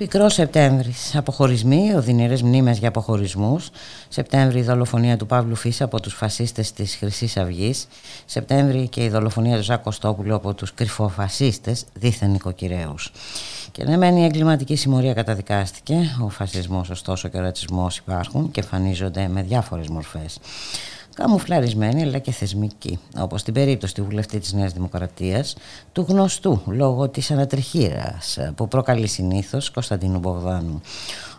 Πικρός Σεπτέμβρης. Αποχωρισμοί, οδυνηρές μνήμες για αποχωρισμούς. Σεπτέμβρη η δολοφονία του Παύλου Φίσα από τους φασίστες της Χρυσής Αυγής. Σεπτέμβρη και η δολοφονία του Ζάκο Στόπουλου από τους κρυφοφασίστες, δίθεν νοικοκυρέους. Και ναι, μεν η εγκληματική συμμορία καταδικάστηκε. Ο φασισμός, ωστόσο, και ο ρατσισμός υπάρχουν και εμφανίζονται με διάφορες μορφές καμουφλαρισμένη αλλά και θεσμική, όπως στην περίπτωση του βουλευτή της Νέας Δημοκρατίας, του γνωστού λόγω της ανατριχήρας που προκαλεί συνήθως Κωνσταντίνου Μπογδάνου.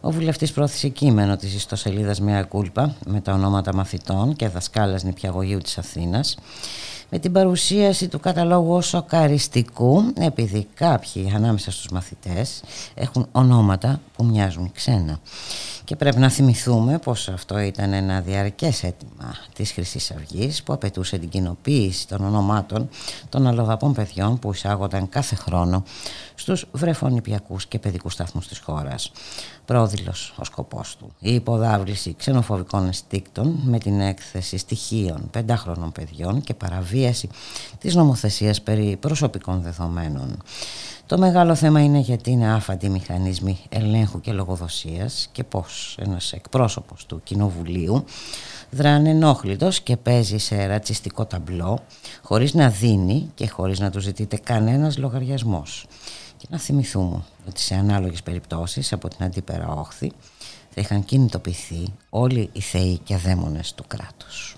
Ο βουλευτής πρόθεσε κείμενο της ιστοσελίδας Μια Κούλπα με τα ονόματα μαθητών και δασκάλας νηπιαγωγείου της Αθήνας με την παρουσίαση του καταλόγου ως σοκαριστικού επειδή κάποιοι ανάμεσα στους μαθητές έχουν ονόματα που μοιάζουν ξένα. Και πρέπει να θυμηθούμε πως αυτό ήταν ένα διαρκές αίτημα της χρυσής αυγής που απαιτούσε την κοινοποίηση των ονομάτων των αλλοδαπών παιδιών που εισάγονταν κάθε χρόνο στους βρεφονιπιακούς και παιδικούς σταθμούς της χώρας. Πρόδειλος ο σκοπός του. Η υποδάβληση ξενοφοβικών αισθήκτων με την έκθεση στοιχείων πεντάχρονων παιδιών και παραβίαση της νομοθεσίας περί προσωπικών δεδομένων. Το μεγάλο θέμα είναι γιατί είναι άφαντοι οι μηχανισμοί ελέγχου και λογοδοσίας και πώς ένας εκπρόσωπος του Κοινοβουλίου δράνε ενόχλητος και παίζει σε ρατσιστικό ταμπλό χωρίς να δίνει και χωρίς να του ζητείτε κανένας λογαριασμός και Να θυμηθούμε ότι σε ανάλογες περιπτώσεις από την αντίπερα όχθη θα είχαν κινητοποιηθεί όλοι οι θεοί και δαίμονες του κράτους.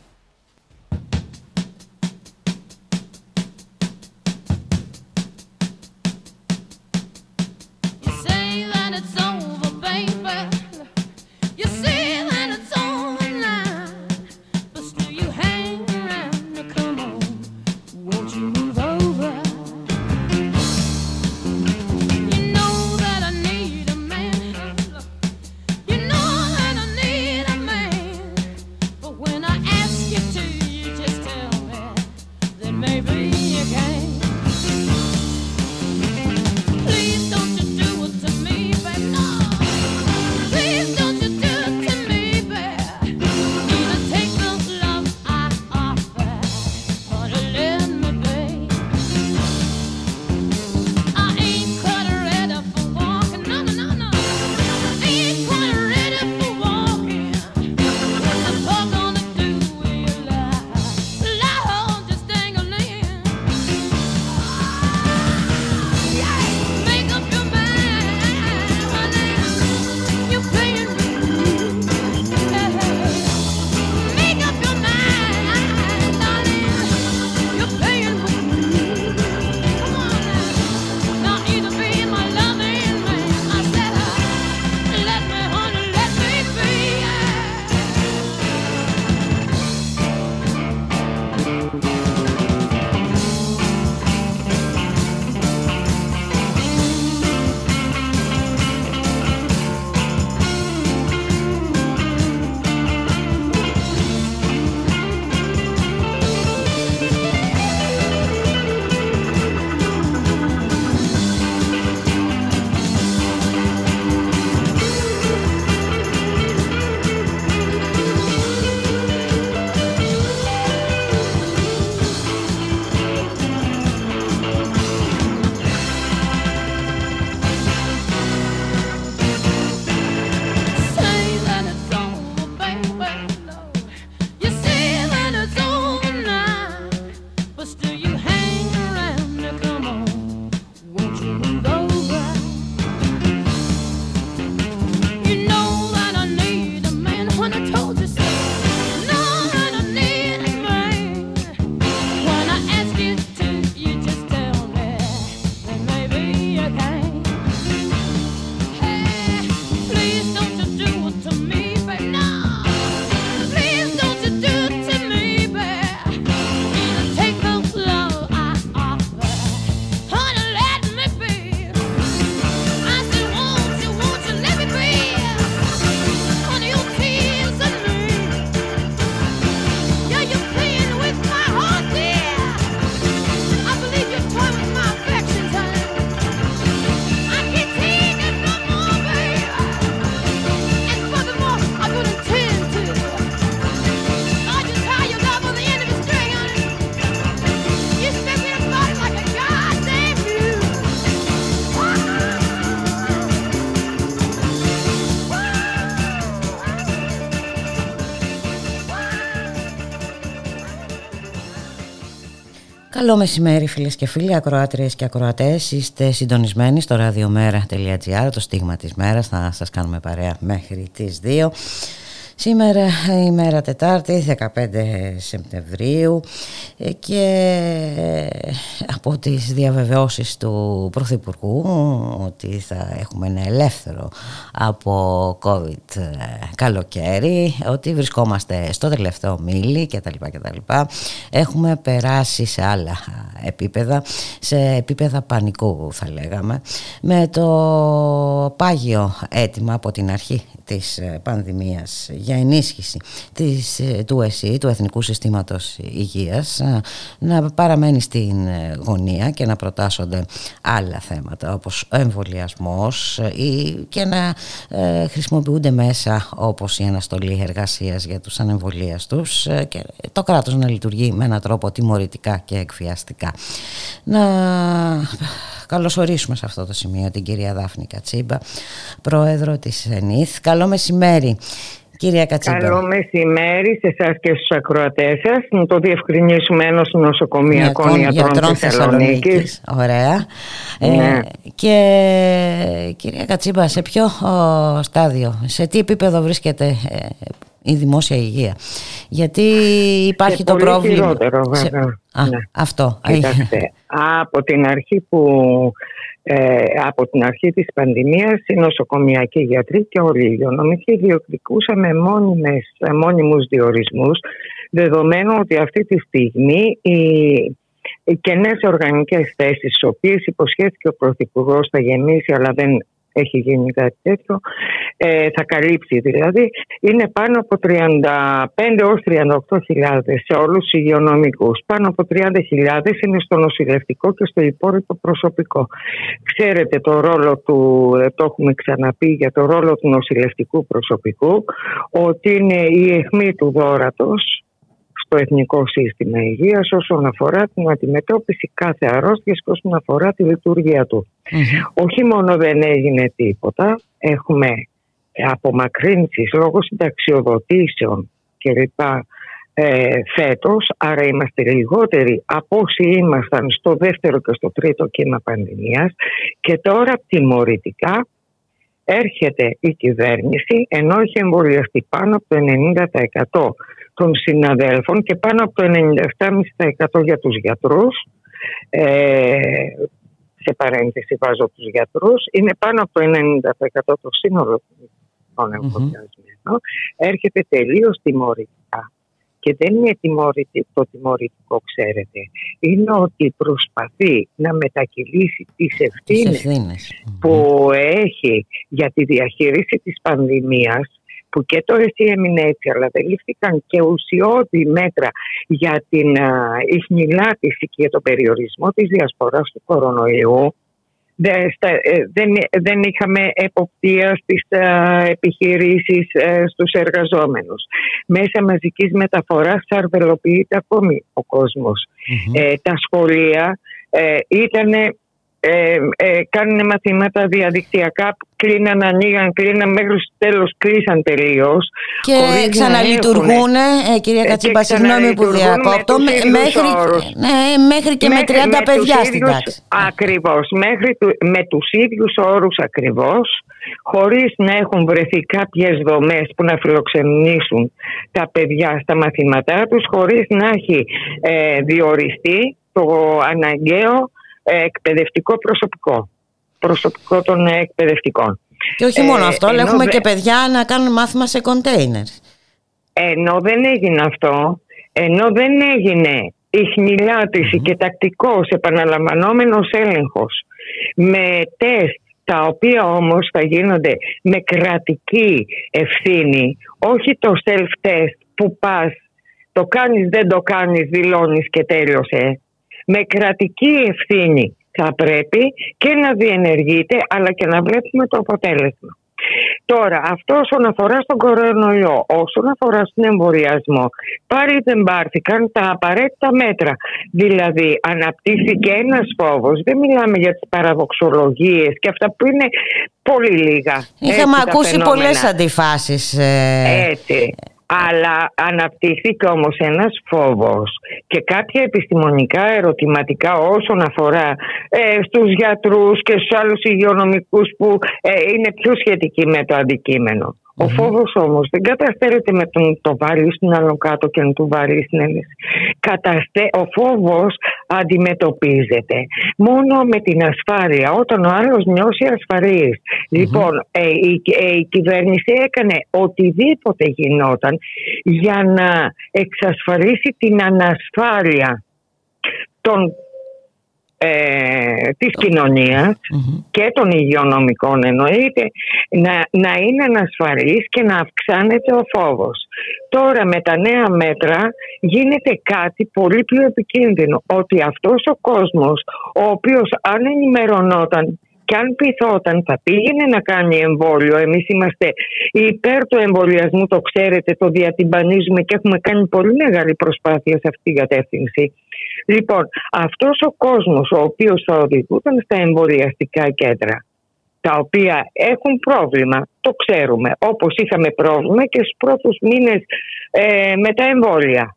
Καλό μεσημέρι φίλες και φίλοι, ακροάτριες και ακροατές. Είστε συντονισμένοι στο radiomera.gr, το στίγμα της μέρας. Θα σας κάνουμε παρέα μέχρι τις 2. Σήμερα η μέρα Τετάρτη 15 Σεπτεμβρίου και από τις διαβεβαιώσεις του Πρωθυπουργού ότι θα έχουμε ένα ελεύθερο από COVID καλοκαίρι ότι βρισκόμαστε στο τελευταίο μίλι και τα λοιπά και τα λοιπά έχουμε περάσει σε άλλα επίπεδα σε επίπεδα πανικού θα λέγαμε με το πάγιο έτοιμα από την αρχή της πανδημίας για ενίσχυση της, ε, του ΕΣΥ, του Εθνικού Συστήματος Υγείας, ε, να παραμένει στην ε, γωνία και να προτάσσονται άλλα θέματα όπως ο εμβολιασμός και να χρησιμοποιούνται μέσα όπως η αναστολή εργασίας για τους ανεμβολίαστους και το κράτος να λειτουργεί με έναν τρόπο τιμωρητικά και εκφιαστικά. Να καλωσορίσουμε σε αυτό το σημείο την κυρία Δάφνη Κατσίμπα, πρόεδρο της ΕΝΙΘ. Καλό μεσημέρι. Κυρία Κατσίμπα. Καλό μεσημέρι σε εσάς και στους ακροατές σας. Να το διευκρινίσουμε ενός νοσοκομιακών ιατρών Θεσσαλονίκης. Ωραία. Ε, ναι. και κυρία Κατσίμπα, σε ποιο στάδιο, σε τι επίπεδο βρίσκεται ε, η δημόσια υγεία; Γιατί υπάρχει το πρόβλημα. Χειρότερο, βέβαια. Α, ναι. Αυτό. Κοιτάξτε, από την αρχή που ε, από την αρχή της πανδημίας οι νοσοκομιακοί γιατροί και όλοι οι υγειονομικοί διεκδικούσαμε μόνιμες, μόνιμους διορισμούς δεδομένου ότι αυτή τη στιγμή οι, οι κενές οργανικές θέσεις τις οποίες υποσχέθηκε ο Πρωθυπουργός θα γεννήσει αλλά δεν έχει γίνει κάτι τέτοιο, ε, θα καλύψει δηλαδή, είναι πάνω από 35 έως 38.000 σε όλους τους υγειονομικούς. Πάνω από 30.000 είναι στο νοσηλευτικό και στο υπόλοιπο προσωπικό. Ξέρετε το ρόλο του, ε, το έχουμε ξαναπεί για το ρόλο του νοσηλευτικού προσωπικού, ότι είναι η αιχμή του δόρατος στο Εθνικό Σύστημα Υγείας όσον αφορά την αντιμετώπιση κάθε αρρώστιας και όσον αφορά τη λειτουργία του. Όχι μόνο δεν έγινε τίποτα, έχουμε απομακρύνσεις λόγω συνταξιοδοτήσεων κλπ. Ε, φέτος, άρα είμαστε λιγότεροι από όσοι ήμασταν στο δεύτερο και στο τρίτο κύμα πανδημίας και τώρα τιμωρητικά έρχεται η κυβέρνηση ενώ έχει εμβολιαστεί πάνω από το 90% των συναδέλφων και πάνω από το 97,5% για τους γιατρούς ε, σε παρένθεση βάζω τους γιατρούς. Είναι πάνω από το 90% το σύνολο των εμβολιασμένων έρχεται τελείως τιμωρητικά. Και δεν είναι το τιμωρητικό ξέρετε. Είναι ότι προσπαθεί να μετακυλήσει τις ευθύνες, που έχει για τη διαχείριση της πανδημίας που και το ΕΣΥ έμεινε έτσι, αλλά δεν λήφθηκαν και ουσιώδη μέτρα για την ειχνηλάτηση και για τον περιορισμό της διασποράς του κορονοϊού, ε, δεν, δεν είχαμε εποπτεία στις επιχειρήσεις ε, στους εργαζόμενους. Μέσα μαζικής μεταφοράς αρβελοποιείται ακόμη ο κοσμος ε, τα σχολεία ήταν ε, ε, κάνουν μαθήματα διαδικτυακά, κλείναν, ανοίγαν, κλείναν μέχρι στο τέλος κλείσαν τελείως. Και ξαναλειτουργούν, ε, κυρία Κατσίπα, συγγνώμη που διακόπτω, μέχρι, ναι, μέχρι και με 30 παιδιά στην τάξη. Ακριβώς, μέχρι με τους ίδιους όρους ακριβώς, χωρίς να έχουν βρεθεί κάποιες δομές που να φιλοξενήσουν τα παιδιά στα μαθήματά τους, χωρίς να έχει ε, διοριστεί το αναγκαίο εκπαιδευτικό προσωπικό. Προσωπικό των εκπαιδευτικών. Και όχι μόνο ε, αυτό, αλλά έχουμε και παιδιά να κάνουν μάθημα σε κοντέινερ. Ενώ δεν έγινε αυτό, ενώ δεν έγινε η και τακτικός επαναλαμβανόμενος έλεγχος με τεστ τα οποία όμως θα γίνονται με κρατική ευθύνη, όχι το self-test που πας, το κάνεις, δεν το κάνεις, δηλώνεις και τέλειωσε με κρατική ευθύνη θα πρέπει και να διενεργείται αλλά και να βλέπουμε το αποτέλεσμα. Τώρα, αυτό όσον αφορά στον κορονοϊό, όσον αφορά στον εμβολιασμό, πάλι δεν πάρθηκαν τα απαραίτητα μέτρα. Δηλαδή, αναπτύχθηκε ένας φόβος. Δεν μιλάμε για τις παραδοξολογίες και αυτά που είναι πολύ λίγα. Είχαμε ακούσει πολλές αντιφάσεις. Ε... Έτσι. Αλλά αναπτύχθηκε όμως ένας φόβος και κάποια επιστημονικά ερωτηματικά όσον αφορά ε, στους γιατρούς και στους άλλους υγειονομικούς που ε, είναι πιο σχετικοί με το αντικείμενο. Ο φόβος όμως δεν καταστέλλεται με τον το βάλει στην άλλο κάτω και να του βάλει στην ένεση. Καταστε... Ο φόβος αντιμετωπίζεται μόνο με την ασφάλεια. Όταν ο άλλος νιώσει Λοιπόν, ε, η, ε, η κυβέρνηση έκανε οτιδήποτε γινόταν για να εξασφαλίσει την ανασφάλεια των ε, της κοινωνιας και των υγειονομικών εννοείται να, να είναι ανασφαλής και να αυξάνεται ο φόβος. Τώρα με τα νέα μέτρα γίνεται κάτι πολύ πιο επικίνδυνο ότι αυτός ο κόσμος ο οποίος αν ενημερωνόταν και αν πειθόταν θα πήγαινε να κάνει εμβόλιο. Εμείς είμαστε υπέρ του εμβολιασμού, το ξέρετε, το διατυμπανίζουμε και έχουμε κάνει πολύ μεγάλη προσπάθεια σε αυτή την κατεύθυνση. Λοιπόν, αυτός ο κόσμος ο οποίος θα οδηγούταν στα εμβολιαστικά κέντρα τα οποία έχουν πρόβλημα, το ξέρουμε, όπως είχαμε πρόβλημα και στους πρώτους μήνες ε, με τα εμβολια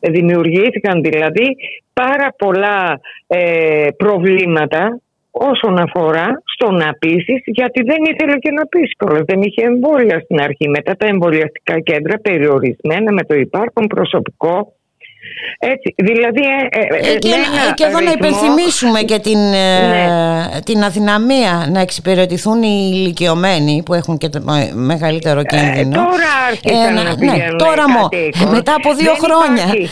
Δημιουργήθηκαν δηλαδή πάρα πολλά ε, προβλήματα όσον αφορά στο να πείσει, γιατί δεν ήθελε και να πείσει κιόλας. Δεν είχε εμβόλια στην αρχή. Μετά τα εμβολιαστικά κέντρα περιορισμένα με το υπάρχον προσωπικό έτσι, δηλαδή, ε, ε, ε και, και εδώ να υπενθυμίσουμε και την, ε, ναι. την αδυναμία να εξυπηρετηθούν οι ηλικιωμένοι που έχουν και το μεγαλύτερο κίνδυνο. τώρα άρχισαν να ναι, τώρα μετά από δύο δεν χρόνια. Υπάρχει,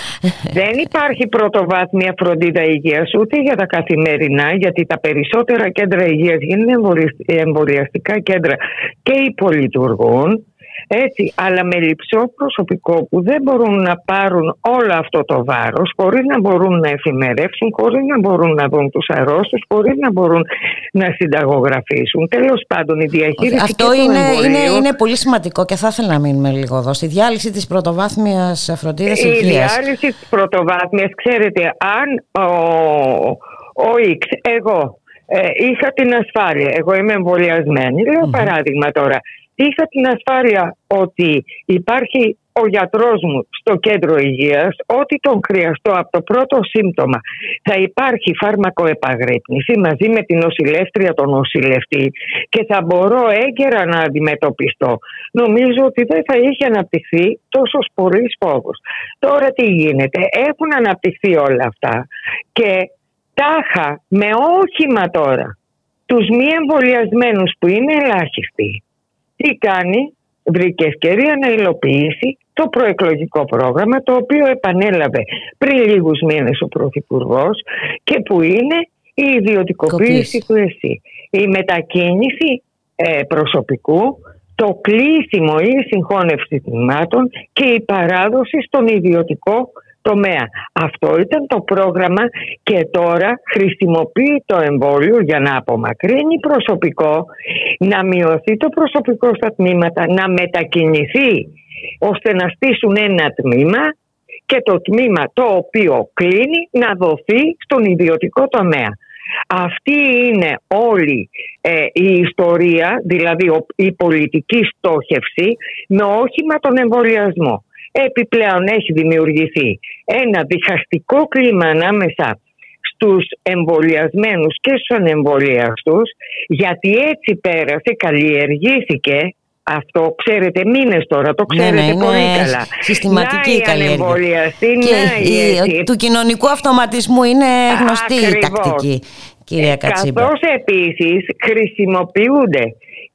δεν υπάρχει πρωτοβάθμια φροντίδα υγείας ούτε για τα καθημερινά γιατί τα περισσότερα κέντρα υγείας γίνουν εμβολιαστικά κέντρα και υπολειτουργούν έτσι, αλλά με λειψό προσωπικό που δεν μπορούν να πάρουν όλο αυτό το βάρος χωρίς να μπορούν να εφημερεύσουν, χωρίς να μπορούν να δουν τους αρρώστους, χωρίς να μπορούν να συνταγογραφήσουν. Τέλος πάντων η διαχείριση Αυτό είναι, είναι, είναι πολύ σημαντικό και θα ήθελα να μείνουμε λίγο εδώ. Στη διάλυση της πρωτοβάθμιας φροντίδας υγείας. Η διάλυση της πρωτοβάθμιας, ξέρετε, αν ο, ο X, εγώ, ε, είχα την ασφάλεια, εγώ είμαι εμβολιασμένη, παράδειγμα τώρα, είχα την ασφάλεια ότι υπάρχει ο γιατρός μου στο κέντρο υγείας ότι τον χρειαστώ από το πρώτο σύμπτωμα θα υπάρχει φάρμακο επαγρύπνηση μαζί με την νοσηλεύτρια τον νοσηλευτή και θα μπορώ έγκαιρα να αντιμετωπιστώ. Νομίζω ότι δεν θα είχε αναπτυχθεί τόσο πολύ φόβος. Τώρα τι γίνεται, έχουν αναπτυχθεί όλα αυτά και τάχα με όχημα τώρα τους μη εμβολιασμένους που είναι ελάχιστοι τι κάνει, βρήκε ευκαιρία να υλοποιήσει το προεκλογικό πρόγραμμα το οποίο επανέλαβε πριν λίγους μήνες ο Πρωθυπουργός και που είναι η ιδιωτικοποίηση του ΕΣΥ. Η μετακίνηση ε, προσωπικού, το κλείσιμο ή η συγχώνευση θυμάτων και η παράδοση στον ιδιωτικό τομέα. Αυτό ήταν το πρόγραμμα και τώρα χρησιμοποιεί το εμβόλιο για να απομακρύνει προσωπικό, να μειωθεί το προσωπικό στα τμήματα, να μετακινηθεί ώστε να στήσουν ένα τμήμα και το τμήμα το οποίο κλείνει να δοθεί στον ιδιωτικό τομέα. Αυτή είναι όλη ε, η ιστορία, δηλαδή η πολιτική στόχευση με όχημα τον εμβολιασμό. Επιπλέον έχει δημιουργηθεί ένα διχαστικό κλίμα ανάμεσα στους εμβολιασμένους και στους ανεμβολιαστούς γιατί έτσι πέρασε, καλλιεργήθηκε αυτό ξέρετε μήνες τώρα, το ναι, ξέρετε ναι, πολύ καλά. Συστηματική καλλιέργεια. Και του κοινωνικού αυτοματισμού είναι γνωστή η τακτική, κυρία Κατσίμπα. Καθώς επίσης χρησιμοποιούνται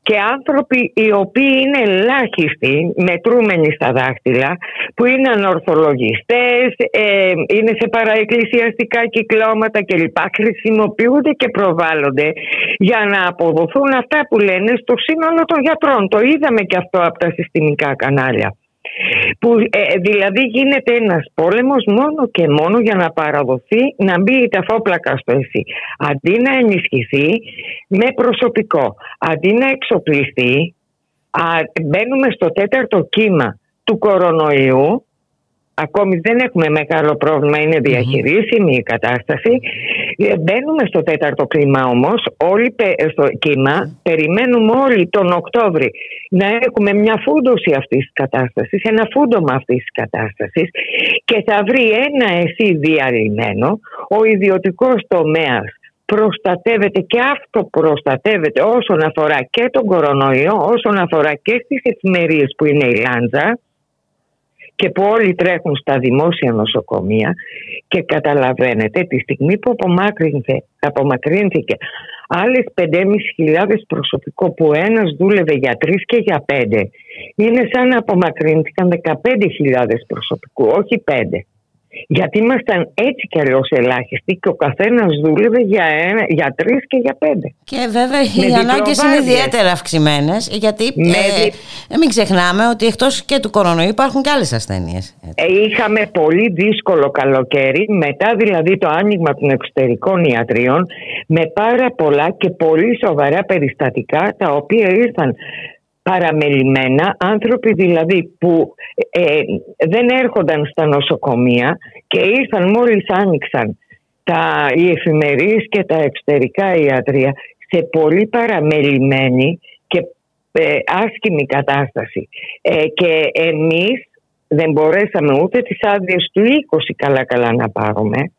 και άνθρωποι οι οποίοι είναι ελάχιστοι, μετρούμενοι στα δάχτυλα, που είναι ανορθολογιστές, ε, είναι σε παραεκκλησιαστικά κυκλώματα κλπ. Χρησιμοποιούνται και προβάλλονται για να αποδοθούν αυτά που λένε στο σύνολο των γιατρών. Το είδαμε και αυτό από τα συστημικά κανάλια. Που ε, δηλαδή γίνεται ένας πόλεμος μόνο και μόνο για να παραδοθεί να μπει η ταφόπλακα στο ΕΣΥ. Αντί να ενισχυθεί με προσωπικό, αντί να εξοπλιστεί, α, μπαίνουμε στο τέταρτο κύμα του κορονοϊού ακόμη δεν έχουμε μεγάλο πρόβλημα, είναι διαχειρίσιμη η κατάσταση. Ε, μπαίνουμε στο τέταρτο κλίμα όμως, όλοι στο κύμα, περιμένουμε όλοι τον Οκτώβρη να έχουμε μια φούντωση αυτής της κατάστασης, ένα φούντομα αυτής της κατάστασης και θα βρει ένα εσύ διαλυμένο, ο ιδιωτικός τομέας προστατεύεται και αυτό προστατεύεται όσον αφορά και τον κορονοϊό, όσον αφορά και στις εφημερίες που είναι η Λάντζα και που όλοι τρέχουν στα δημόσια νοσοκομεία και καταλαβαίνετε τη στιγμή που απομάκρυνθηκε, απομακρύνθηκε άλλες 5.500 προσωπικό που ένας δούλευε για τρεις και για πέντε είναι σαν να απομακρύνθηκαν 15.000 προσωπικού, όχι πέντε. Γιατί ήμασταν έτσι κι αλλιώς ελάχιστοι και ο καθένας δούλευε για, ένα, για τρεις και για πέντε. Και βέβαια οι ανάγκες είναι ιδιαίτερα αυξημένες, γιατί ε, μην ξεχνάμε ότι εκτός και του κορονοϊού υπάρχουν και άλλες ασθένειες. Ε, είχαμε πολύ δύσκολο καλοκαίρι, μετά δηλαδή το άνοιγμα των εξωτερικών ιατρίων, με πάρα πολλά και πολύ σοβαρά περιστατικά τα οποία ήρθαν παραμελημένα, άνθρωποι δηλαδή που ε, δεν έρχονταν στα νοσοκομεία και ήρθαν μόλις άνοιξαν τα, οι εφημερίες και τα εξωτερικά ιατρία σε πολύ παραμελημένη και ε, άσχημη κατάσταση. Ε, και εμείς δεν μπορέσαμε ούτε τις άδειες του 20 καλά καλά να πάρουμε.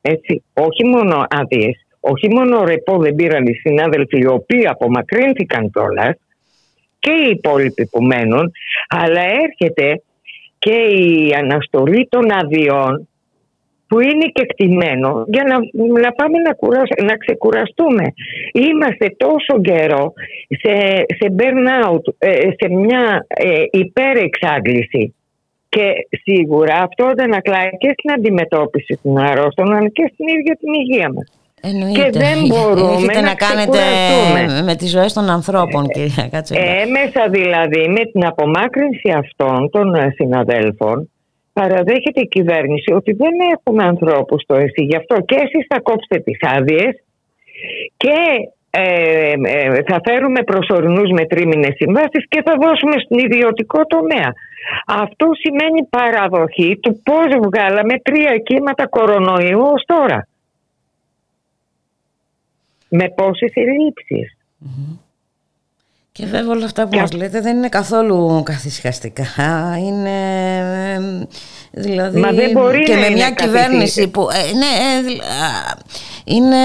Έτσι, όχι μόνο άδειες, όχι μόνο ρεπό δεν πήραν οι συνάδελφοι οι οποίοι απομακρύνθηκαν κιόλας, και οι υπόλοιποι που μένουν, αλλά έρχεται και η αναστολή των αδειών που είναι και κτημένο για να, να πάμε να, να ξεκουραστούμε. Είμαστε τόσο καιρό σε, σε burnout, ε, σε μια ε, υπερεξάντληση και σίγουρα αυτό δεν ακλάει και στην αντιμετώπιση των αρρώστων αλλά και στην ίδια την υγεία μας. Εννοείται. Και δεν μπορούμε Έχετε να, να κάνετε με τις ζωές των ανθρώπων ε, κυρία Κατσέμπα. Έμεσα δηλαδή με την απομάκρυνση αυτών των ε, συναδέλφων παραδέχεται η κυβέρνηση ότι δεν έχουμε ανθρώπους στο ΕΣΥ. Γι' αυτό και εσείς θα κόψετε τις άδειες και ε, ε, θα φέρουμε προσωρινούς με τρίμηνες συμβάσεις και θα δώσουμε στον ιδιωτικό τομέα. Αυτό σημαίνει παραδοχή του πώς βγάλαμε τρία κύματα κορονοϊού ως τώρα με πόσες Και βέβαια όλα αυτά που μας λέτε δεν είναι καθόλου καθυσυχαστικά. Είναι δηλαδή Μα δεν μπορεί και με μια κυβέρνηση που... Ε, ναι, ε, είναι,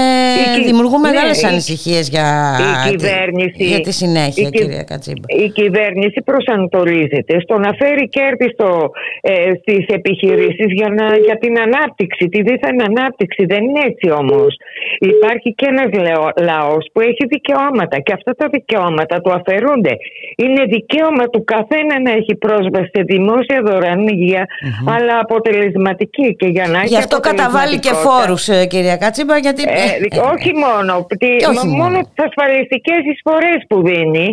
η, δημιουργούν ναι, μεγάλες ανησυχίες για, τη, για τη συνέχεια, η, κυρία Κατσίμπα. Η κυβέρνηση προσανατολίζεται στο να φέρει κέρδη στο, ε, στις επιχειρήσεις για, να, για την ανάπτυξη, τη δίθεν ανάπτυξη. Δεν είναι έτσι όμως. Υπάρχει και ένας λαός που έχει δικαιώματα και αυτά τα δικαιώματα του αφαιρούνται. Είναι δικαίωμα του καθένα να έχει πρόσβαση σε δημόσια δωρεάν αλλά αποτελεσματική. Και για να Γι' αυτό καταβάλει και φόρους, ε, κυρία Κάτσιμπα, γιατί... Ε, ε, όχι μόνο, τι, όχι μόνο, μόνο τις ασφαλιστικές εισφορές που δίνει.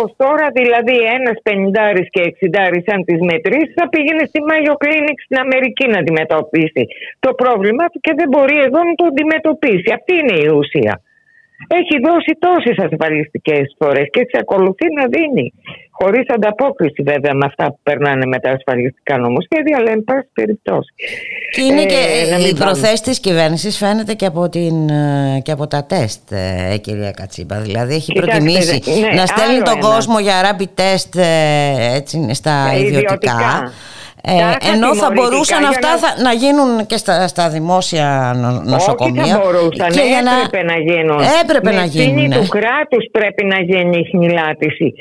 Ω τώρα δηλαδή ένας πενιντάρη και εξιντάρη, αν τις μετρήσεις, θα πήγαινε στη Mayo Clinic στην Αμερική να αντιμετωπίσει το πρόβλημα του και δεν μπορεί εδώ να το αντιμετωπίσει. Αυτή είναι η ουσία έχει δώσει τόσες ασφαλιστικές φορές και εξακολουθεί να δίνει χωρίς ανταπόκριση βέβαια με αυτά που περνάνε με τα ασφαλιστικά νομοσχέδια αλλά εν πάση περιπτώσει. Και είναι ε, και η προθέση της κυβέρνησης φαίνεται και από, την, ε, και από τα τεστ ε, κυρία Κατσίμπα. Δηλαδή έχει Κοιτάξτε, προτιμήσει ναι, να στέλνει τον κόσμο για rapid test έτσι, στα ιδιωτικά, ιδιωτικά ε, ενώ θα μπορούσαν αυτά να... να γίνουν και στα, στα δημόσια νοσοκομεία. Όχι θα μπορούσαν, και έπρεπε να... να γίνουν. Έπρεπε Με να γίνουν. ευθύνη ναι. του κράτους πρέπει να γίνει η χνηλάτιση.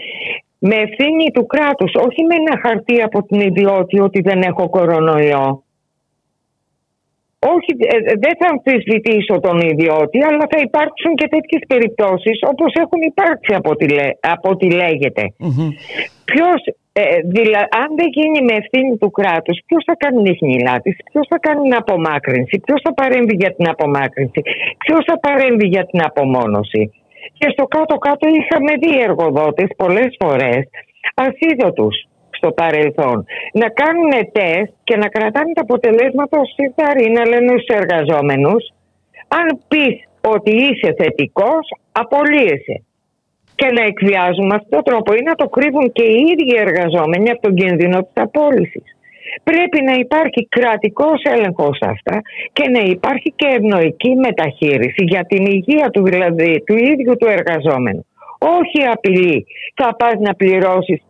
Με ευθύνη του κράτους, όχι με ένα χαρτί από την ιδιότητα ότι δεν έχω κορονοϊό. Όχι, ε, ε, δεν θα αμφισβητήσω τον ιδιώτη, αλλά θα υπάρξουν και τέτοιες περιπτώσεις όπως έχουν υπάρξει από ό,τι, από ό,τι λέγεται. Mm-hmm. Ποιος ε, δηλαδή, αν δεν γίνει με ευθύνη του κράτους, ποιος θα κάνει νυχνηλάτηση, ποιος θα κάνει την απομάκρυνση, ποιος θα παρέμβει για την απομάκρυνση, ποιος θα παρέμβει για την απομόνωση. Και στο κάτω-κάτω είχαμε δει εργοδότες πολλές φορές ασίδωτους στο παρελθόν να κάνουν τεστ και να κρατάνε τα αποτελέσματα ως ή να λένε στους εργαζόμενους αν πεις ότι είσαι θετικός, απολύεσαι και να εκβιάζουν με αυτόν τον τρόπο ή να το κρύβουν και οι ίδιοι εργαζόμενοι από τον κίνδυνο της απόλυσης. Πρέπει να υπάρχει κρατικός έλεγχος αυτά και να υπάρχει και ευνοϊκή μεταχείριση για την υγεία του δηλαδή του ίδιου του εργαζόμενου. Όχι απειλή. Θα πας να πληρώσεις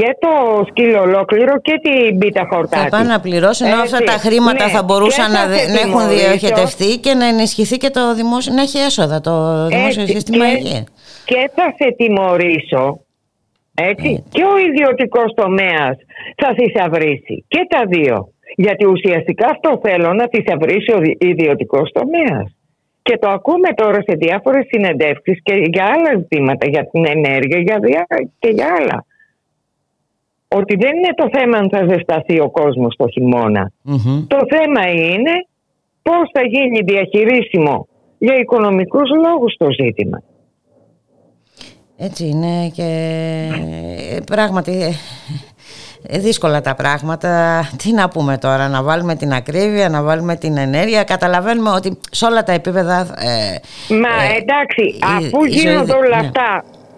και το σκύλο ολόκληρο και την πίτα χορτάτη. Θα πάνε να πληρώσουν ενώ αυτά τα χρήματα ναι. θα μπορούσαν να, να έχουν διοχετευτεί και να ενισχυθεί και το δημόσιο, να έχει έσοδα το δημόσιο Έτσι, σύστημα υγείας. Και θα σε τιμωρήσω έτσι, και ο ιδιωτικός τομέας θα θησαυρίσει και τα δύο. Γιατί ουσιαστικά αυτό θέλω να θησαυρίσει ο ιδιωτικός τομέας. Και το ακούμε τώρα σε διάφορες συνεντεύξεις και για άλλα ζητήματα, για την ενέργεια για και για άλλα ότι δεν είναι το θέμα αν θα ζεσταθεί ο κόσμος το χειμωνα Το θέμα είναι πώς θα γίνει διαχειρίσιμο για οικονομικούς λόγους το ζήτημα. Έτσι είναι και πράγματι ε, δύσκολα τα πράγματα. Τι να πούμε τώρα, να βάλουμε την ακρίβεια, να βάλουμε την ενέργεια. Καταλαβαίνουμε ότι σε όλα τα επίπεδα... Ε, Μα ε, εντάξει, αφού γίνονται όλα ναι.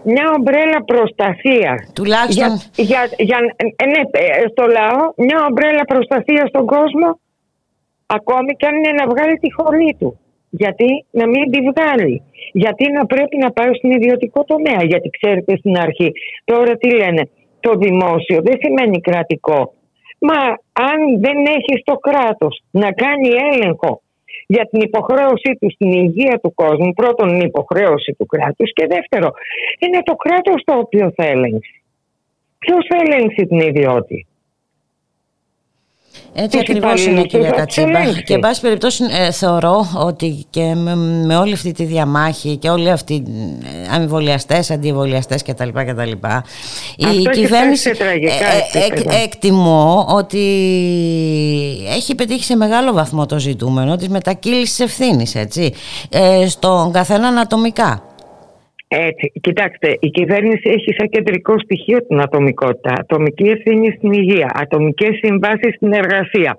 Αυτά μια ομπρέλα προστασίας. Τουλάχιστον. Για, για, για, ε, ναι, ε, στο λαό, μια ομπρέλα προστασίας στον κόσμο, ακόμη και αν είναι να βγάλει τη χωρί του. Γιατί να μην τη βγάλει. Γιατί να πρέπει να πάει στην ιδιωτικό τομέα. Γιατί ξέρετε στην αρχή, τώρα τι λένε, το δημόσιο δεν σημαίνει κρατικό. Μα αν δεν έχει το κράτος να κάνει έλεγχο για την υποχρέωσή τους στην υγεία του κόσμου. Πρώτον, είναι υποχρέωση του κράτους και δεύτερο, είναι το κράτος το οποίο θα ελέγξει. Ποιος θα ελέγξει την ιδιότητα; Έτσι ακριβώς είναι κυρία Κατσίμπα και εν πάση περιπτώσει ε, θεωρώ ότι και με, όλη αυτή τη διαμάχη και όλοι αυτοί ε, αμοιβολιαστές, αντιεμβολιαστές κτλ. κτλ η κυβέρνηση ε, ε, εκτιμώ ότι έχει πετύχει σε μεγάλο βαθμό το ζητούμενο της μετακύλησης ευθύνης έτσι, ε, στον καθένα ατομικά. Έτσι, κοιτάξτε, η κυβέρνηση έχει σαν κεντρικό στοιχείο την ατομικότητα. Ατομική ευθύνη στην υγεία, ατομικές συμβάσεις στην εργασία.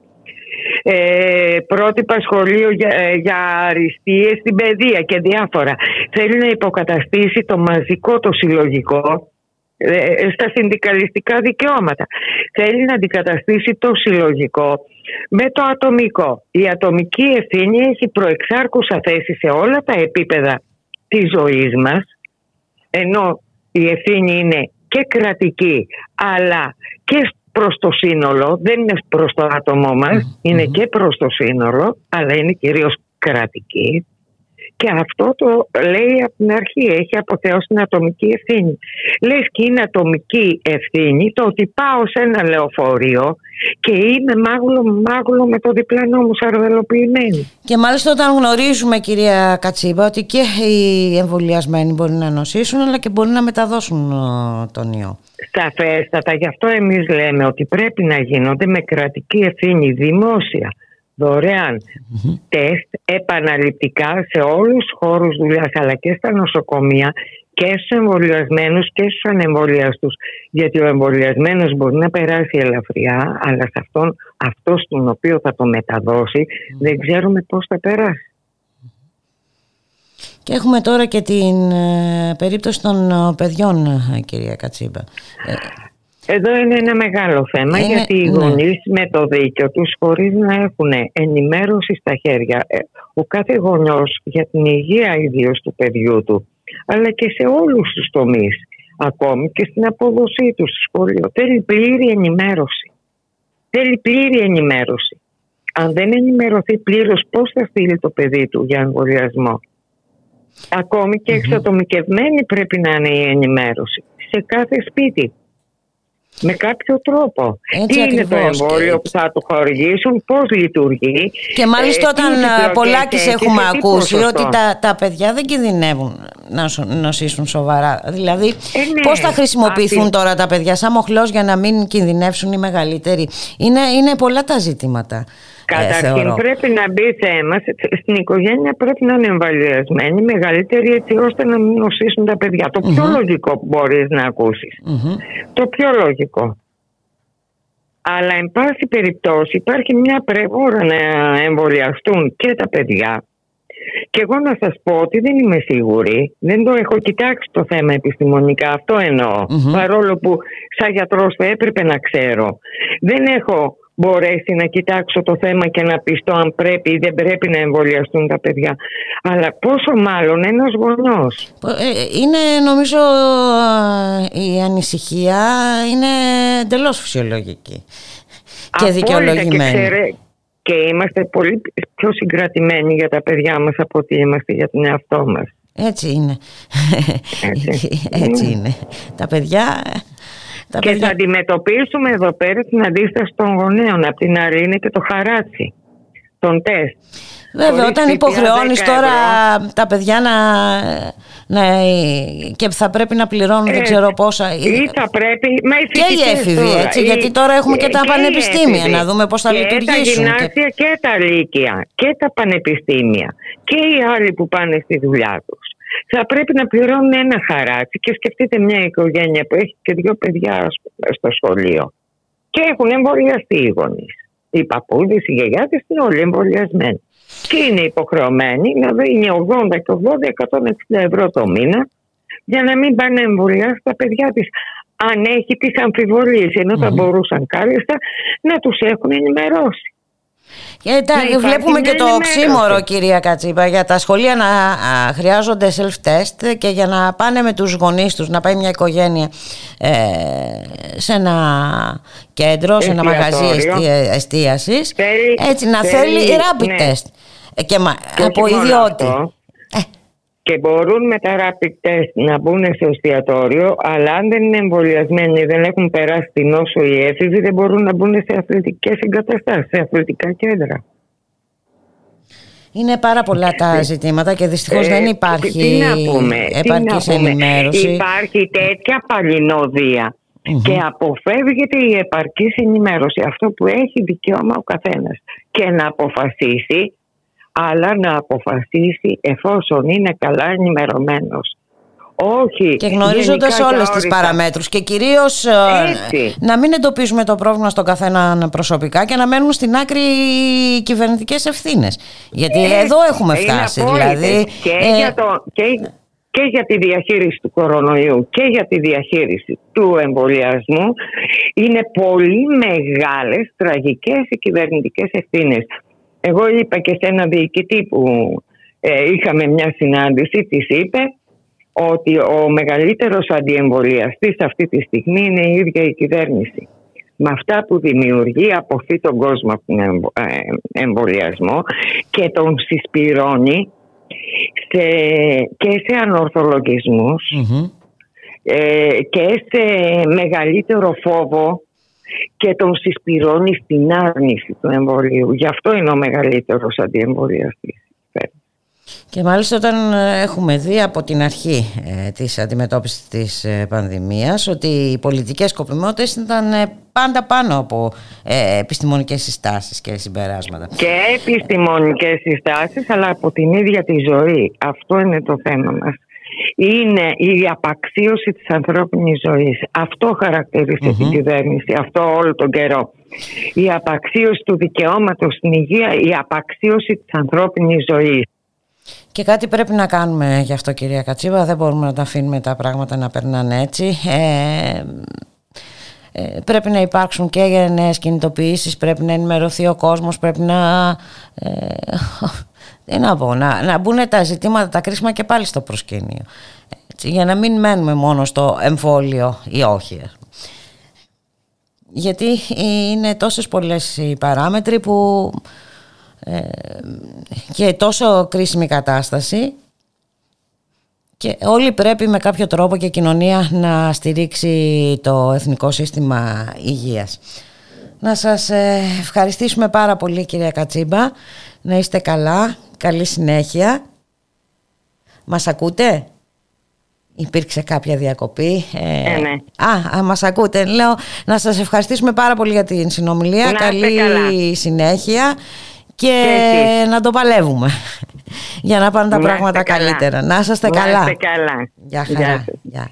Ε, πρότυπα σχολείο για, ε, για αριστείες στην παιδεία και διάφορα. Θέλει να υποκαταστήσει το μαζικό, το συλλογικό ε, στα συνδικαλιστικά δικαιώματα. Θέλει να αντικαταστήσει το συλλογικό με το ατομικό. Η ατομική ευθύνη έχει προεξάρχουσα θέση σε όλα τα επίπεδα της ζωής μας ενώ η ευθύνη είναι και κρατική αλλά και προς το σύνολο, δεν είναι προς το άτομό μας, είναι και προς το σύνολο, αλλά είναι κυρίως κρατική. Και αυτό το λέει από την αρχή, έχει αποθεώσει την ατομική ευθύνη. Λες και είναι ατομική ευθύνη το ότι πάω σε ένα λεωφορείο και είμαι μάγουλο, μάγουλο με το διπλανό μου σαρδελοποιημένη. Και μάλιστα όταν γνωρίζουμε κυρία Κατσίμπα ότι και οι εμβολιασμένοι μπορεί να νοσήσουν αλλά και μπορεί να μεταδώσουν ε, τον ιό. Σταφέστατα, γι' αυτό εμείς λέμε ότι πρέπει να γίνονται με κρατική ευθύνη δημόσια δωρεάν mm-hmm. τεστ επαναληπτικά σε όλους τους χώρους δουλειάς αλλά και στα νοσοκομεία και στους εμβολιασμένους και στους ανεμβολιαστούς γιατί ο εμβολιασμένος μπορεί να περάσει ελαφριά αλλά σε αυτόν αυτός τον οποίο θα το μεταδώσει δεν ξέρουμε πώς θα περάσει. Και έχουμε τώρα και την ε, περίπτωση των ε, παιδιών, ε, κυρία Κατσίμπα. Εδώ είναι ένα μεγάλο θέμα γιατί οι ναι. γονείς με το δίκιο τους χωρίς να έχουν ενημέρωση στα χέρια ε, ο κάθε γονιός για την υγεία ιδίως του παιδιού του αλλά και σε όλους τους τομείς, ακόμη και στην απόδοσή του στο σχολείο θέλει πλήρη ενημέρωση. Θέλει πλήρη ενημέρωση. Αν δεν ενημερωθεί πλήρως πώς θα στείλει το παιδί του για εμβολιασμό; Ακόμη και εξατομικευμένη πρέπει να είναι η ενημέρωση. Σε κάθε σπίτι με κάποιο τρόπο. Τι είναι το εμβόλιο που θα του χορηγήσουν, πώς λειτουργεί. Και μάλιστα ε, όταν πολλάκι έχουμε ακούσει ότι τα, τα παιδιά δεν κινδυνεύουν να νοσήσουν σοβαρά. Δηλαδή, ε, ναι. πώς θα χρησιμοποιηθούν τώρα τα παιδιά σαν μοχλός για να μην κινδυνεύσουν οι μεγαλύτεροι. Είναι, είναι πολλά τα ζητήματα. Ε, Καταρχήν πρέπει να μπει θέμα, στην οικογένεια πρέπει να είναι εμβολιασμένοι μεγαλύτεροι έτσι ώστε να μην νοσήσουν τα παιδιά. Το πιο λογικό που μπορείς να ακούσεις. Το πιο λογικό. Αλλά εν πάση περιπτώσει υπάρχει μια πρεγόρα να εμβολιαστούν και τα παιδιά Και εγώ να σας πω ότι δεν είμαι σίγουρη, δεν το έχω κοιτάξει το θέμα επιστημονικά, αυτό παρόλο που σαν γιατρός θα έπρεπε να ξέρω. Δεν έχω μπορέσει να κοιτάξω το θέμα και να πιστώ αν πρέπει ή δεν πρέπει να εμβολιαστούν τα παιδιά. Αλλά πόσο μάλλον ένας γονιός. Ε, είναι νομίζω η ανησυχία είναι εντελώς φυσιολογική και δικαιολογημένη. Και, και είμαστε πολύ πιο συγκρατημένοι για τα παιδιά μας από ότι είμαστε για τον εαυτό μας. Έτσι είναι. Έτσι, Έτσι είναι. Τα παιδιά και θα αντιμετωπίσουμε εδώ πέρα την αντίσταση των γονέων. Απ' την άλλη είναι και το χαράτσι των τεστ. Βέβαια, όταν υποχρεώνεις τώρα τα παιδιά να, να. και θα πρέπει να πληρώνουν δεν ξέρω πόσα. Ή θα πρέπει. Μα και οι έφηβοι, έτσι. γιατί τώρα έχουμε και, τα πανεπιστήμια να δούμε πώς θα και λειτουργήσουν. Τα γυμνάσια και... και τα λύκεια και τα πανεπιστήμια και οι άλλοι που πάνε στη δουλειά τους θα πρέπει να πληρώνουν ένα χαράτσι και σκεφτείτε μια οικογένεια που έχει και δύο παιδιά στο σχολείο και έχουν εμβολιαστεί οι γονείς. Οι παππούδες, οι γιαγιάδες είναι όλοι εμβολιασμένοι. Και είναι υποχρεωμένοι να δίνει 80 και 80, 160 ευρώ το μήνα για να μην πάνε να εμβολιάσει τα παιδιά της. Αν έχει τις αμφιβολίες, ενώ θα μπορούσαν κάλλιστα να τους έχουν ενημερώσει. Και βλέπουμε και το οξύμορο κυρία Κατσίπα για τα σχολεία να χρειάζονται self-test και για να πάνε με τους γονείς τους να πάει μια οικογένεια ε, σε ένα κέντρο, σε ένα μαγαζί εστίασης. Έτσι να θέλει, θέλει rapid ναι. test. Ε, και, και από ιδιώτη και μπορούν με τα rapid test να μπουν σε εστιατόριο, αλλά αν δεν είναι εμβολιασμένοι, δεν έχουν περάσει την νόσο οι έφηβοι, δεν μπορούν να μπουν σε αθλητικές εγκαταστάσεις, σε αθλητικά κέντρα. Είναι πάρα πολλά τα ε, ζητήματα και δυστυχώς ε, δεν υπάρχει επαρκής ενημέρωση. Υπάρχει τέτοια και αποφεύγεται η επαρκής ενημέρωση. Αυτό που έχει δικαίωμα ο καθένας και να αποφασίσει αλλά να αποφασίσει εφόσον είναι καλά ενημερωμένος. Όχι. Και γνωρίζοντας όλες τις παραμέτρους και κυρίως ε, να μην εντοπίζουμε το πρόβλημα στον καθένα προσωπικά και να μένουν στην άκρη οι κυβερνητικές ευθύνες. Γιατί εδώ έχουμε φτάσει. Δηλαδή, και, ε, για το, και, και για τη διαχείριση του κορονοϊού και για τη διαχείριση του εμβολιασμού είναι πολύ μεγάλες τραγικές οι κυβερνητικές ευθύνες. Εγώ είπα και σε ένα διοικητή που ε, είχαμε μια συνάντηση, της είπε ότι ο μεγαλύτερος αντιεμβολιαστής αυτή τη στιγμή είναι η ίδια η κυβέρνηση. Με αυτά που δημιουργεί αποθεί τον κόσμο από τον ε, εμβολιασμό και τον συσπηρώνει σε, και σε ανορθολογισμους ε, και σε μεγαλύτερο φόβο και τον συσπηρώνει στην άρνηση του εμβολίου. Γι' αυτό είναι ο μεγαλύτερος αντιεμβολιαστής. Και μάλιστα όταν έχουμε δει από την αρχή ε, της αντιμετώπισης της ε, πανδημίας ότι οι πολιτικές σκοπιμότητες ήταν ε, πάντα πάνω από ε, επιστημονικές συστάσεις και συμπεράσματα. Και επιστημονικές συστάσεις αλλά από την ίδια τη ζωή. Αυτό είναι το θέμα μας είναι η απαξίωση της ανθρώπινης ζωής. Αυτό την κυβέρνηση, αυτό όλο τον καιρό. Η απαξίωση του δικαιώματος στην υγεία, η απαξίωση της ανθρώπινης ζωής. Και κάτι πρέπει να κάνουμε γι' αυτό κυρία Κατσίβα, δεν μπορούμε να τα αφήνουμε τα πράγματα να περνάνε έτσι. Ε, ε, πρέπει να υπάρξουν και νέες κινητοποιήσεις, πρέπει να ενημερωθεί ο κόσμος, πρέπει να... Ε, τι να πω, να, να μπουν τα ζητήματα, τα κρίσιμα και πάλι στο προσκήνιο. Έτσι, για να μην μένουμε μόνο στο εμφόλιο ή όχι. Γιατί είναι τόσες πολλές οι παράμετροι που ε, και τόσο κρίσιμη κατάσταση και όλοι πρέπει με κάποιο τρόπο και η κοινωνία να στηρίξει το Εθνικό Σύστημα Υγείας. Να σας ε, ευχαριστήσουμε πάρα πολύ κυρία Κατσίμπα. Να είστε καλά. Καλή συνέχεια. Μας ακούτε; Υπήρξε κάποια διακοπή; Ε, ε, ναι. Α, α, μας ακούτε. Λέω να σας ευχαριστήσουμε πάρα πολύ για την συνομιλία. Καλή συνέχεια και, να το παλεύουμε για να πάνε τα πράγματα καλύτερα. Να είστε καλά. Να είστε καλά. Γεια χαρά. Γεια.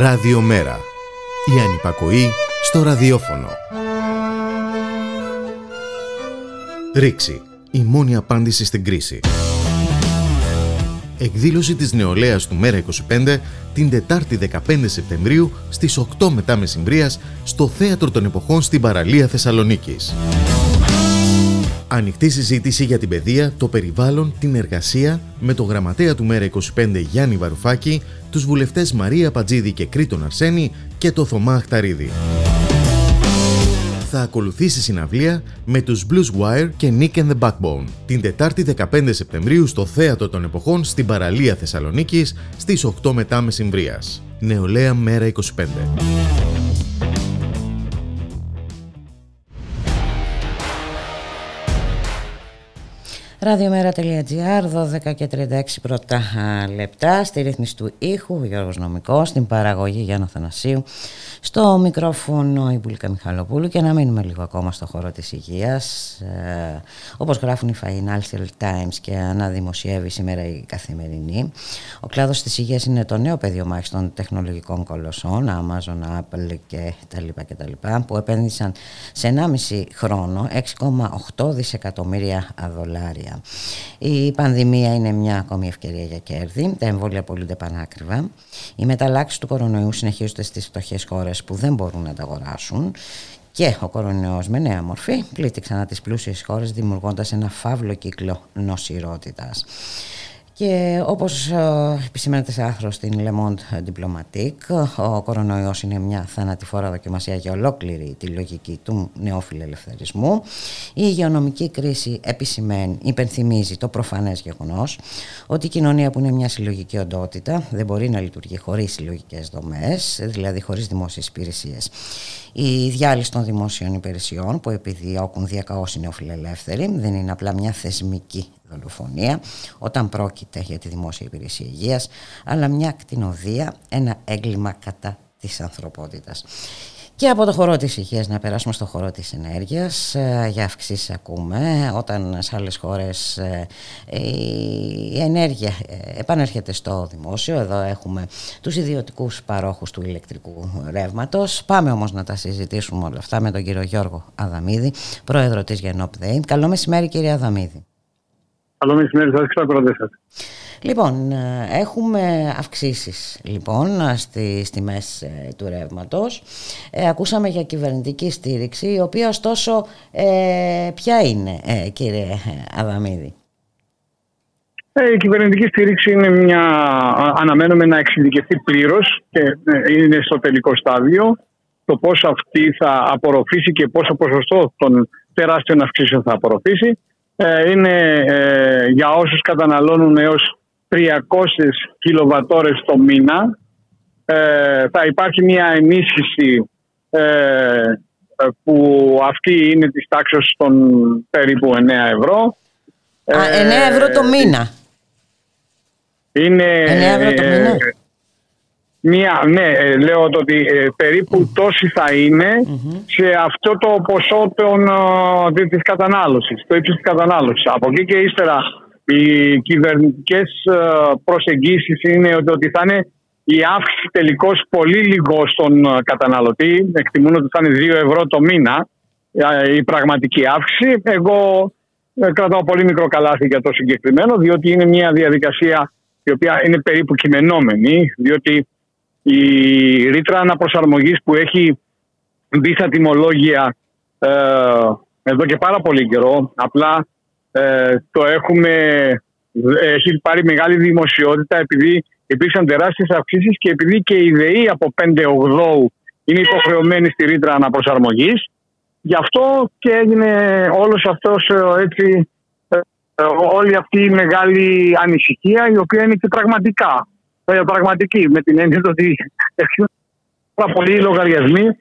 Ραδιομέρα. Η ανυπακοή στο ραδιόφωνο. Ρήξη. Η μόνη απάντηση στην κρίση. Εκδήλωση της νεολαίας του Μέρα 25 την Τετάρτη 15 Σεπτεμβρίου στις 8 μετά μεσημβρίας στο Θέατρο των Εποχών στην παραλία Θεσσαλονίκης. Ανοιχτή συζήτηση για την παιδεία, το περιβάλλον, την εργασία με το γραμματέα του Μέρα 25 Γιάννη Βαρουφάκη, τους βουλευτές Μαρία Πατζίδη και Κρήτον Αρσένη και το Θωμά Αχταρίδη. Θα ακολουθήσει συναυλία με τους Blues Wire και Nick and the Backbone την Τετάρτη 15 Σεπτεμβρίου στο Θέατρο των Εποχών στην παραλία Θεσσαλονίκης στις 8 μετά μεσημβρίας. Νεολαία Μέρα 25. Ραδιομέρα.gr, 12 και 36 πρώτα λεπτά, στη ρύθμιση του ήχου, Γιώργος Νομικός, στην παραγωγή Γιάννο Θανασίου, στο μικρόφωνο η Μπουλίκα Μιχαλοπούλου και να μείνουμε λίγο ακόμα στο χώρο της υγείας. Ε, όπως γράφουν οι Financial Times και αναδημοσιεύει σήμερα η καθημερινή, ο κλάδος της υγείας είναι το νέο πεδίο μάχης των τεχνολογικών κολοσσών, Amazon, Apple και τα λοιπά και τα λοιπά, που επένδυσαν σε 1,5 χρόνο 6,8 δισεκατομμύρια δολάρια. Η πανδημία είναι μια ακόμη ευκαιρία για κέρδη. Τα εμβόλια πωλούνται πανάκριβα. Οι μεταλλάξεις του κορονοϊού συνεχίζονται στις φτωχές χώρες που δεν μπορούν να τα αγοράσουν. Και ο κορονοϊός με νέα μορφή πλήττει ξανά τις πλούσιες χώρες δημιουργώντας ένα φαύλο κύκλο νοσηρότητας. Και όπως ε, επισημαίνεται σε άθρο στην Le Monde Diplomatique, ο κορονοϊός είναι μια θανατηφόρα δοκιμασία για ολόκληρη τη λογική του νεόφιλου ελευθερισμού. Η υγειονομική κρίση επισημαίνει, υπενθυμίζει το προφανές γεγονός ότι η κοινωνία που είναι μια συλλογική οντότητα δεν μπορεί να λειτουργεί χωρίς συλλογικές δομές, δηλαδή χωρίς δημόσιες υπηρεσίες. Η διάλυση των δημόσιων υπηρεσιών που επιδιώκουν διακαώς οι νεοφιλελεύθεροι δεν είναι απλά μια θεσμική δολοφονία όταν πρόκειται για τη δημόσια υπηρεσία υγείας αλλά μια κτηνοδία, ένα έγκλημα κατά της ανθρωπότητας. Και από το χώρο της υγείας να περάσουμε στο χώρο της ενέργειας. Ε, για αυξήσεις ακούμε. Όταν σε άλλες χώρες ε, η ενέργεια ε, επανέρχεται στο δημόσιο. Εδώ έχουμε τους ιδιωτικούς παρόχους του ηλεκτρικού ρεύματος. Πάμε όμως να τα συζητήσουμε όλα αυτά με τον κύριο Γιώργο Αδαμίδη, πρόεδρο της Γενόπ Καλό μεσημέρι κύριε Αδαμίδη. Καλό μεσημέρι σας και σας. Λοιπόν, ε, έχουμε αυξήσεις λοιπόν στις τιμές ε, του ρεύματος. Ε, ακούσαμε για κυβερνητική στήριξη, η οποία ωστόσο ε, ποια είναι κύριε Αδαμίδη; η κυβερνητική στήριξη είναι μια, αναμένουμε να εξειδικευτεί πλήρως και είναι στο τελικό στάδιο το πώς αυτή θα απορροφήσει και πόσο ποσοστό των τεράστιων αυξήσεων θα απορροφήσει. Είναι για όσους καταναλώνουν έως 300 κιλοβατόρες το μήνα. Ε, θα υπάρχει μια ενίσχυση ε, που αυτή είναι της τάξης των περίπου 9 ευρώ. 9 ευρώ το μήνα. Είναι 9 ευρώ το μήνα. Μία, ναι, λέω ότι περίπου τόση θα ειναι σε αυτό το ποσό των, της κατανάλωσης, το ύψος της κατανάλωσης. Από εκεί και ύστερα οι κυβερνητικές ε, προσεγγίσεις είναι ότι θα είναι η αύξηση τελικώς πολύ λίγο στον ε, καταναλωτή. Εκτιμούν ότι θα είναι 2 ευρώ το μήνα ε, η πραγματική αύξηση. Εγώ κρατάω πολύ μικρό καλάθι για το συγκεκριμένο, διότι είναι μια διαδικασία η οποία είναι περίπου κειμενόμενη, διότι η ρήτρα αναπροσαρμογής που έχει μπει στα τιμολόγια εδώ και πάρα πολύ καιρό, απλά ε, το έχουμε, έχει πάρει μεγάλη δημοσιότητα επειδή υπήρξαν τεράστιες αυξήσεις και επειδή και η ΔΕΗ από 5 8 είναι υποχρεωμένη στη ρήτρα αναπροσαρμογής. Γι' αυτό και έγινε όλος αυτός ε, έτσι, ε, όλη αυτή η μεγάλη ανησυχία η οποία είναι και πραγματικά πραγματική με την έννοια ότι πάρα πολλοί λογαριασμοί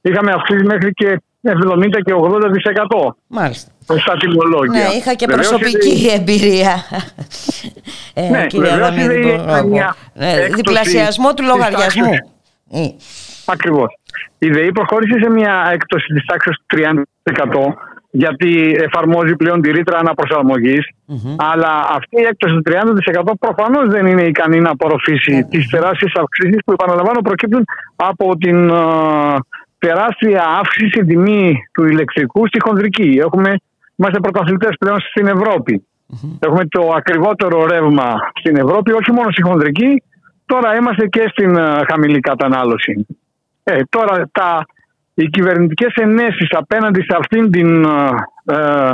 είχαμε αυξήσεις μέχρι και 70 και 80%. Μάλιστα. Στα τιμολόγια. Ναι, είχα και προσωπική εμπειρία. ε, ναι, κύριε ναι, διπλασιασμό του λογαριασμού. Ακριβώς. Η ΔΕΗ προχώρησε σε μια έκπτωση της τάξης 30% γιατί εφαρμόζει πλέον τη ρήτρα Αλλά αυτή η έκπτωση του 30% προφανώς δεν είναι ικανή να απορροφήσει mm-hmm. τις τεράστιες αυξήσεις που, επαναλαμβάνω, προκύπτουν από την uh, τεράστια αύξηση τιμή του ηλεκτρικού στη χονδρική. Έχουμε, είμαστε πρωταθλητές πλέον στην ευρωπη Έχουμε το ακριβότερο ρεύμα στην Ευρώπη, όχι μόνο στη χονδρική, τώρα είμαστε και στην uh, χαμηλή κατανάλωση. Ε, τώρα τα οι κυβερνητικές ενέσεις απέναντι σε αυτήν την ε,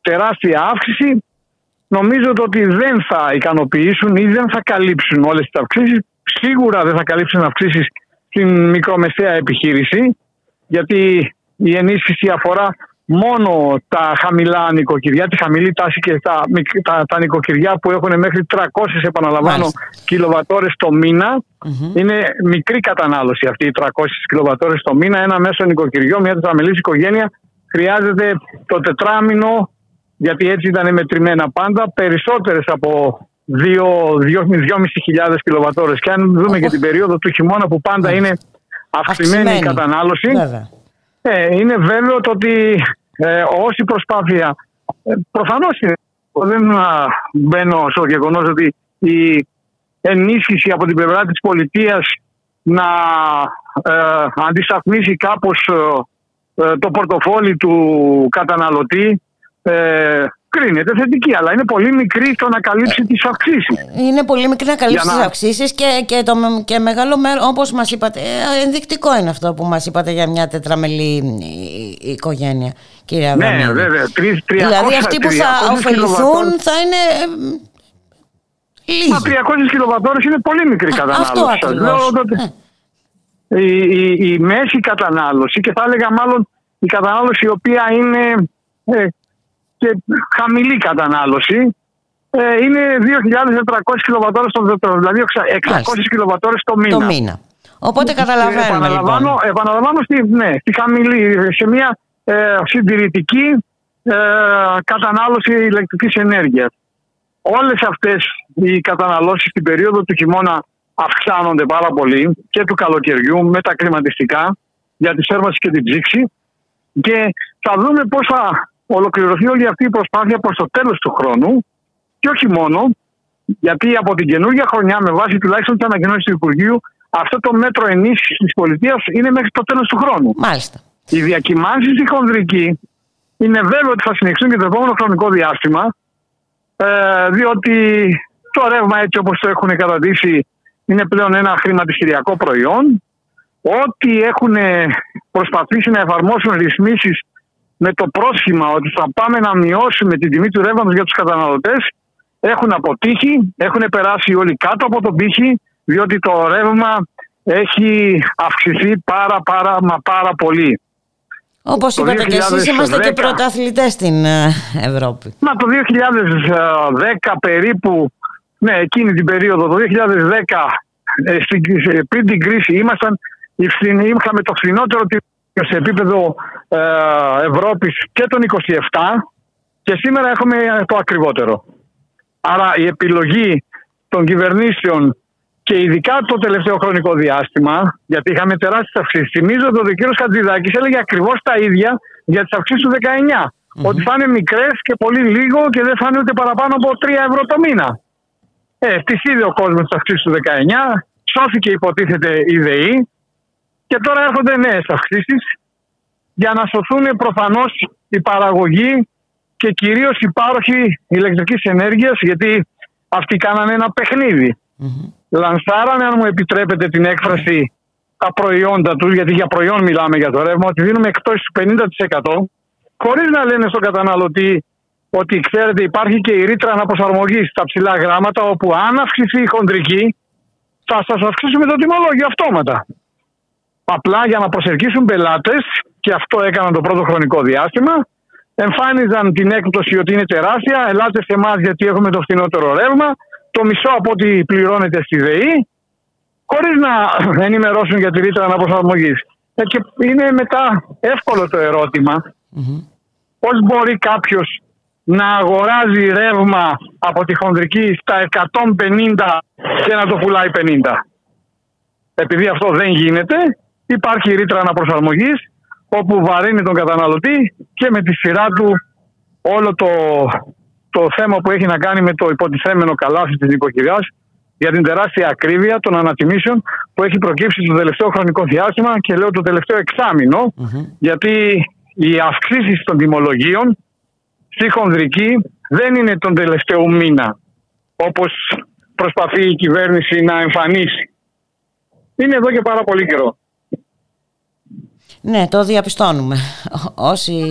τεράστια αύξηση νομίζω ότι δεν θα ικανοποιήσουν ή δεν θα καλύψουν όλες τις αυξήσεις. Σίγουρα δεν θα καλύψουν αυξήσεις στην μικρομεσαία επιχείρηση γιατί η ενίσχυση αφορά μόνο τα χαμηλά νοικοκυριά, τη χαμηλή τάση και τα, τα, τα νοικοκυριά που έχουν μέχρι 300 επαναλαμβάνω κιλοβατόρες το μηνα Είναι μικρή κατανάλωση αυτή οι 300 κιλοβατόρες το μήνα. Ένα μέσο νοικοκυριό, μια τετραμελής οικογένεια χρειάζεται το τετράμινο γιατί έτσι ήταν μετρημένα πάντα περισσότερες από 2.500 κιλοβατόρες. Και αν δούμε και την περίοδο του χειμώνα που πάντα είναι αυξημένη η κατανάλωση ε, είναι βέβαιο το ότι ε, όση προσπάθεια. Ε, Προφανώς δεν μπαίνω στο γεγονός ότι η ενίσχυση από την πλευρά της πολιτείας να ε, αντισταθμίσει κάπως ε, το πορτοφόλι του καταναλωτή κρίνεται θετική, αλλά είναι πολύ μικρή το να καλύψει τις αυξήσεις. Είναι πολύ μικρή να καλύψει να... τις αυξήσεις και, και, το, και μεγάλο μέρο, όπως μας είπατε, ε, ενδεικτικό είναι αυτό που μας είπατε για μια τετραμελή οικογένεια, κυρία Ναι, βέβαια. Τρι, δηλαδή αυτοί που θα ωφεληθούν θα είναι. Ε, λίγοι. Μα 300 κιλοβατόρες είναι πολύ μικρή κατανάλωση. Αυτό ακριβώς. Ναι. Η, η, η, μέση κατανάλωση και θα έλεγα μάλλον η κατανάλωση η οποία είναι ε, και χαμηλή κατανάλωση ε, είναι 2.400 κιλοβατόρες το δευτερόλεπτο, δηλαδή 600 κιλοβατόρες το μήνα. Το μήνα. Οπότε καταλαβαίνουμε επαναλαμβάνω, λοιπόν. Επαναλαμβάνω στη, ναι, στη χαμηλή, σε μια ε, συντηρητική ε, κατανάλωση ηλεκτρικής ενέργειας. Όλες αυτές οι καταναλώσεις στην περίοδο του χειμώνα αυξάνονται πάρα πολύ και του καλοκαιριού με τα κλιματιστικά για τη θέρμανση και την ψήξη και θα δούμε πώς θα ολοκληρωθεί όλη αυτή η προσπάθεια προς το τέλος του χρόνου και όχι μόνο, γιατί από την καινούργια χρονιά, με βάση τουλάχιστον τι ανακοινώσει του Υπουργείου, αυτό το μέτρο ενίσχυσης της πολιτείας είναι μέχρι το τέλος του χρόνου. Μάλιστα. Οι διακυμάνσεις στη χονδρική είναι βέβαιο ότι θα συνεχιστούν και το επόμενο χρονικό διάστημα, ε, διότι το ρεύμα έτσι όπως το έχουν καταδείξει είναι πλέον ένα χρηματιστηριακό προϊόν. Ό,τι έχουν προσπαθήσει να εφαρμόσουν ρυθμίσεις με το πρόσχημα ότι θα πάμε να μειώσουμε την τιμή του ρεύματος για τους καταναλωτές έχουν αποτύχει, έχουν περάσει όλοι κάτω από τον πύχη διότι το ρεύμα έχει αυξηθεί πάρα πάρα μα πάρα πολύ. Όπως είπατε και εσείς είμαστε και πρωταθλητές στην ε, Ευρώπη. Μα το 2010 περίπου, ναι εκείνη την περίοδο, το 2010 ε, πριν την κρίση ήμασταν, είχαμε το φθηνότερο σε επίπεδο ε, Ευρώπης και των 27 και σήμερα έχουμε το ακριβότερο. Άρα η επιλογή των κυβερνήσεων και ειδικά το τελευταίο χρονικό διάστημα, γιατί είχαμε τεράστιες αυξήσεις. Θυμίζω ότι ο κ. Χατζηδάκης έλεγε ακριβώς τα ίδια για τις αυξήσεις του 19. Ότι θα είναι μικρές και πολύ λίγο και δεν θα είναι ούτε παραπάνω από 3 ευρώ το μήνα. Ε, είδε ο κόσμος τις αυξήσεις του 19, σώθηκε υποτίθεται η ΔΕΗ, και τώρα έρχονται νέες αυξήσεις για να σωθούν προφανώς η παραγωγή και κυρίως οι πάροχοι ηλεκτρικής ενέργειας, γιατί αυτοί κάνανε ένα παιχνίδι. Mm-hmm. Λανσάρανε, αν μου επιτρέπετε την έκφραση, τα προϊόντα τους, γιατί για προϊόν μιλάμε για το ρεύμα, ότι δίνουμε εκτός του 50%, χωρίς να λένε στον καταναλωτή ότι ξέρετε υπάρχει και η ρήτρα αναπροσαρμογής στα ψηλά γράμματα, όπου αν αυξηθεί η χοντρική, θα σας αυξήσουμε το τιμολόγιο αυτόματα. Απλά για να προσελκύσουν πελάτες, και αυτό έκαναν το πρώτο χρονικό διάστημα, εμφάνιζαν την έκπτωση ότι είναι τεράστια. Ελάτε σε εμάς γιατί έχουμε το φθηνότερο ρεύμα, το μισό από ό,τι πληρώνεται στη ΔΕΗ, χωρίς να ενημερώσουν για τη ρήτρα αναπροσαρμογής. Ε, και είναι μετά εύκολο το ερωτημα mm-hmm. Πώς μπορεί κάποιος να αγοράζει ρεύμα από τη χονδρική στα 150 και να το πουλάει 50. Επειδή αυτό δεν γίνεται, Υπάρχει ρήτρα αναπροσαρμογής. όπου βαρύνει τον καταναλωτή και με τη σειρά του όλο το, το θέμα που έχει να κάνει με το υποτιθέμενο καλάθι της νοικοκυριάς για την τεράστια ακρίβεια των ανατιμήσεων που έχει προκύψει το τελευταίο χρονικό διάστημα και λέω το τελευταίο γιατί οι αυξήσεις των τιμολογίων στη χονδρική δεν είναι τον τελευταίο μήνα όπως προσπαθεί η κυβέρνηση να εμφανίσει. Είναι εδώ και πάρα πολύ καιρό. Ναι, το διαπιστώνουμε. Όσοι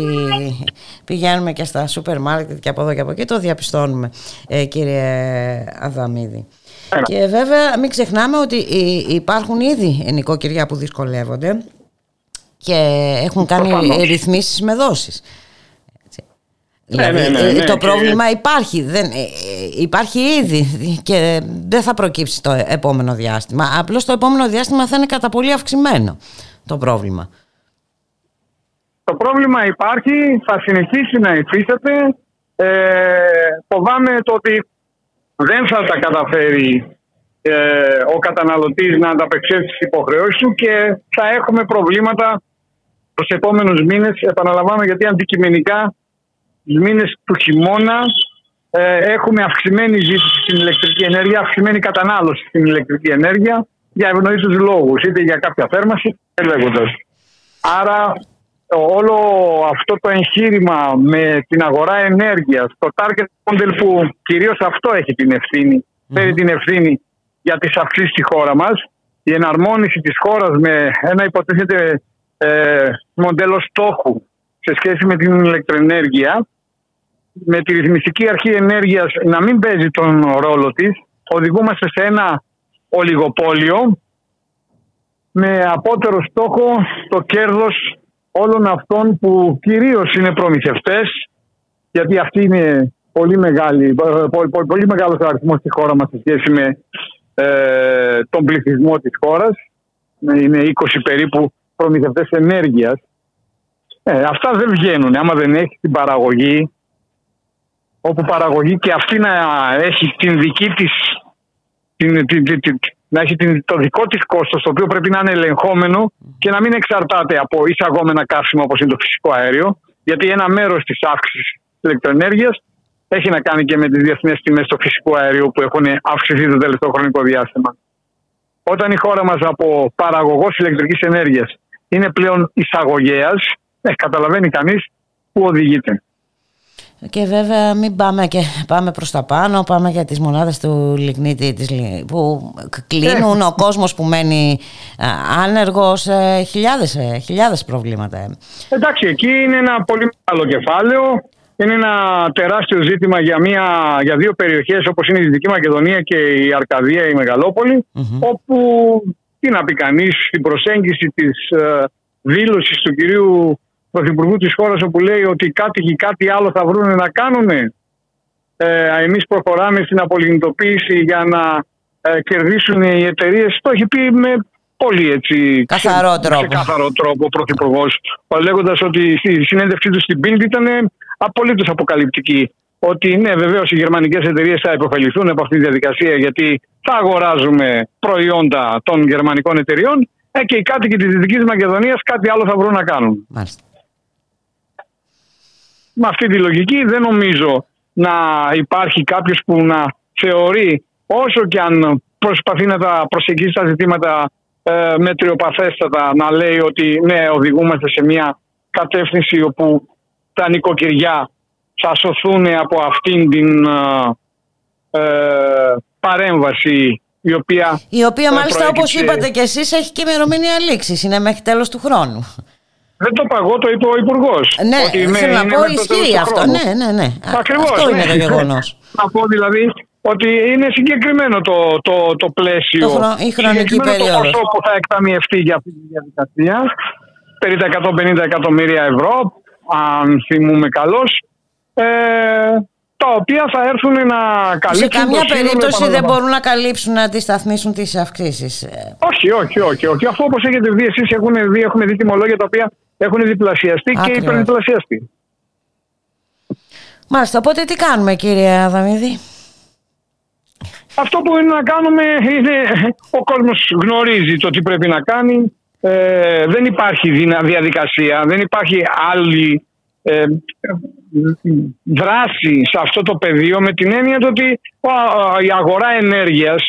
πηγαίνουμε και στα σούπερ μάρκετ και από εδώ και από εκεί, το διαπιστώνουμε, ε, κύριε Αδαμίδη. Και βέβαια μην ξεχνάμε ότι υπάρχουν ήδη νοικοκυριά που δυσκολεύονται και έχουν κάνει Προφανώς. ρυθμίσεις με δόσεις. Ναι, δηλαδή ναι, ναι, ναι, το πρόβλημα υπάρχει, δεν, ε, ε, υπάρχει ήδη και δεν θα προκύψει το επόμενο διάστημα. Απλώς το επόμενο διάστημα θα είναι κατά πολύ αυξημένο το πρόβλημα. Το πρόβλημα υπάρχει, θα συνεχίσει να υφίσταται. Ε, φοβάμαι το ότι δεν θα τα καταφέρει ε, ο καταναλωτής να ανταπεξέλθει στις υποχρεώσεις του και θα έχουμε προβλήματα τους επόμενους μήνες. Επαναλαμβάνω γιατί αντικειμενικά τους μήνες του χειμώνα ε, έχουμε αυξημένη ζήτηση στην ηλεκτρική ενέργεια, αυξημένη κατανάλωση στην ηλεκτρική ενέργεια για ευνοήτους λόγους, είτε για κάποια θέρμαση, λέγοντας. Άρα όλο αυτό το εγχείρημα με την αγορά ενέργειας, το target model που κυρίως αυτό έχει την ευθύνη, φέρει την ευθύνη για τις αυξήσεις στη χώρα μας, η εναρμόνιση της χώρας με ένα υποτίθεται ε, μοντέλο στόχου σε σχέση με την ηλεκτροενέργεια, με τη ρυθμιστική αρχή ενέργειας να μην παίζει τον ρόλο της, οδηγούμαστε σε ένα ολιγοπόλιο με απότερο στόχο το κέρδος όλων αυτών που κυρίως είναι προμηθευτές γιατί αυτή είναι πολύ, μεγάλη, πολύ, πολύ μεγάλος αριθμός στη χώρα μας σε σχέση με ε, τον πληθυσμό της χώρας. Είναι 20 περίπου προμηθευτές ενέργειας. Ε, αυτά δεν βγαίνουν. Άμα δεν έχεις την παραγωγή, όπου παραγωγή και αυτή να έχει την δική της την, την, την, να έχει το δικό της κόστος, το οποίο πρέπει να είναι ελεγχόμενο και να μην εξαρτάται από εισαγόμενα καύσιμα όπως είναι το φυσικό αέριο. Γιατί ένα μέρος της αύξησης της ηλεκτροενέργειας έχει να κάνει και με τις διεθνεί τιμές του φυσικού αερίου που έχουν αυξηθεί το τελευταίο χρονικό διάστημα. Όταν η χώρα μας από παραγωγός ηλεκτρικής ενέργειας είναι πλέον εισαγωγέας, ε, καταλαβαίνει κανείς πού οδηγείται. Και βέβαια μην πάμε και πάμε προς τα πάνω, πάμε για τις μονάδες του λιγνίτη που κλείνουν, ο κόσμος που μένει άνεργος, ε, χιλιάδες, ε, χιλιάδες προβλήματα. Ε. Εντάξει, εκεί είναι ένα πολύ μεγάλο κεφάλαιο, είναι ένα τεράστιο ζήτημα για, μια, για δύο περιοχές όπως είναι η Δυτική Μακεδονία και η Αρκαδία, η μεγαλοπολη όπου, τι να πει κανείς, στην προσέγγιση της δήλωσης του κυρίου πρωθυπουργού της χώρας όπου λέει ότι οι κάτοικοι κάτι άλλο θα βρουν να κάνουν. Ε, Εμείς προχωράμε στην απολυνητοποίηση για να ε, κερδίσουν οι εταιρείες. Το έχει πει με πολύ έτσι. Καθαρό σε, τρόπο. Σε καθαρό τρόπο ο πρωθυπουργός. Λέγοντας ότι η συνέντευξή του στην Bild ήταν απολύτως αποκαλυπτική. Ότι ναι, βεβαίως οι γερμανικές εταιρείες θα υποφεληθούν από αυτή τη διαδικασία γιατί θα αγοράζουμε προϊόντα των γερμανικών εταιριών ε, και οι κάτοικοι της Δυτικής Μακεδονίας κάτι άλλο θα βρουν να κάνουν. Μάλιστα με αυτή τη λογική δεν νομίζω να υπάρχει κάποιος που να θεωρεί όσο και αν προσπαθεί να τα προσεγγίσει τα ζητήματα ε, μετριοπαθέστατα να λέει ότι ναι οδηγούμαστε σε μια κατεύθυνση όπου τα νοικοκυριά θα σωθούν από αυτήν την ε, ε παρέμβαση η οποία, η οποία μάλιστα όπως είπατε και εσείς έχει και ημερομηνία λήξης, είναι μέχρι τέλος του χρόνου. Δεν το είπα εγώ, το είπε ο Υπουργός. Ναι, ότι θέλω να πω ισχύει αυτό. Ναι, ναι, ναι. Ακριβώς, αυτό είναι ναι. το γεγονός. Να πω δηλαδή ότι είναι συγκεκριμένο το, το, το πλαίσιο. Το χρο... η χρονική περίοδο. Το ποσό που θα εκταμιευτεί για αυτή τη διαδικασία. Περί τα 150 εκατομμύρια ευρώ, αν θυμούμε καλώς. Ε, τα οποία θα έρθουν να καλύψουν. Σε καμία περίπτωση δεν μπορούν να καλύψουν να αντισταθμίσουν τις αυξήσεις. Όχι, όχι, όχι. όχι. Αφού όπως έχετε δει εσείς, έχουμε δει τιμολόγια τα οποία έχουν διπλασιαστεί και υπερδιπλασιαστεί. Μάλιστα, οπότε τι κάνουμε κύριε Αδαμίδη; Αυτό που είναι να κάνουμε είναι ο κόσμος γνωρίζει το τι πρέπει να κάνει. Ε, δεν υπάρχει διαδικασία, δεν υπάρχει άλλη ε, δράση σε αυτό το πεδίο με την έννοια ότι η αγορά ενέργειας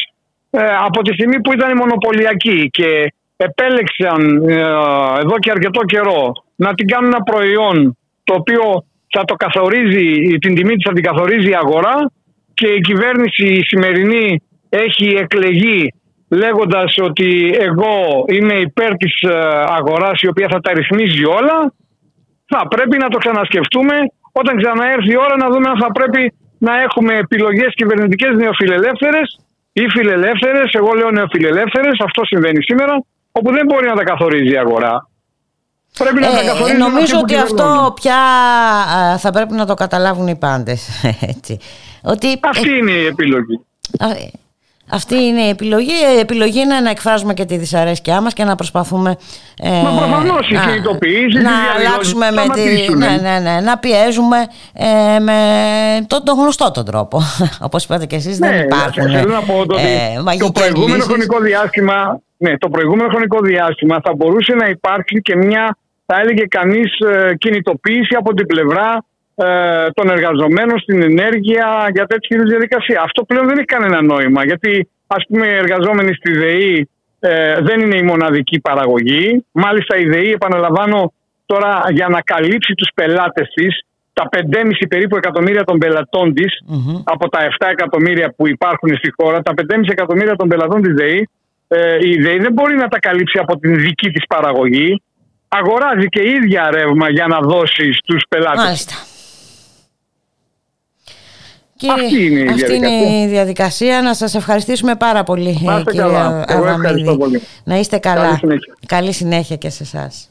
ε, από τη στιγμή που ήταν μονοπωλιακή και επέλεξαν ε, εδώ και αρκετό καιρό να την κάνουν ένα προϊόν το οποίο θα το καθορίζει, την τιμή της θα την καθορίζει η αγορά και η κυβέρνηση η σημερινή έχει εκλεγεί λέγοντας ότι εγώ είμαι υπέρ της ε, αγοράς η οποία θα τα ρυθμίζει όλα. Θα πρέπει να το ξανασκεφτούμε. Όταν ξαναέρθει η ώρα να δούμε αν θα πρέπει να έχουμε επιλογές κυβερνητικές νεοφιλελεύθερες ή φιλελεύθερες, εγώ λέω νεοφιλελεύθερες, αυτό συμβαίνει σήμερα, όπου δεν μπορεί να τα καθορίζει η αγορά. Πρέπει να τα ε, καθορίζει νομίζω ότι αυτό πια θα πρέπει να το καταλάβουν οι πάντες. Ότι... Αυτή είναι η επιλογή. Αυτή είναι η επιλογή. Η επιλογή είναι να εκφράζουμε και τη δυσαρέσκειά μας και να προσπαθούμε. Ε, Μα η κινητοποίηση. Να αλλάξουμε με τη. Ναι, ναι, ναι, να πιέζουμε ε, με τον, τον γνωστό τον τρόπο. Όπως είπατε και εσείς, ναι, δεν υπάρχουν. Θέλω να πω ότι ε, το προηγούμενο χρονικό διάστημα. Ναι, το προηγούμενο χρονικό διάστημα θα μπορούσε να υπάρξει και μια, θα έλεγε κανείς, ε, κινητοποίηση από την πλευρά ε, των εργαζομένων στην ενέργεια για τέτοιου είδους διαδικασία. Αυτό πλέον δεν έχει κανένα νόημα γιατί ας πούμε οι εργαζόμενοι στη ΔΕΗ ε, δεν είναι η μοναδική παραγωγή. Μάλιστα η ΔΕΗ επαναλαμβάνω τώρα για να καλύψει τους πελάτες της τα 5,5 περίπου εκατομμύρια των πελατών της, από τα 7 εκατομμύρια που υπάρχουν στη χώρα, τα 5,5 εκατομμύρια των πελατών της ΔΕΗ, ε, η ΔΕΗ δεν μπορεί να τα καλύψει από την δική της παραγωγή. Αγοράζει και ίδια ρεύμα για να δώσει στους πελάτες. Κύριε, αυτή είναι, η, αυτή διαδικασία. είναι η διαδικασία. Να σας ευχαριστήσουμε πάρα πολύ, κύριε Αδαμίδη. Να είστε καλά. Καλή συνέχεια, Καλή συνέχεια και σε εσάς.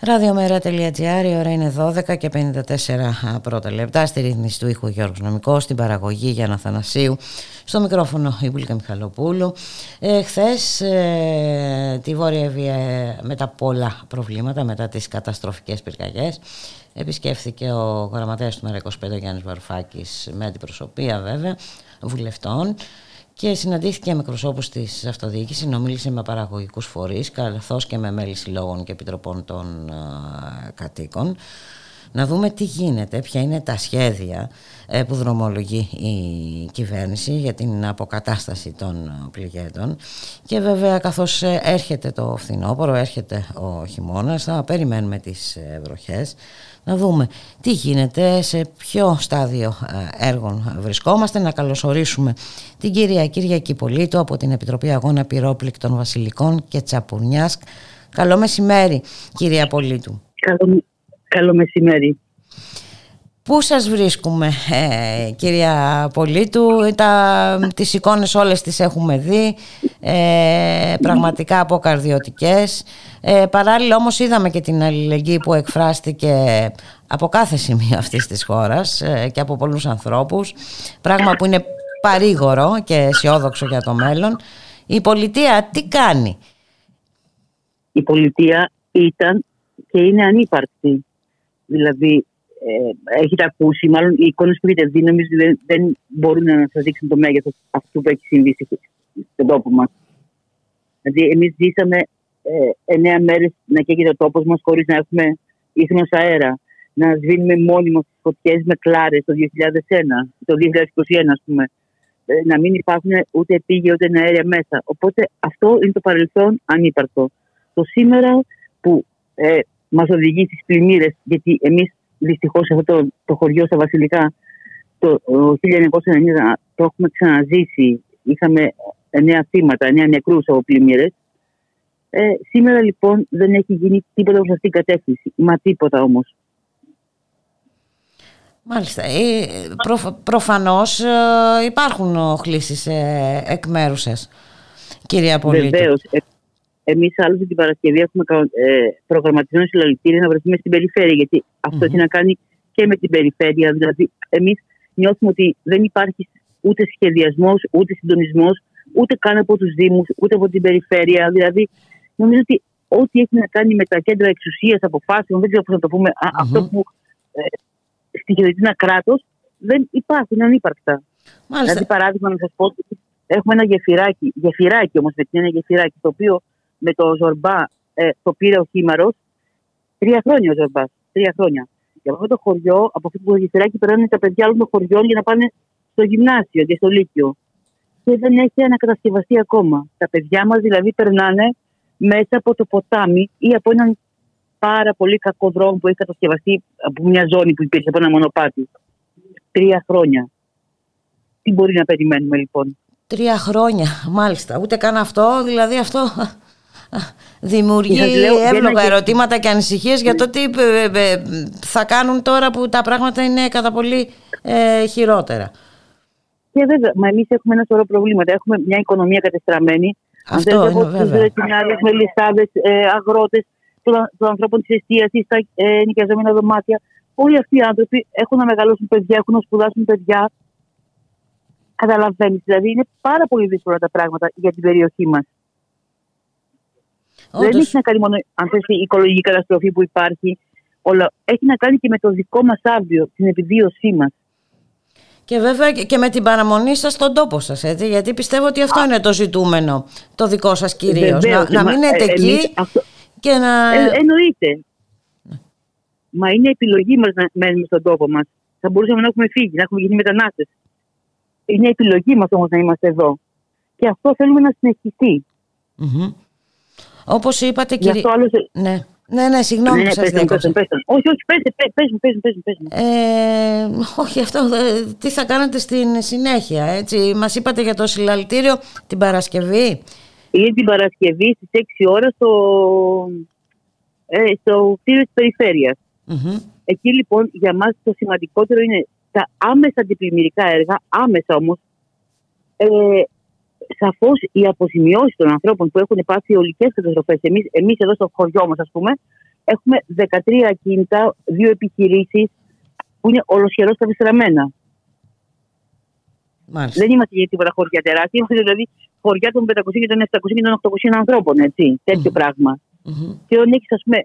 Ραδιομέρα.gr, η ώρα είναι 12 και 54 πρώτα λεπτά. Στη ρύθμιση του ήχου Γιώργος Νομικός, στην παραγωγή Γιάννα Θανασίου, στο μικρόφωνο η Μπουλίκα Μιχαλοπούλου. Ε, χθες ε, τη Βόρεια Ευβία ε, με τα πολλά προβλήματα, μετά τις καταστροφικές πυρκαγιές, επισκέφθηκε ο γραμματέας του ΜΕΡΑ25 Γιάννης Βαρουφάκης με αντιπροσωπεία βέβαια βουλευτών και συναντήθηκε με προσώπου της αυτοδιοίκησης, συνομίλησε με παραγωγικούς φορείς, καθώς και με μέλη συλλόγων και επιτροπών των κατοίκων. Να δούμε τι γίνεται, ποια είναι τα σχέδια ε, που δρομολογεί η κυβέρνηση για την αποκατάσταση των πληγέντων και βέβαια καθώς ε, έρχεται το φθινόπωρο, έρχεται ο χειμώνας, θα περιμένουμε τις ε, βροχές να δούμε τι γίνεται, σε ποιο στάδιο ε, έργων βρισκόμαστε, να καλωσορίσουμε την κυρία Κυριακή Πολίτου από την Επιτροπή Αγώνα Πυρόπληκτων Βασιλικών και Τσαπουνιάς. Καλό μεσημέρι κυρία Πολίτου. Καλό, καλό μεσημέρι. Πού σας βρίσκουμε ε, κυρία Πολίτου, τα, τις εικόνες όλες τις έχουμε δει, ε, πραγματικά αποκαρδιωτικές. Ε, παράλληλα όμως είδαμε και την αλληλεγγύη που εκφράστηκε από κάθε σημείο αυτής της χώρας ε, και από πολλούς ανθρώπους, πράγμα που είναι παρήγορο και αισιόδοξο για το μέλλον. Η πολιτεία τι κάνει; Η πολιτεία ήταν και είναι ανύπαρκτη. Δηλαδή ε, έχετε ακούσει, μάλλον οι εικόνες που έχετε δει, νομίζω δεν, δεν μπορούν να σας δείξουν το μέγεθος αυτού που έχει συμβεί στον τόπο μας. Δηλαδή, εμείς ζήσαμε ε, εννέα μέρες να καίγεται ο τόπος μας χωρίς να έχουμε ίχνος αέρα. Να σβήνουμε μόνιμα τι φωτιές με κλάρες το 2001, το 2021, ας πούμε. Ε, να μην υπάρχουν ούτε επίγεια ούτε αέρια μέσα. Οπότε αυτό είναι το παρελθόν ανύπαρκτο. Το σήμερα που ε, μας οδηγεί στις πλημμύρες, γιατί εμείς Δυστυχώς αυτό το, το χωριό στα Βασιλικά το 1990 το έχουμε ξαναζήσει. Είχαμε εννέα θύματα, εννέα νεκρούς από πλημμύρες. Ε, σήμερα λοιπόν δεν έχει γίνει τίποτα προς αυτήν την κατεύθυνση. Μα τίποτα όμως. Μάλιστα. Ε, προ, προφανώς ε, υπάρχουν οχλήσεις ε, εκ μέρους σας, κυρία Πολίτη. Βεβαίως. Ε, Εμείς άλλωστε την Παρασκευή έχουμε ε, προγραμματισμένο συλλαλητήρια να βρεθούμε στην περιφέρεια, γιατί αυτό έχει να κάνει και με την περιφέρεια. Δηλαδή, εμείς νιώθουμε ότι δεν υπάρχει ούτε σχεδιασμός, ούτε συντονισμός, ούτε καν από τους Δήμους, ούτε από την περιφέρεια. Δηλαδή, νομίζω ότι ό,τι έχει να κάνει με τα κέντρα εξουσίας, αποφάσεων, δεν ξέρω πώς να το πούμε, αυτό που ε, στοιχειοθετεί ένα κράτος, δεν υπάρχει, είναι ανύπαρκτα. Μάλιστα. Δηλαδή, παράδειγμα, να σας πω ότι έχουμε ένα γεφυράκι, γεφυράκι όμως, με την ένα γεφυράκι, το οποίο με το Ζορμπά ε, το πήρε ο Χήμαρος. Τρία χρόνια ο Ζορμπά. Τρία χρόνια. Και από αυτό το χωριό, από αυτό το γεφυράκι, περνάνε τα παιδιά όλων των χωριών για να πάνε στο γυμνάσιο και στο Λύκειο. Και δεν έχει ανακατασκευαστεί ακόμα. Τα παιδιά μας δηλαδή περνάνε μέσα από το ποτάμι ή από έναν πάρα πολύ κακό δρόμο που έχει κατασκευαστεί από μια ζώνη που υπήρχε από ένα μονοπάτι. Τρία χρόνια. Τι μπορεί να περιμένουμε λοιπόν; Τρία χρόνια, μάλιστα. Ούτε καν αυτό, δηλαδή αυτό δημιουργεί εύλογα ερωτήματα και ανησυχίες για το τι ε, ε, ε, θα κάνουν τώρα που τα πράγματα είναι κατά πολύ ε, χειρότερα. Και βέβαια, μα εμείς έχουμε ένα σωρό προβλήματα. Έχουμε μια οικονομία κατεστραμμένη. Αυτό δεν είναι βέβαια. με ληστάδε, αγρότες, των ανθρώπων της εστίασης, τα ε, νοικιαζόμενα δωμάτια. Όλοι αυτοί οι άνθρωποι έχουν να μεγαλώσουν παιδιά, έχουν να σπουδάσουν παιδιά. Καταλαβαίνεις. Δηλαδή, είναι πάρα πολύ δύσκολα τα πράγματα για την περιοχή μας. Δεν έχει να κάνει μόνο αν θες, η οικολογική καταστροφή που υπάρχει. Όλα. Έχει να κάνει και με το δικό μας αύριο, την επιβίωσή μας. Και βέβαια και με την παραμονή σας στον τόπο σας, έτσι, γιατί πιστεύω ότι αυτό είναι το ζητούμενο, το δικό σας κυρίως. να, να μείνετε ε, εκεί αυτό... και να... Ε, εννοείται. Ναι. Μα είναι επιλογή μας να μένουμε στον τόπο μας. Θα μπορούσαμε να έχουμε φύγει, να έχουμε γίνει μετανάστες. Είναι επιλογή μας όμως να είμαστε εδώ. Και αυτό θέλουμε να συνεχιστεί. Όπως είπατε κύριε... Άλλος... Ναι. Ναι, ναι, συγγνώμη ναι, που σας διέκοψα. Όχι, όχι, πέστε, πέστε, πέστε, πέστε, πέστε. Ε, όχι, αυτό, ε, τι θα κάνετε στην συνέχεια, έτσι; Μας είπατε για το συλλαλητήριο την Παρασκευή. Είναι την Παρασκευή στις 6 ώρα στο, ε, στο κτίριο της περιφερειας Εκεί λοιπόν για μας το σημαντικότερο είναι τα άμεσα αντιπλημμυρικά έργα, άμεσα όμως, ε, σαφώς οι αποζημιώσεις των ανθρώπων που έχουν πάθει ολικές καταστροφές, εμείς εμείς εδώ στο χωριό μας, ας πούμε, έχουμε 13 ακίνητα, δύο επιχειρήσεις που είναι ολοσχερός καθιστραμμένα. Μάλιστα. Δεν είμαστε για τίποτα χωριά τεράστια. Είμαστε δηλαδή χωριά των 500 και των 700 και των 800 ανθρώπων. Έτσι, τέτοιο πράγμα. Μμμ. Και όταν έχεις, ας πούμε,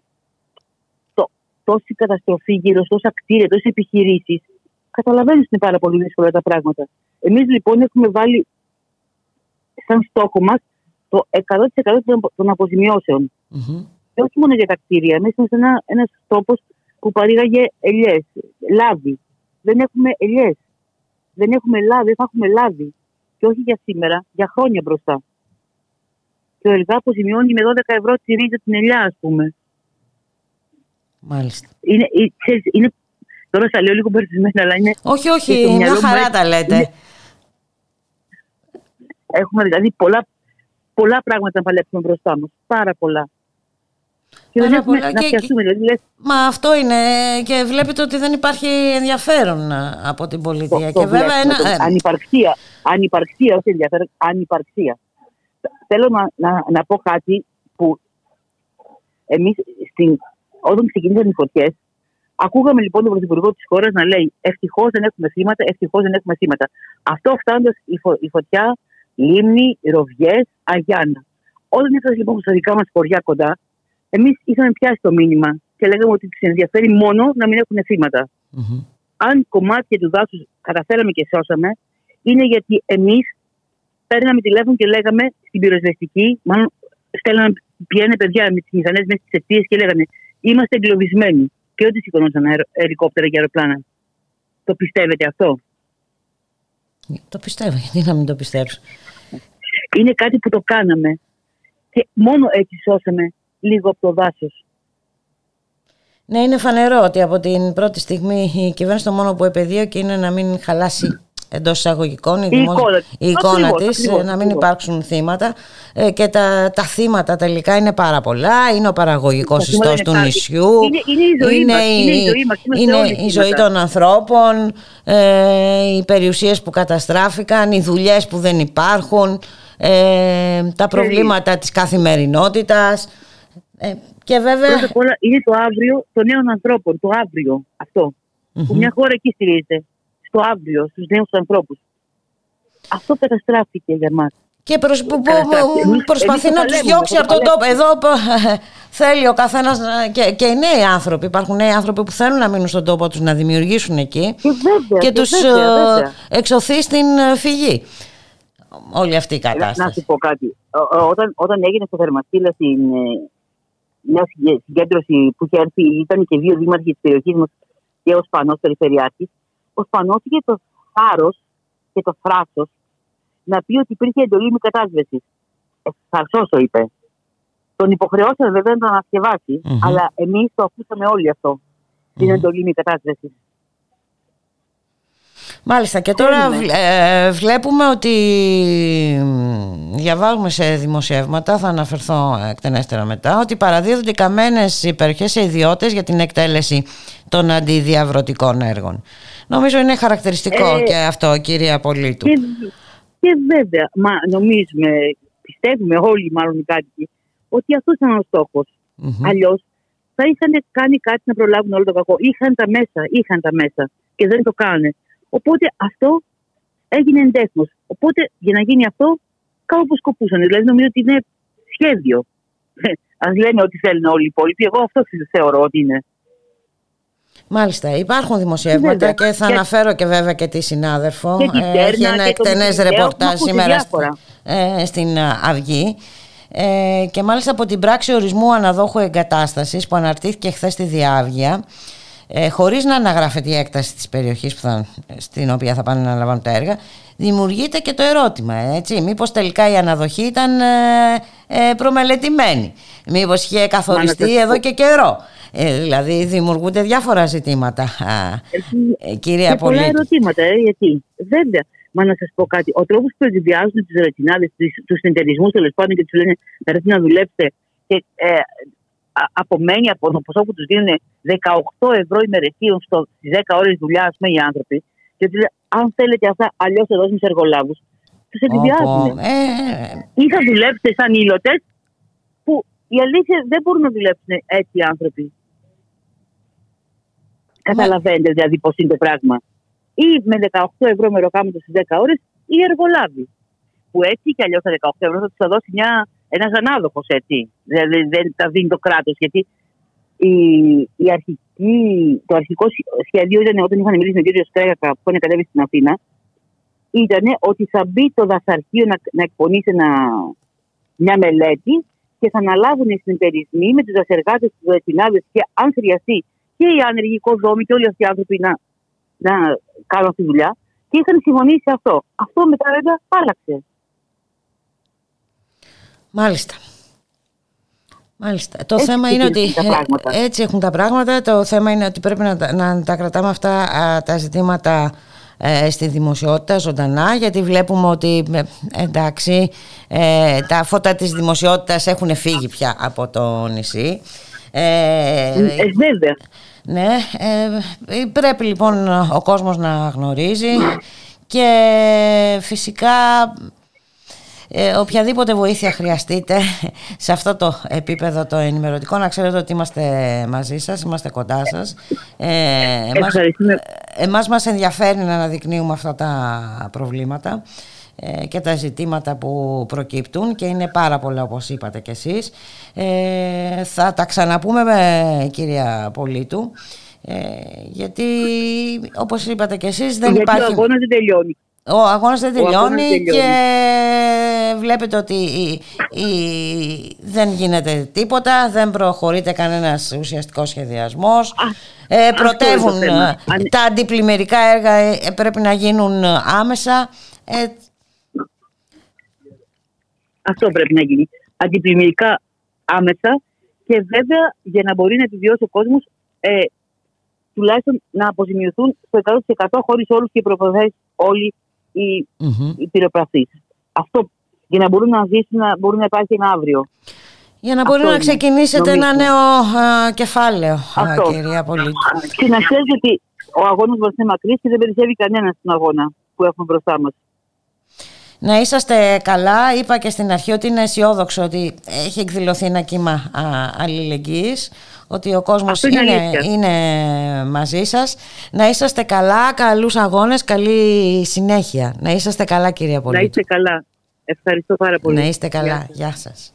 το, τόση καταστροφή γύρω, τόσα κτίρια, τόσες επιχειρήσεις, καταλαβαίνεις ότι είναι πάρα πολύ δύσκολα τα πράγματα. Εμείς λοιπόν έχουμε βάλει σαν στόχο μας το 100% των- των αποζημιώσεων. Μμμ. Και όχι μόνο για τα κτίρια. Εμείς είμαστε ένα ένας τόπος που παρήγαγε ελιές, λάδι. Δεν έχουμε ελιές. Δεν έχουμε λάδι, δεν θα έχουμε λάδι. Και όχι για σήμερα, για χρόνια μπροστά. Και ο ΕΛΓΑ αποζημιώνει με 12 ευρώ τη ρίζα την ελιά, ας πούμε. Μάλιστα. Είναι, ε, ξέρεις, είναι, τώρα θα λέω λίγο μπερδεμένα, αλλά είναι, Όχι, Και το όχι, μια μυαλό μου χαρά έτσι τα λέτε. είναι- έχουμε δηλαδή πολλά, πολλά πράγματα να παλέψουμε μπροστά μας. Πάρα πολλά. Και δεν Πάρα έχουμε πολλά να και- πιαστούμε. Δηλαδή, λες, Μα αυτό είναι και βλέπετε ότι δεν υπάρχει ενδιαφέρον α, από την Το, πολιτεία. το και βέβαια βλέπουμε, ένα, το- ε, ανυπαρξία, ανυπαρξία, όχι ενδιαφέρον, ανυπαρξία. Θέλω να, να, να πω κάτι που εμείς στην, όταν ξεκίνησαν οι φωτιές, ακούγαμε λοιπόν τον Πρωθυπουργό της χώρας να λέει Ευτυχώς δεν έχουμε θύματα, ευτυχώς δεν έχουμε θύματα. Αυτό φτάνοντας η, φω, η φωτιά, Λίμνη, Ροβιές, Αγιάννα. Όταν έφτασε λοιπόν στα δικά μας χωριά κοντά, εμείς είχαμε πιάσει το μήνυμα και λέγαμε ότι του ενδιαφέρει μόνο να μην έχουν θύματα μμμ. αν κομμάτια του δάσους καταφέραμε και σώσαμε, είναι γιατί εμείς παίρναμε τηλέφωνο και λέγαμε στην πυροσβεστική, μάλλον στέλναμε, πηγαίνανε παιδιά με τις μηχανές μέσα στι αιστείε και λέγανε Είμαστε εγκλωβισμένοι. Και ό,τι σηκωνόταν αερο, ελικόπτερα και αεροπλάνα. Το πιστεύετε αυτό; Το πιστεύω, γιατί να μην το πιστέψω. Είναι κάτι που το κάναμε. Και μόνο έτσι σώσαμε λίγο από το δάσος. Ναι, είναι φανερό ότι από την πρώτη στιγμή η κυβέρνηση το μόνο που επαιδείωκε είναι να μην χαλάσει εντός εισαγωγικών η, δημόσια- εικόνα της. η εικόνα Ακριβώς, της, ακριβώς, να μην ακριβώς. υπάρξουν θύματα ε, και τα, τα θύματα τελικά είναι πάρα πολλά είναι ο παραγωγικός Τα θύματα ιστός του είναι κάτι. νησιού Είναι- είναι η ζωή μας, είναι η ζωή μας, είμαστε είναι όλοι η ζωή θύματα. των ανθρώπων ε, οι περιουσίες που καταστράφηκαν οι δουλειές που δεν υπάρχουν ε, τα προβλήματα της καθημερινότητας ε, και βέβαια Πρώτα απ' όλα είναι το αύριο των νέων ανθρώπων. Το αύριο αυτό. Που μια χώρα εκεί στηρίζεται. Στο αύριο, στους νέους ανθρώπους. Αυτό καταστράφηκε για μας. Και προσ... που, που- Καταστράφηκε. Εμείς- προσπαθεί εμείς το να τους παλεύουμε, διώξει το από τον τόπο. παλεύουμε. Εδώ π- θέλει ο καθένας να- και, και οι νέοι άνθρωποι. Υπάρχουν νέοι άνθρωποι που θέλουν να μείνουν στον τόπο τους, να δημιουργήσουν εκεί Και βέβαια. και και τους βέβαια, ε, βέβαια. εξωθεί στην ε, φυγή. Όλη αυτή η Να, να κατάσταση. σου πω κάτι. Ο- ο- Όταν, όταν έγινε στο Θερμαστήλα στην ε, μια συγκέ- συγκέντρωση που είχε έρθει, ήταν και δύο δήμαρχοι της περιοχής μας και ο Σπανός Περιφερειάρχης, ο Σπανό είχε το θάρρος και το θράσος να πει ότι υπήρχε εντολή μη κατάσβεσης. Θαρσός το είπε. Τον υποχρεώσαμε βέβαια να το ανασκευάσει, Μμμ. αλλά εμείς το ακούσαμε όλοι αυτό. Την Μμμ. εντολή μη κατάσβεσης. Μάλιστα και τώρα Θέλουμε. βλέ- ε, βλέπουμε ότι μ, διαβάζουμε σε δημοσιεύματα, θα αναφερθώ εκτενέστερα μετά, ότι παραδίδονται οι καμένες υπερχές σε ιδιώτες για την εκτέλεση των αντιδιαβρωτικών έργων. Νομίζω είναι χαρακτηριστικό Ε, και αυτό κύριε Απολίτου. Και, και βέβαια, μα νομίζουμε, πιστεύουμε όλοι μάλλον οι κάτοικοι, ότι αυτός ήταν ο στόχος. Μμμ. Αλλιώς θα είχαν κάνει κάτι να προλάβουν όλο το κακό. Είχαν τα μέσα, είχαν τα μέσα και δεν το κάνανε. Οπότε αυτό έγινε εντέχνος. Οπότε για να γίνει αυτό, κάπου σκοπούσαν. Δηλαδή νομίζω ότι είναι σχέδιο. Α λένε ότι θέλουν όλοι οι υπόλοιποι. Εγώ αυτό θεωρώ ότι είναι. Μάλιστα, υπάρχουν δημοσιεύματα Βέβαια. και θα Και- αναφέρω και βέβαια και τη συνάδελφο. Και την Ε, Τέρνα Έχει ένα και το εκτενές Μητρέο, ρεπορτάζ έχουμε ακούσει σήμερα διάφορα. ε, στην ε, Αυγή. Ε, και μάλιστα από την πράξη ορισμού αναδόχου εγκατάστασης που αναρτήθηκε χθες στη Διάβγεια ε, χωρίς να αναγράφεται η έκταση της περιοχής που θα, στην οποία θα πάνε να λαμβάνουν τα έργα δημιουργείται και το ερώτημα έτσι, μήπως τελικά η αναδοχή ήταν ε, ε, προμελετημένη μήπως είχε καθοριστεί σας πω. εδώ και καιρό ε, δηλαδή δημιουργούνται διάφορα ζητήματα α, ε, κυρία και πολλά Πολίτη ερωτήματα, ε, γιατί. Βέβαια. Μα να σας πω κάτι. Ο τρόπος που εκβιάζουν τους ρετινάδες, τους συνεταιρισμού τέλος πάντων και τους λένε να έρθει να δουλέψετε και ε, α- απομένει από το ποσό που τους δίνουν 18 ευρώ ημερησίων στις 10 ώρες δουλειά, ας πούμε, οι άνθρωποι. Και τους λένε, αν θέλετε αυτά, αλλιώς θα δώσουμε σε εργολάβους. Τους εκβιάζουν. Όπο, ε, Ή θα δουλέψετε σαν ήλωτες, που η αλήθεια δεν μπορούν να δουλέψουν έτσι οι άνθρωποι. Καταλαβαίνετε δηλαδή πώς είναι το πράγμα. Ή με 18 ευρώ μεροκάματο στις 10 ώρες ή εργολάβοι. Που έτσι κι αλλιώς τα 18 ευρώ θα τους θα δώσει μια, ένας ζανάδοχο έτσι. Δηλαδή δεν τα δίνει το κράτος. Γιατί η, η αρχική, το αρχικό σχέδιο ήταν όταν είχαν μιλήσει με τον κύριο Σκρέγακα που είχαν κατέβει στην Αθήνα, ήταν ότι θα μπει το δασαρχείο να, να εκπονήσει ένα, μια μελέτη και θα αναλάβουν οι συνεταιρισμοί με τους δασεργάτες, τους δεσινάδε και αν χρειαστεί και οι άνεργοι οικοδόμοι και όλοι αυτοί οι άνθρωποι να, να κάνουν αυτή τη δουλειά. Και είχαν συμφωνήσει αυτό. Αυτό μετά βέβαια άλλαξε. Μάλιστα. Μάλιστα. Το έτσι θέμα είναι ότι ε, έτσι έχουν τα πράγματα. Το θέμα είναι ότι πρέπει να, να τα κρατάμε αυτά τα ζητήματα ε, στη δημοσιότητα ζωντανά γιατί βλέπουμε ότι ε, εντάξει τα φώτα της δημοσιότητας έχουν φύγει πια από το νησί. Ε, βέβαια. Ναι, πρέπει λοιπόν ο κόσμος να γνωρίζει και φυσικά ε, οποιαδήποτε βοήθεια χρειαστείτε σε αυτό το επίπεδο το ενημερωτικό να ξέρετε ότι είμαστε μαζί σας, είμαστε κοντά σας. Ε, εμάς, εμάς μας ενδιαφέρει να αναδεικνύουμε αυτά τα προβλήματα. ε, και τα ζητήματα που προκύπτουν και είναι πάρα πολλά όπως είπατε κι εσείς ε, θα τα ξαναπούμε με κυρία Πολίτου ε, γιατί όπως είπατε κι εσείς δεν γιατί υπάρχει... ο δεν τελειώνει ο αγώνας δεν τελειώνει, και βλέπετε ότι δεν γίνεται τίποτα, δεν προχωρείται κανένας ουσιαστικός σχεδιασμός. ε, πρωτεύουν ε, τα αντιπλημμυρικά έργα ε, πρέπει να γίνουν άμεσα. Ε, αυτό πρέπει να γίνει. Αντιπλημμυρικά άμεσα και βέβαια για να μπορεί να επιβιώσει ο κόσμος ε, τουλάχιστον να αποζημιωθούν στο 100% χωρίς όλους και οι προποθέσει όλοι οι, mm-hmm. Αυτό για να μπορούν να ζήσουν, να μπορούν να υπάρχει ένα αύριο. Για να μπορεί να ξεκινήσετε ένα νέο α, κεφάλαιο, α, κυρία Πολίτη. Και να ξέρετε ότι ο αγώνας μας είναι μακρύς και δεν περισσεύει κανένας στον αγώνα που έχουμε μπροστά μας. Να είσαστε καλά. Είπα και στην αρχή ότι είναι αισιόδοξο ότι έχει εκδηλωθεί ένα κύμα αλληλεγγύης ότι ο κόσμος είναι, είναι, μαζί σας. Να είσαστε καλά, καλούς αγώνες, καλή συνέχεια. Να είσαστε καλά κυρία Πολίτη. Να είστε καλά. Ευχαριστώ πάρα πολύ. Να είστε καλά. Γεια σας.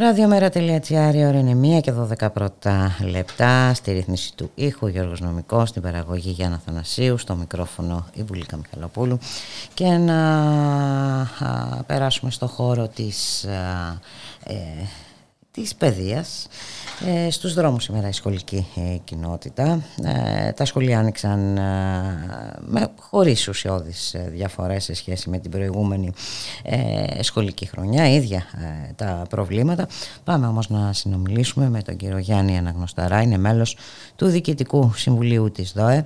Ραδιομέρα.gr, η ώρα είναι 1 και 12 πρώτα λεπτά. Στη ρύθμιση του ήχου Γιώργος Νομικός, στην παραγωγή Γιάννα Θανασίου, στο μικρόφωνο η Βουλίκα Μιχαλοπούλου. Και να περάσουμε στο χώρο της, ε, της παιδείας ε, στους δρόμους σήμερα η σχολική ε, κοινότητα. Ε, τα σχολεία άνοιξαν ε, με, χωρίς ουσιώδεις διαφορές σε σχέση με την προηγούμενη σχολική χρονιά, ίδια τα προβλήματα. Πάμε όμως να συνομιλήσουμε με τον κύριο Γιάννη Αναγνωσταρά, είναι μέλος του Διοικητικού Συμβουλίου της ΔΟΕ.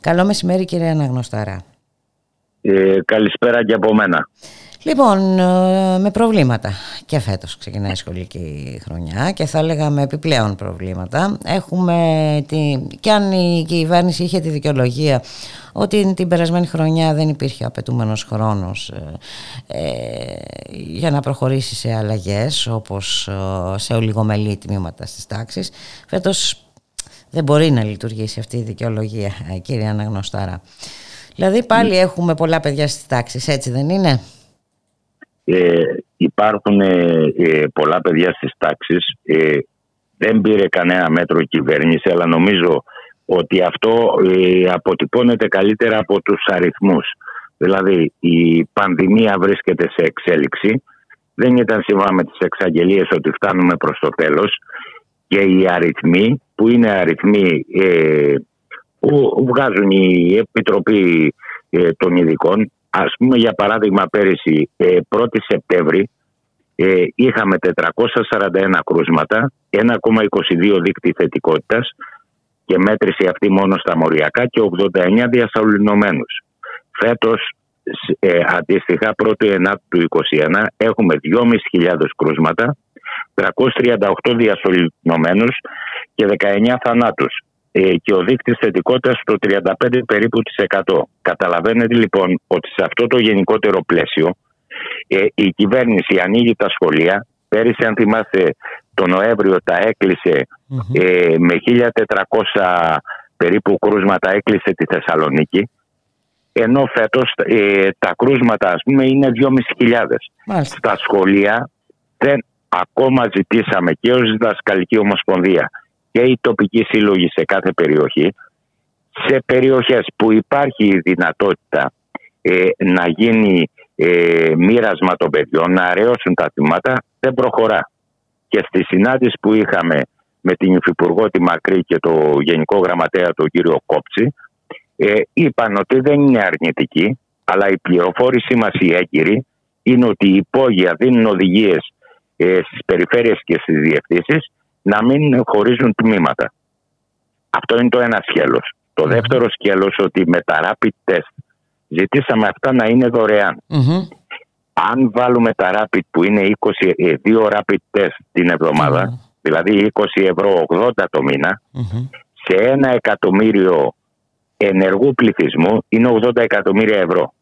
Καλό μεσημέρι κύριε Αναγνωσταρά. καλησπέρα και από μένα. Λοιπόν, ε, με προβλήματα και φέτος ξεκινάει η σχολική χρονιά και θα έλεγα με επιπλέον προβλήματα. Έχουμε, τη, και αν η κυβέρνηση είχε τη δικαιολογία ότι την περασμένη χρονιά δεν υπήρχε απαιτούμενος χρόνος ε, ε για να προχωρήσει σε αλλαγές όπως ε, σε ολιγομελή τμήματα στις τάξεις. Φέτος δεν μπορεί να λειτουργήσει αυτή η δικαιολογία, κύριε Αναγνωστάρα. Δηλαδή πάλι έχουμε πολλά παιδιά στις τάξεις, έτσι δεν είναι; Ε, υπάρχουν ε, ε, πολλά παιδιά στις τάξεις. Ε, δεν πήρε κανένα μέτρο η κυβέρνηση, αλλά νομίζω ότι αυτό αποτυπώνεται καλύτερα από τους αριθμούς. Δηλαδή η πανδημία βρίσκεται σε εξέλιξη. Δεν ήταν σύμφωνα με τις εξαγγελίες ότι φτάνουμε προς το τέλος και οι αριθμοί που είναι αριθμοί που βγάζουν η Επιτροπή των Ειδικών Ας πούμε για παράδειγμα πέρυσι 1η ε, Σεπτέμβρη ε, είχαμε 441 κρούσματα, 1,22 δίκτυ θετικότητας και μέτρηση αυτή μόνο στα μοριακά και 89 διασωληνωμένους. Φέτος ε, αντίστοιχα 1η Ενάτου του 2021 έχουμε 2.500 κρούσματα, 338 διασωληνωμένους και 19 θανάτους. Ε, και ο δείκτης θετικότητας στο 35 περίπου της 100. Καταλαβαίνετε λοιπόν ότι σε αυτό το γενικότερο πλαίσιο ε, η κυβέρνηση ανοίγει τα σχολεία. Πέρυσι αν θυμάστε το Νοέμβριο τα εκλεισε ε, με 1400 περίπου κρούσματα έκλεισε τη Θεσσαλονίκη ενώ φέτος τα κρούσματα ας πούμε είναι 2.500. Στα σχολεία δεν ακόμα ζητήσαμε και ως διδασκαλική ομοσπονδία και οι τοπικοί σύλλογοι σε κάθε περιοχή σε περιοχές που υπάρχει η δυνατότητα ε, να γίνει ε, μοίρασμα των παιδιών, να αραιώσουν τα θυμάτα, δεν προχωρά. Και στη συνάντηση που είχαμε με την Υφυπουργό τη Μακρύ και το Γενικό Γραμματέα τον κύριο Κόψη, ε, είπαν ότι δεν είναι αρνητική, αλλά η πληροφόρησή μας η έγκυρη είναι ότι οι υπόγεια δίνουν οδηγίες ε, στις περιφέρειες και στις διευθύνσεις να μην χωρίζουν τμήματα. Αυτό είναι το ένα σκέλος. Το δεύτερο σκέλος ότι με τα rapid test ζητήσαμε αυτά να είναι Αν βάλουμε τα rapid που είναι 20, ε, δύο rapid test την εβδομάδα, δηλαδή 20 ευρώ 80 το μήνα, σε ένα εκατομμύριο ενεργού πληθυσμού είναι 80 εκατομμύρια ευρώ.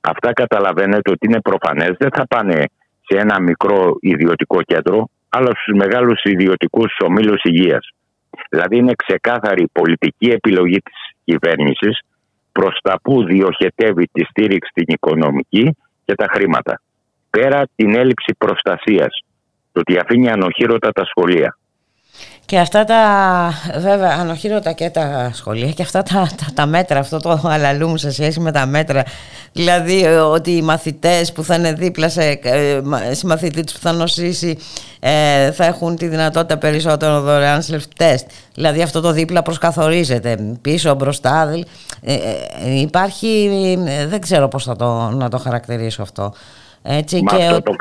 Αυτά καταλαβαίνετε ότι είναι προφανές, δεν θα πάνε σε ένα μικρό ιδιωτικό κέντρο, αλλά στους μεγάλους ιδιωτικούς ομίλους υγείας. Δηλαδή είναι ξεκάθαρη πολιτική επιλογή της κυβέρνησης προς τα που διοχετεύει τη στήριξη στην οικονομική και τα χρήματα. Πέρα την έλλειψη προστασίας, το ότι αφήνει ανοχήρωτα τα σχολεία. Και αυτά τα, βέβαια, ανοχήρωτα και τα σχολεία και αυτά τα, τα, μέτρα, αυτό το αλαλούμ σε σχέση με τα μέτρα. Δηλαδή ε, ότι οι μαθητές που θα είναι δίπλα σε ε, συμμαθητή που θα νοσήσει ε, θα έχουν τη δυνατότητα περισσότερο δωρεάν self-test. Δηλαδή αυτό το δίπλα προσκαθορίζεται πίσω, μπροστά. Ε, υπάρχει, δεν ξέρω πώς θα το, να το χαρακτηρίσω αυτό. Έτσι, και... αυτό το,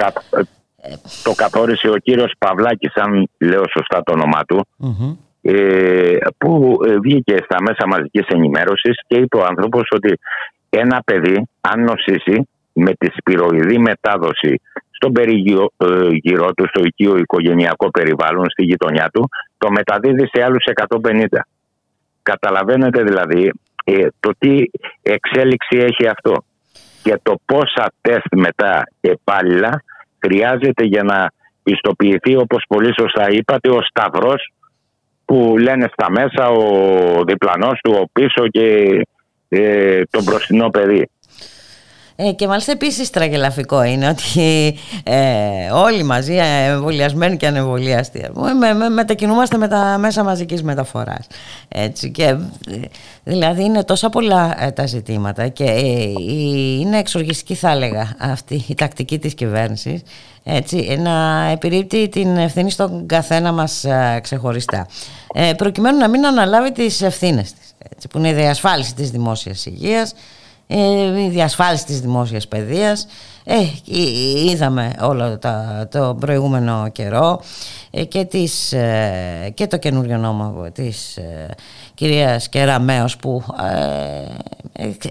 το καθόρισε ο κύριος Παυλάκης, αν λέω σωστά το όνομά του, ε, που ε, βγήκε στα μέσα μαζικής ενημέρωσης και είπε ο άνθρωπος ότι ένα παιδί αν νοσήσει με τη σπυροειδή μετάδοση στον περιγυρό ε, του, στο οικείο οικογενειακό περιβάλλον, στη γειτονιά του, το μεταδίδει σε άλλους 150. Καταλαβαίνετε δηλαδή ε, το τι εξέλιξη έχει αυτό και το πόσα τεστ μετά επάλληλα χρειάζεται για να πιστοποιηθεί όπως πολύ σωστά είπατε ο Σταυρός που λένε στα μέσα ο διπλανός του, ο πίσω και ε, το μπροστινό παιδί. Ε, και μάλιστα επίσης τραγελαφικό είναι ότι ε, όλοι μαζί ε, εμβολιασμένοι και ανεμβολιαστοί με, με, μετακινούμαστε με τα μέσα μαζικής μεταφοράς έτσι, και, δηλαδή είναι τόσα πολλά τα ζητήματα και είναι εξοργιστική θα έλεγα αυτή η τακτική της κυβέρνησης έτσι, να επιρρύπτει την ευθύνη στον καθένα μας ξεχωριστά. Προκειμένου να μην αναλάβει τις ευθύνες της έτσι, που είναι η διασφάλιση της δημόσιας υγείας ε, η διασφάλιση της δημόσιας παιδείας. Ε, είδαμε όλο τα, το προηγούμενο καιρό ε, και, τις, ε, και το καινούριο νόμο της ε, κυρίας Κεραμέως που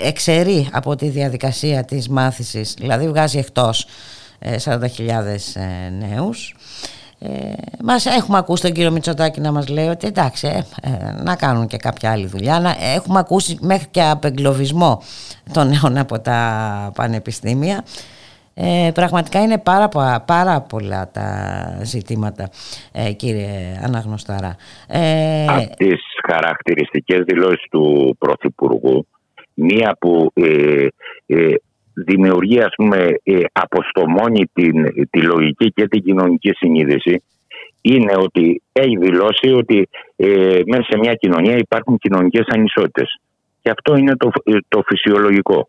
εξαιρεί από τη διαδικασία της μάθησης δηλαδή βγάζει εκτός 40.000 νέους ε, μας έχουμε ακούσει τον κύριο Μητσοτάκη να μας λέει ότι εντάξει ε, ε, να κάνουν και κάποια άλλη δουλειά να, έχουμε ακούσει μέχρι και απεγκλωβισμό των νέων από τα πανεπιστήμια. Ε, πραγματικά είναι πάρα, πάρα πολλά τα ζητήματα ε, κύριε Αναγνωστάρα. Ε, Από τις χαρακτηριστικές δηλώσεις του Πρωθυπουργού μία που ε, δημιουργεί ας πούμε ε, αποστομώνει την, τη λογική και την κοινωνική συνείδηση είναι ότι έχει δηλώσει ότι ε, μέσα σε μια κοινωνία υπάρχουν κοινωνικές ανισότητες. Και αυτό είναι το, ε, το φυσιολογικό.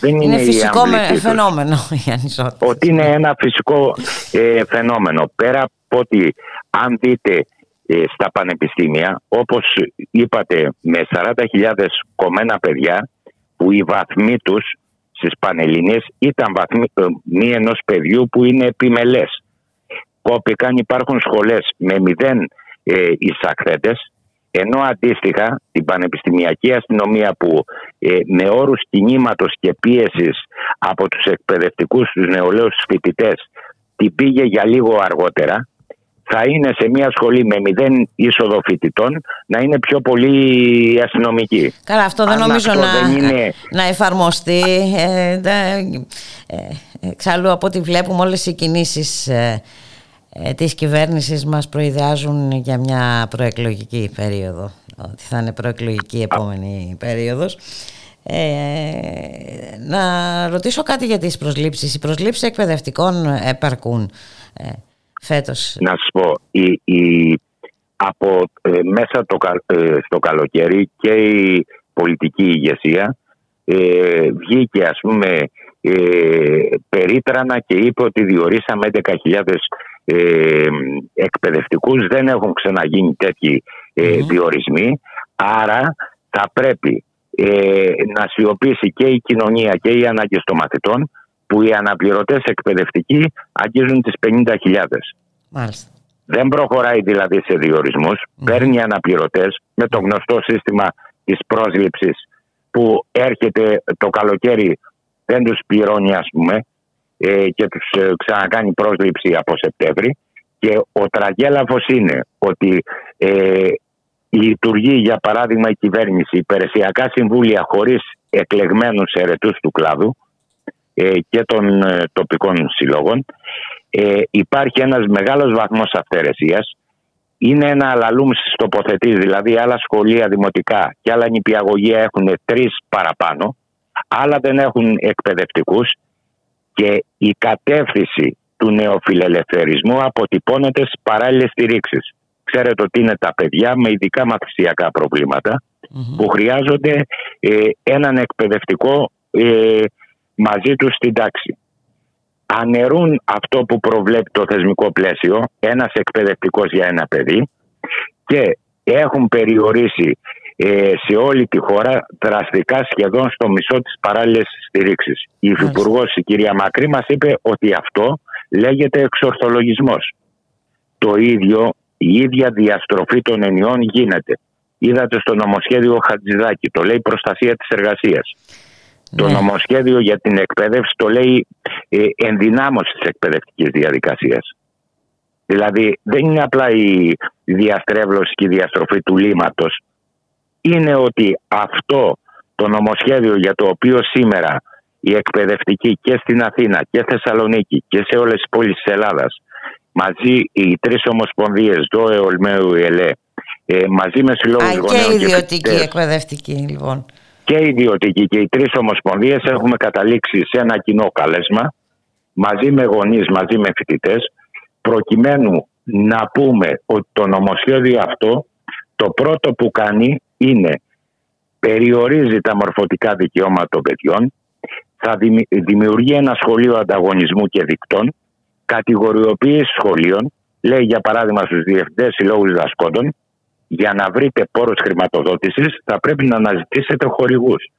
Δεν είναι, είναι φυσικό φαινόμενο η ανισότητα. Ότι είναι ένα φυσικό ε, φαινόμενο. Πέρα από ότι αν δείτε στα πανεπιστήμια, όπως είπατε, με 40.000 κομμένα παιδιά που οι βαθμοί τους στι Πανελληνίες ήταν βαθμοί ενός παιδιού που είναι επιμελές. Κόπηκαν, υπάρχουν σχολές με μηδέν ε, ενώ αντίστοιχα την πανεπιστημιακή αστυνομία που ε, με όρους κινήματος και πίεσης από τους εκπαιδευτικούς, τους νεολαίους φοιτητές την πήγε για λίγο αργότερα θα είναι σε μια σχολή με μηδέν είσοδο φοιτητών να είναι πιο πολύ αστυνομική. Καλά, αυτό δεν νομίζω να, είναι... να εφαρμοστεί. Ε, ε, εξάλλου από ό,τι βλέπουμε όλες οι κινήσεις ε, ε, της κυβέρνησης μας προειδεάζουν για μια προεκλογική περίοδο. Ότι θα είναι προεκλογική επόμενη περίοδος. Ε, να ρωτήσω κάτι για τις προσλήψεις. Οι προσλήψεις εκπαιδευτικών επαρκούν. Να σου πω, η, η, από ε, μέσα το, ε, στο καλοκαίρι και η πολιτική ηγεσία ε, βγήκε ας πούμε ε, περίτρανα και είπε ότι διορίσαμε 11.000 ε, εκπαιδευτικούς. Δεν έχουν ξαναγίνει τέτοιοι διορισμοί. Άρα θα πρέπει να σιωπήσει και η κοινωνία και οι ανάγκες των μαθητών που οι αναπληρωτές εκπαιδευτικοί αγγίζουν τις 50.000. Μάλιστα. Δεν προχωράει δηλαδή σε διορισμούς, mm. παίρνει αναπληρωτές με το γνωστό σύστημα της πρόσληψης που έρχεται το καλοκαίρι δεν τους πληρώνει ας πούμε ε, και τους ε, ξανακάνει πρόσληψη από Σεπτέμβρη και ο τραγέλαφος είναι ότι ε, λειτουργεί για παράδειγμα η κυβέρνηση υπηρεσιακά συμβούλια χωρίς εκλεγμένους ερετούς του κλάδου ε, και των ε, τοπικών συλλόγων. Ε, υπάρχει ένας μεγάλος βαθμός αυθαιρεσίας. Είναι ένα αλαλούμ στις τοποθετήσεις, δηλαδή άλλα σχολεία δημοτικά και άλλα νηπιαγωγεία έχουν τρεις παραπάνω, άλλα δεν έχουν εκπαιδευτικούς και η κατεύθυνση του νεοφιλελευθερισμού αποτυπώνεται στις παράλληλες στηρίξεις. Ξέρετε ότι είναι τα παιδιά με ειδικά μαθησιακά που χρειάζονται έναν εκπαιδευτικό μαζί τους στην τάξη. Ανερούν αυτό που προβλέπει το θεσμικό πλαίσιο, ένας εκπαιδευτικός για ένα παιδί και έχουν περιορίσει ε, σε όλη τη χώρα δραστικά σχεδόν στο μισό της παράλληλης στηρίξης. Η Υφυπουργός η κυρία Μακρύ μας είπε ότι αυτό λέγεται εξορθολογισμός. Το ίδιο, η ίδια διαστροφή των ενιών γίνεται. Είδατε στο νομοσχέδιο Χατζηδάκη, το λέει προστασία της εργασίας. Το ναι. νομοσχέδιο για την εκπαίδευση το λέει ε, ενδυνάμωσης της εκπαιδευτικής διαδικασίας. Δηλαδή δεν είναι απλά η διαστρέβλωση και η διαστροφή του λίματος. Είναι ότι αυτό το νομοσχέδιο για το οποίο σήμερα η εκπαιδευτική και στην Αθήνα και Θεσσαλονίκη και σε όλες τις πόλεις της Ελλάδας μαζί οι τρεις ομοσπονδίες ΔΟΕ, ΟΛΜΕΟ, ΕΛΕ μαζί με συλλόγους γονέων και ιδιωτική εκπαιδευτική λοιπόν και οι ιδιωτικοί και οι τρεις ομοσπονδίες έχουμε καταλήξει σε ένα κοινό καλέσμα μαζί με γονείς, μαζί με φοιτητές, προκειμένου να πούμε ότι το νομοσχέδιο αυτό το πρώτο που κάνει είναι περιορίζει τα μορφωτικά δικαιώματα των παιδιών, θα δημιουργεί ένα σχολείο ανταγωνισμού και δικτών, κατηγοριοποίηση σχολείων, λέει για παράδειγμα στους διευθυντές συλλόγους δασκόντων, για να βρείτε πόρους χρηματοδότησης θα πρέπει να αναζητήσετε χορηγούς.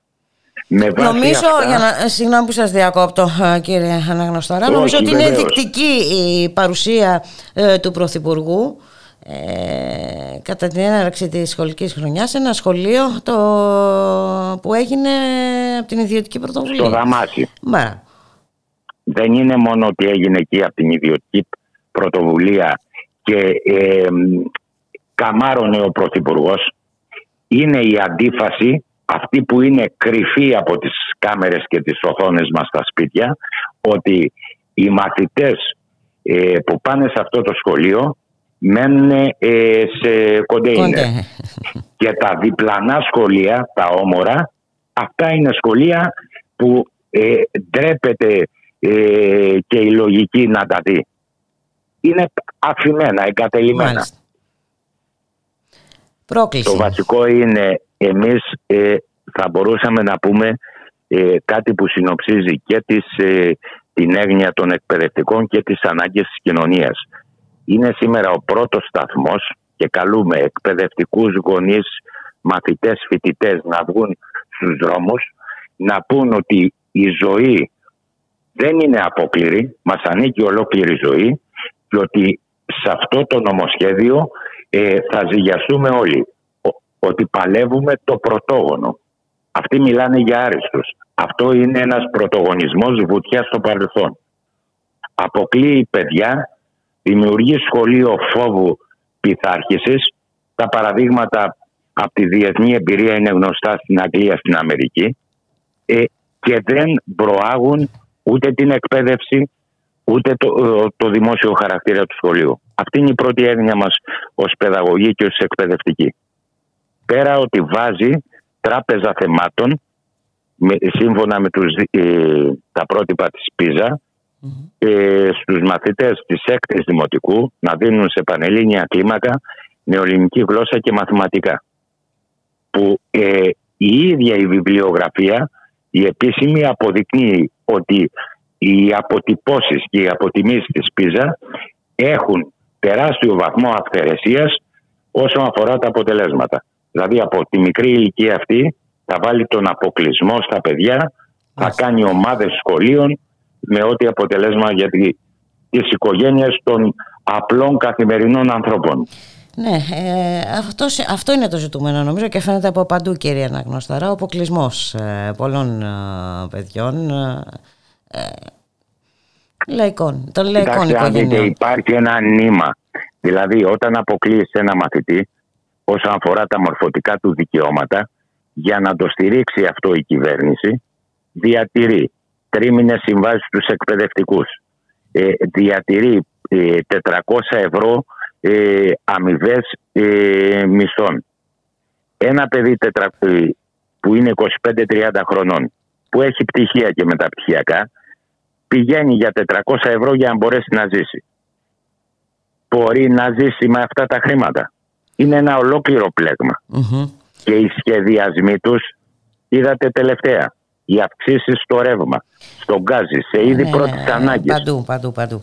νομίζω, για να, συγγνώμη που σας διακόπτω ε, κύριε Αναγνωσταρά, νομίζω ότι είναι δεικτική η παρουσία ε, του Πρωθυπουργού ε, κατά την έναρξη της σχολικής χρονιάς ένα σχολείο το, που έγινε από την ιδιωτική πρωτοβουλία. Στο Δαμάσι. Δεν είναι μόνο ότι έγινε εκεί από την ιδιωτική πρωτοβουλία και ε, καμάρωνε ο Πρωθυπουργός. Είναι η αντίφαση αυτή που είναι κρυφή από τις κάμερες και τις οθόνες μας στα σπίτια ότι οι μαθητές ε, που πάνε σε αυτό το σχολείο μένουν ε, σε κοντέινερ. Και τα διπλανά σχολεία, τα όμορα, αυτά είναι σχολεία που ε, ντρέπεται ε, και η λογική να τα δει. Είναι αφημένα, εγκατελειμμένα. Πρόκληση. Το βασικό είναι εμείς ε, θα μπορούσαμε να πούμε ε, κάτι που συνοψίζει και τις, την έγνοια των εκπαιδευτικών και τις ανάγκες της κοινωνίας είναι σήμερα ο πρώτος σταθμός και καλούμε εκπαιδευτικούς γονείς, μαθητές, φοιτητές να βγουν στους δρόμους να πούν ότι η ζωή δεν είναι απόκληρη, μας ανήκει ολόκληρη ζωή και ότι σε αυτό το νομοσχέδιο ε, θα ζυγιαστούμε όλοι. ότι παλεύουμε το πρωτόγονο. Αυτοί μιλάνε για άριστος. Αυτό είναι ένας πρωτογονισμός βουτιά στο παρελθόν. Αποκλείει παιδιά δημιουργεί σχολείο φόβου πειθάρχησης. Τα παραδείγματα από τη διεθνή εμπειρία είναι γνωστά στην Αγγλία, στην Αμερική ε, και δεν προάγουν ούτε την εκπαίδευση ούτε το, ε, το δημόσιο χαρακτήρα του σχολείου. Αυτή είναι η πρώτη έννοια μας ως παιδαγωγή και ως εκπαιδευτική. Πέρα ότι βάζει τράπεζα θεμάτων με, σύμφωνα με τους, ε, τα πρότυπα της ΠΙΖΑ ε, στους μαθητές της έκτης δημοτικού να δίνουν σε πανελλήνια κλίμακα νεοελληνική γλώσσα και μαθηματικά. Που ε, η ίδια η βιβλιογραφία, η επίσημη αποδεικνύει ότι οι αποτυπώσεις και οι αποτιμήσεις της ΠΙΖΑ έχουν τεράστιο βαθμό αυθαιρεσίας όσον αφορά τα αποτελέσματα. Δηλαδή από τη μικρή ηλικία αυτή θα βάλει τον αποκλεισμό στα παιδιά, θα κάνει ομάδες σχολείων, με ό,τι αποτελέσμα για τις οικογένειες των απλών καθημερινών ανθρώπων. Ναι, ε, αυτός, αυτό είναι το ζητούμενο νομίζω και φαίνεται από παντού κύριε Αναγνωσταρά ο αποκλεισμός ε, πολλών ε, παιδιών ε, λαϊκών, των λαϊκών οικογενειών. υπάρχει ένα νήμα, δηλαδή όταν αποκλείεις ένα μαθητή όσον αφορά τα μορφωτικά του δικαιώματα για να το στηρίξει αυτό η κυβέρνηση διατηρεί τρίμηνες συμβάσεις στους εκπαιδευτικούς. Ε, διατηρεί 400 ε, ευρώ ε, αμοιβές ε, μισθών. Ένα παιδί που είναι 25-30 χρονών, που έχει πτυχία και μεταπτυχιακά, πηγαίνει για 400 ευρώ για να μπορέσει να ζήσει. Μπορεί να ζήσει με αυτά τα χρήματα. Είναι ένα ολόκληρο Και οι σχεδιασμοί τους είδατε τελευταία οι αυξήσεις στο ρεύμα, στον γκάζι, σε είδη ναι, πρώτη ανάγκη. Παντού, παντού, παντού.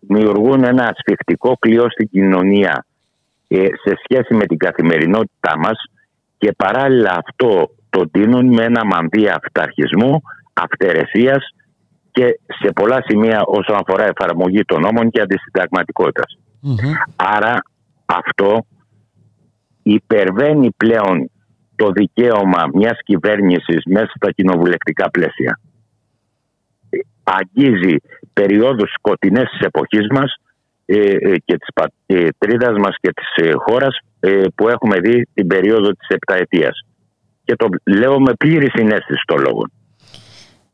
Δημιουργούν ένα ασφιχτικό κλειό στην κοινωνία ε, σε σχέση με την καθημερινότητά μας και παράλληλα αυτό το τίνουν με ένα μανδύ αυταρχισμού, αυτερεσία και σε πολλά σημεία όσον αφορά εφαρμογή των νόμων και αντισυνταγματικότητας. Άρα αυτό υπερβαίνει πλέον το δικαίωμα μιας κυβέρνησης μέσα στα κοινοβουλευτικά πλαίσια. Αγγίζει περιόδους σκοτεινές της εποχής μας ε, ε, και της πατρίδας μας και της ε, χώρας που έχουμε δει την περίοδο της επταετίας. Και το λέω με πλήρη συνέστηση το λόγο.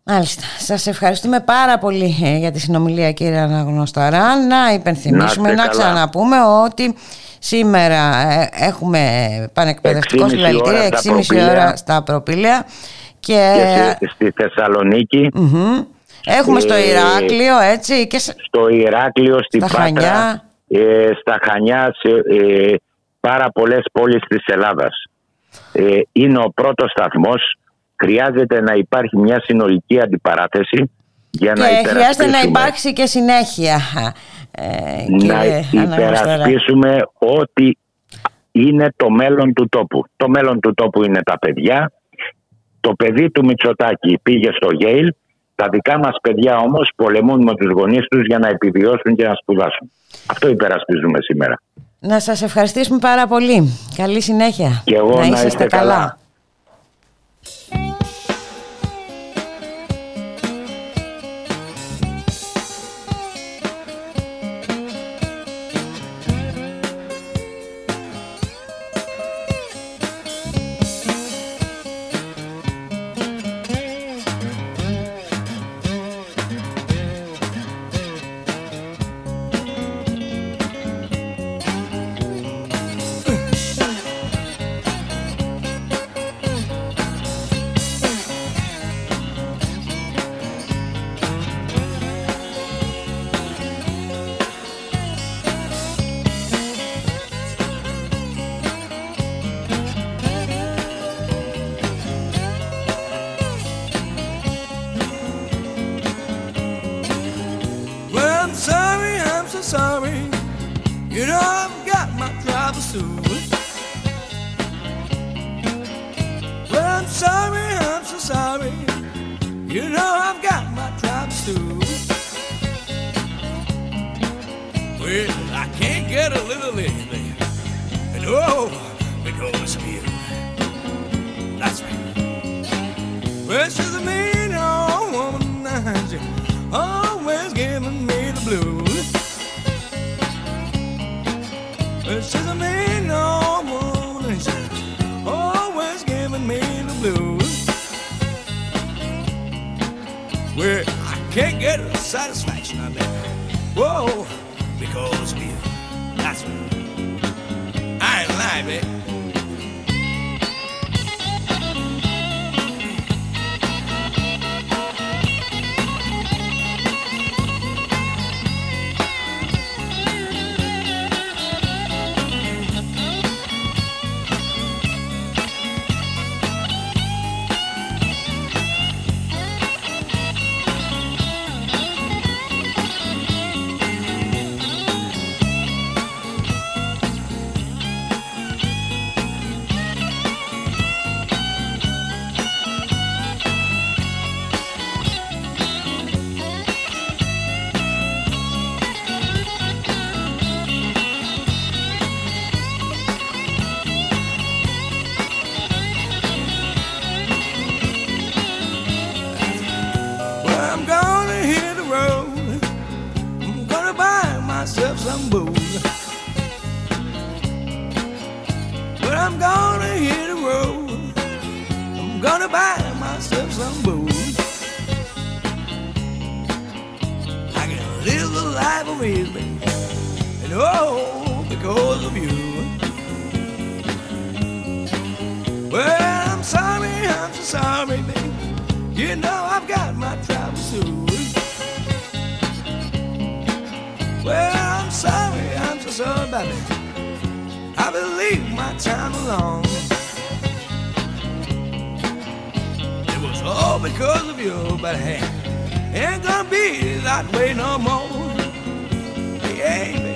Μάλιστα. Σας ευχαριστούμε πάρα πολύ για τη συνομιλία κύριε Αναγνωσταρά. Να υπενθυμίσουμε, να, να ξαναπούμε ότι Σήμερα ε, έχουμε πανεκπαιδευτικό συλλαλητήρια 6,5 ώρα στα προπήλαια και, και στη Θεσσαλονίκη. Έχουμε στο Ηράκλειο, έτσι. Και... Στο Ηράκλειο, στην στα Πάτρα, Χανιά. Ε, στα Χανιά, σε ε, πάρα πολλές πόλεις της Ελλάδας. Ε, είναι ο πρώτος σταθμός. Χρειάζεται να υπάρχει μια συνολική αντιπαράθεση για και να χρειάζεται να υπάρξει και συνέχεια. Ε, να υπερασπίσουμε ότι είναι το μέλλον του τόπου. Το μέλλον του τόπου είναι τα παιδιά. Το παιδί του Μητσοτάκη πήγε στο Γέιλ τα δικά μας παιδιά όμως πολεμούν με τους γονείς τους για να επιβιώσουν και να σπουδάσουν. Αυτό υπερασπίζουμε σήμερα. Να σας ευχαριστήσουμε πάρα πολύ. Καλή συνέχεια. Και εγώ να, είστε, καλά. But I'm gonna hit the road. I'm gonna buy myself some booze. I can live the life of easy. And oh, because of you. Well, I'm sorry, I'm so sorry, baby. You know I've got my troubles too. Well, so I believe my time alone. It was all because of you, but hey, ain't gonna be that way no more. Hey, baby.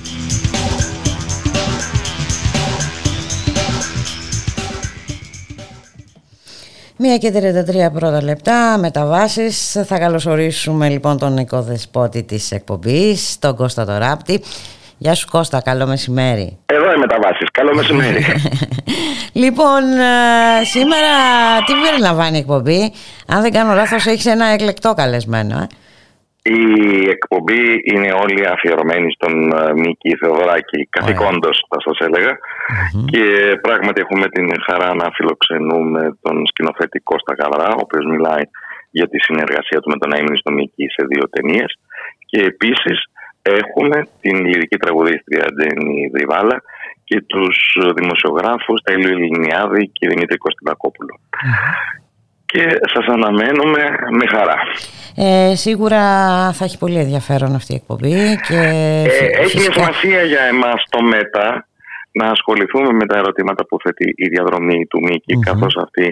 Μία και 33 πρώτα λεπτά, μεταβάσεις. Θα καλωσορίσουμε λοιπόν τον οικοδεσπότη της εκπομπής, τον Κώστα Τωράπτη. Γεια σου Κώστα, καλό μεσημέρι. Εδώ οι μεταβάσεις, καλό μεσημέρι. λοιπόν, ε, σήμερα τι περιλαμβάνει η εκπομπή; Αν δεν κάνω λάθος, έχεις ένα εκλεκτό καλεσμένο. Ε; Η εκπομπή είναι όλη αφιερωμένη στον ε, Μίκη Θεοδωράκη, καθηκόντως θα σας ελεγα και πράγματι έχουμε την χαρά να φιλοξενούμε τον σκηνοθέτη Κώστα Γαβρά, ο οποίος μιλάει για τη συνεργασία του με τον Έμινη στο Μίκη σε δύο ταινίες. και επίσης έχουμε την λυρική τραγουδίστρια Τζένι Δριβάλα και τους δημοσιογράφους Τέλειο Ελληνιάδη και Δημήτρη και σας αναμένουμε με χαρά. Ε, σίγουρα θα έχει πολύ ενδιαφέρον αυτή η εκπομπή. Και ε, έχει μια σημασία για εμάς το ΜΕΤΑ να ασχοληθούμε με τα ερωτήματα που θέτει η διαδρομή του Μίκη mm καθώς αυτή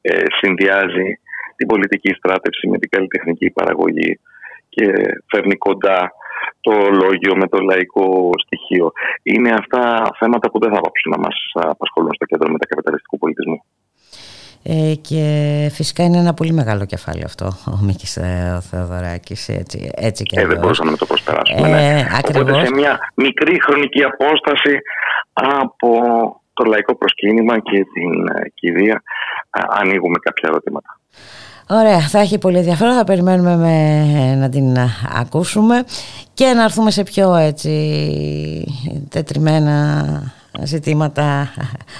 ε, συνδυάζει την πολιτική στράτευση με την καλλιτεχνική παραγωγή και φέρνει κοντά το λόγιο με το λαϊκό στοιχείο. Είναι αυτά θέματα που δεν θα πάψουν να μας απασχολούν στο κέντρο μετακαπιταλιστικού πολιτισμού. Ε, και φυσικά είναι ένα πολύ μεγάλο κεφάλαιο αυτό ο Μίκης ε, ο Θεοδωράκης έτσι, έτσι και ε, δεν μπορούσαμε να το προσπεράσουμε ε, ναι. Οπότε σε μια μικρή χρονική απόσταση από το λαϊκό προσκύνημα και την ε, κηδεία ανοίγουμε κάποια ερωτήματα. Ωραία, θα έχει πολύ ενδιαφέρον, θα περιμένουμε με, να την ακούσουμε και να έρθουμε σε πιο έτσι τετριμένα ζητήματα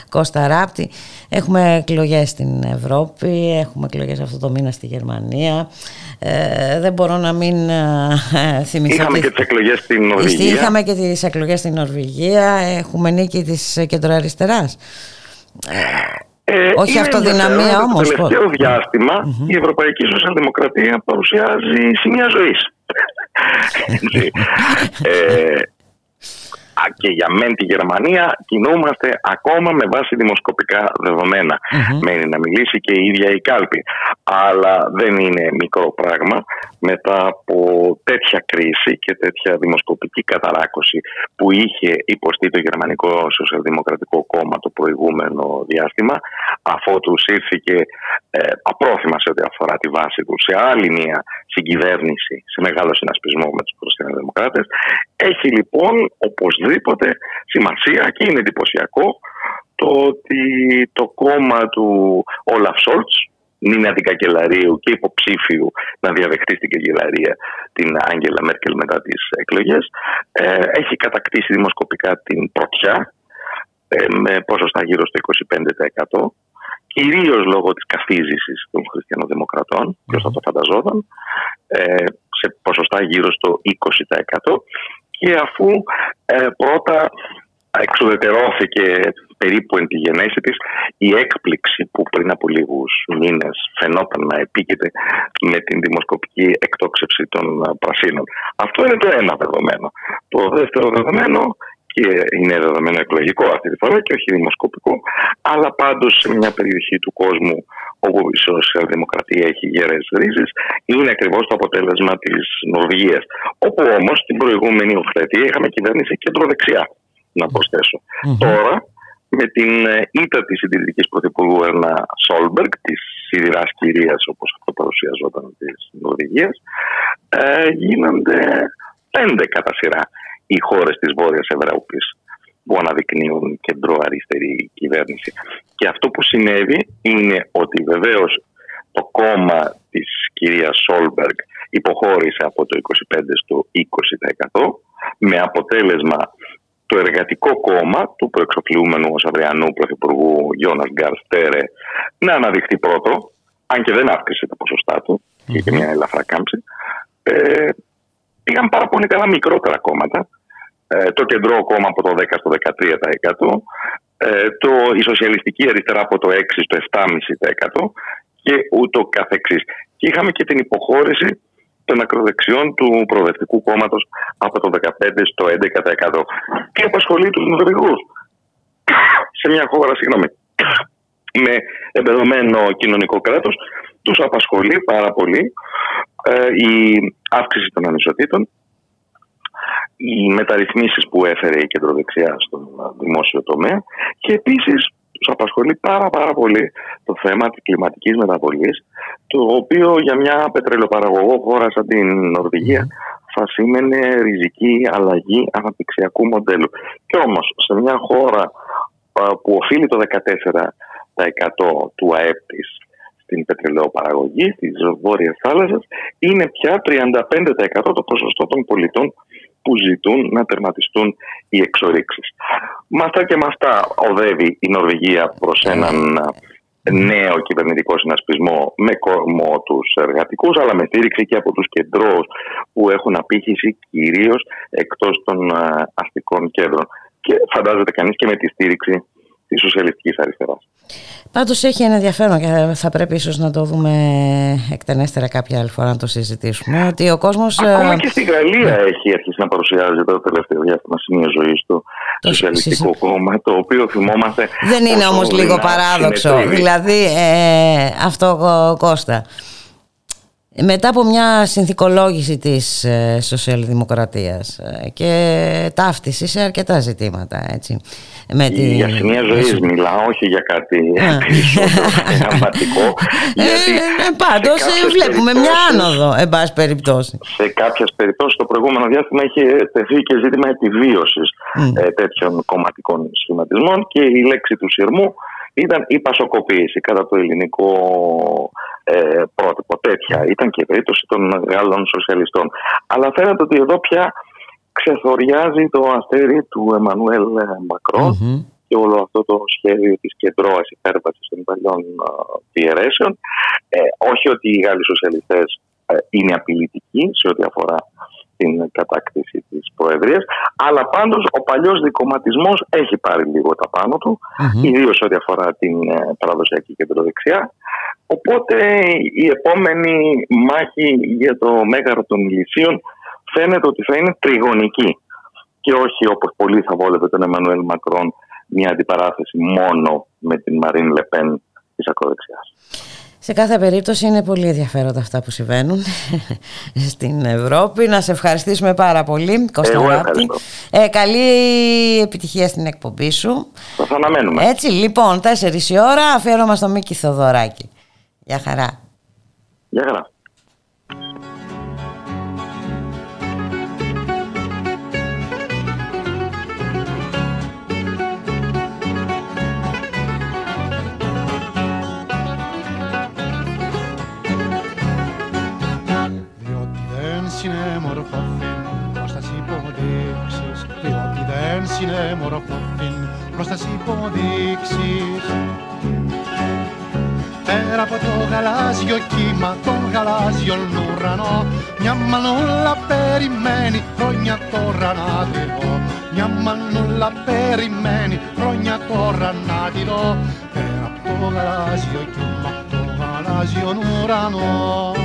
Κώστα Ράπτη. Έχουμε εκλογές στην Ευρώπη, έχουμε εκλογές αυτό το μήνα στη Γερμανία. Ε, δεν μπορώ να μην ε, θυμηθώ... Είχαμε και τις εκλογές στην Νορβηγία. Είχαμε και τις εκλογές στην Νορβηγία. Έχουμε νίκη της κεντροαριστεράς. Ε, Όχι αυτοδυναμία όμως. Το τελευταίο η Ευρωπαϊκή Σοσιαλδημοκρατία παρουσιάζει σημεία ζωής. ε, και για μεν τη Γερμανία κινούμαστε ακόμα με βάση δημοσκοπικά δεδομένα. Mm-hmm. Μένει να μιλήσει και η ίδια η κάλπη. Αλλά δεν είναι μικρό πράγμα μετά από τέτοια κρίση και τέτοια δημοσκοπική καταράκωση που είχε υποστεί το Γερμανικό Σοσιαλδημοκρατικό Κόμμα το προηγούμενο διάστημα αφού του ήρθηκε ε, απρόθυμα σε ό,τι αφορά τη βάση του σε άλλη μια συγκυβέρνηση, σε μεγάλο συνασπισμό με τους χριστιανοδημοκράτες έχει λοιπόν οπωσδήποτε σημασία και είναι εντυπωσιακό το ότι το κόμμα του Όλαφ Σόλτς είναι αντικαγκελαρίου και υποψήφιου να διαδεχτεί στην καγκελαρία την Άγγελα Μέρκελ μετά τις εκλογές ε, έχει κατακτήσει δημοσκοπικά την πρωτιά ε, με ποσοστά γύρω στο 25% κυρίως λόγω της καθίζησης των χριστιανοδημοκρατών, ποιος θα το φανταζόταν, ε, σε ποσοστά γύρω στο 20% και αφού ε, πρώτα εξουδετερώθηκε περίπου εν τη γενέση της η έκπληξη που πριν από λίγους μήνες φαινόταν να επίκειται με την δημοσκοπική εκτόξευση των πρασίνων. Αυτό είναι το ένα δεδομένο. Το δεύτερο δεδομένο και είναι δεδομένο εκλογικό αυτή τη φορά και όχι δημοσκοπικό, αλλά πάντως σε μια περιοχή του κόσμου όπου η σοσιαλδημοκρατία έχει γερές ρίζες, είναι ακριβώς το αποτέλεσμα της Νορβηγίας. Όπου όμως την προηγούμενη οκταετία είχαμε κυβέρνηση κεντροδεξιά, να προσθέσω Τώρα, με την ε, ήττα της συντηρητικής πρωθυπουργού Ερνα Σόλμπεργκ, της σιδηράς κυρίας όπως αυτό παρουσιαζόταν της Νορβηγίας, ε, γίνονται πέντε κατά σειρά οι χώρες της Βόρειας Ευρώπης που αναδεικνύουν κεντροαριστερή κυβέρνηση. Και αυτό που συνέβη είναι ότι βεβαίως το κόμμα της κυρίας Σόλμπεργκ υποχώρησε από το 25% στο 20% με αποτέλεσμα το εργατικό κόμμα του προεξοφλούμενου ως αυριανού πρωθυπουργού Γιόνας Γκαρ Στέρε να αναδειχθεί πρώτο, αν και δεν αύξησε τα ποσοστά του, mm-hmm. είχε μια ελαφρά κάμψη, ε, πήγαν πάρα πολύ καλά μικρότερα κόμματα ε, το κεντρώο κόμμα από το 10% στο 13%, ε, το, η σοσιαλιστική αριστερά από το 6% στο 7,5% και ούτω καθεξής. Και είχαμε και την υποχώρηση των ακροδεξιών του προοδευτικού κόμματος από το 15% στο 11% και απασχολεί τους Νορβηγού. Σε μια χώρα, συγγνώμη, με εμπεδομένο κοινωνικό κράτος, τους απασχολεί πάρα πολύ ε, η αύξηση των ανισοτήτων, οι μεταρρυθμίσεις που έφερε η κεντροδεξιά στον δημόσιο τομέα και επίσης τους απασχολεί πάρα πάρα πολύ το θέμα της κλιματικής μεταβολής το οποίο για μια πετρελαιοπαραγωγό χώρα σαν την Νορβηγία θα σήμαινε ριζική αλλαγή αναπτυξιακού μοντέλου. Και όμως σε μια χώρα που οφείλει το 14% του ΑΕΠ της στην πετρελαιοπαραγωγή, στις βόρειες θάλασσες, είναι πια 35% το ποσοστό των πολιτών που ζητούν να τερματιστούν οι εξορίξεις. Με αυτά και με αυτά οδεύει η Νορβηγία προς έναν νέο κυβερνητικό συνασπισμό με κορμό τους εργατικούς αλλά με στήριξη και από τους κεντρώους που έχουν απήχηση κυρίως εκτός των ε, αστικών κέντρων και φαντάζεται κανείς και με τη στήριξη της σοσιαλιστικής αριστεράς. Πάντως έχει ένα ενδιαφέρον και θα πρέπει ίσως να το δούμε εκτενέστερα κάποια άλλη φορά να το συζητήσουμε ότι ο κόσμος... Ακόμα ε, και στη Γαλλία έχει αρχίσει να παρουσιάζει το τελευταίο διάστημα σημείο ζωής του το Σοσιαλιστικό Κόμμα το οποίο θυμόμαστε... Δεν είναι όμως λίγο παράδοξο. δηλαδή ε, αυτό Κώστα μετά από μια συνθηκολόγηση της ε, σοσιαλδημοκρατίας ε, και ταύτιση σε αρκετά ζητήματα έτσι, με τη... Για σημεία ζωή μιλάω, όχι για κάτι περισσότερο θεαματικό. Ε, ε, Πάντως βλέπουμε μια άνοδο, εν πάση περιπτώσει. Σε κάποιες περιπτώσεις το προηγούμενο διάστημα είχε τεθεί και ζήτημα επιβίωσης ε, τέτοιων κομματικών σχηματισμών και η λέξη του σειρμού ήταν η πασοκοποίηση κατά το ελληνικό ε, πρότυπο. Τέτοια ήταν και η περίπτωση των Γάλλων σοσιαλιστών. Αλλά φαίνεται ότι εδώ πια ξεθοριάζει το αστέρι του Εμμανουέλ και όλο αυτό το σχέδιο της κεντρώας υπέρβασης των παλιών διαιρέσεων. Ε, όχι ότι οι Γάλλοι σοσιαλιστές ε, είναι απειλητικοί σε ό,τι αφορά την κατάκτηση της Προεδρίας, αλλά πάντως ο παλιός δικοματισμός έχει πάρει λίγο τα πάνω του, mm-hmm. ιδίως ό,τι αφορά την ε, παραδοσιακή κεντροδεξιά. Οπότε η επόμενη μάχη για το μέγαρο των ηλισίων φαίνεται ότι θα είναι τριγωνική και όχι όπως πολύ θα βόλευε τον Εμμανουέλ Μακρόν μια αντιπαράθεση μόνο με την Μαρίν Λεπέν της ακροδεξιάς. Σε κάθε περίπτωση είναι πολύ ενδιαφέροντα αυτά που συμβαίνουν στην Ευρώπη. Να σε ευχαριστήσουμε πάρα πολύ, Κώστα ε, καλή επιτυχία στην εκπομπή σου. Θα αναμένουμε. Έτσι, λοιπόν, 4 η ώρα αφιέρωμα στο Μίκη Θοδωράκη. Γεια χαρά. Γεια χαρά. Είναι μορφωθήν προς τα υποδείξεις Πέρα από το γαλάζιο κύμα, τον γαλάζιο ουρανό Μια μανούλα περιμένει χρόνια τώρα να τη δω Μια μανούλα περιμένει χρόνια τώρα να τη δω Πέρα από το γαλάζιο κύμα, τον γαλάζιο ουρανό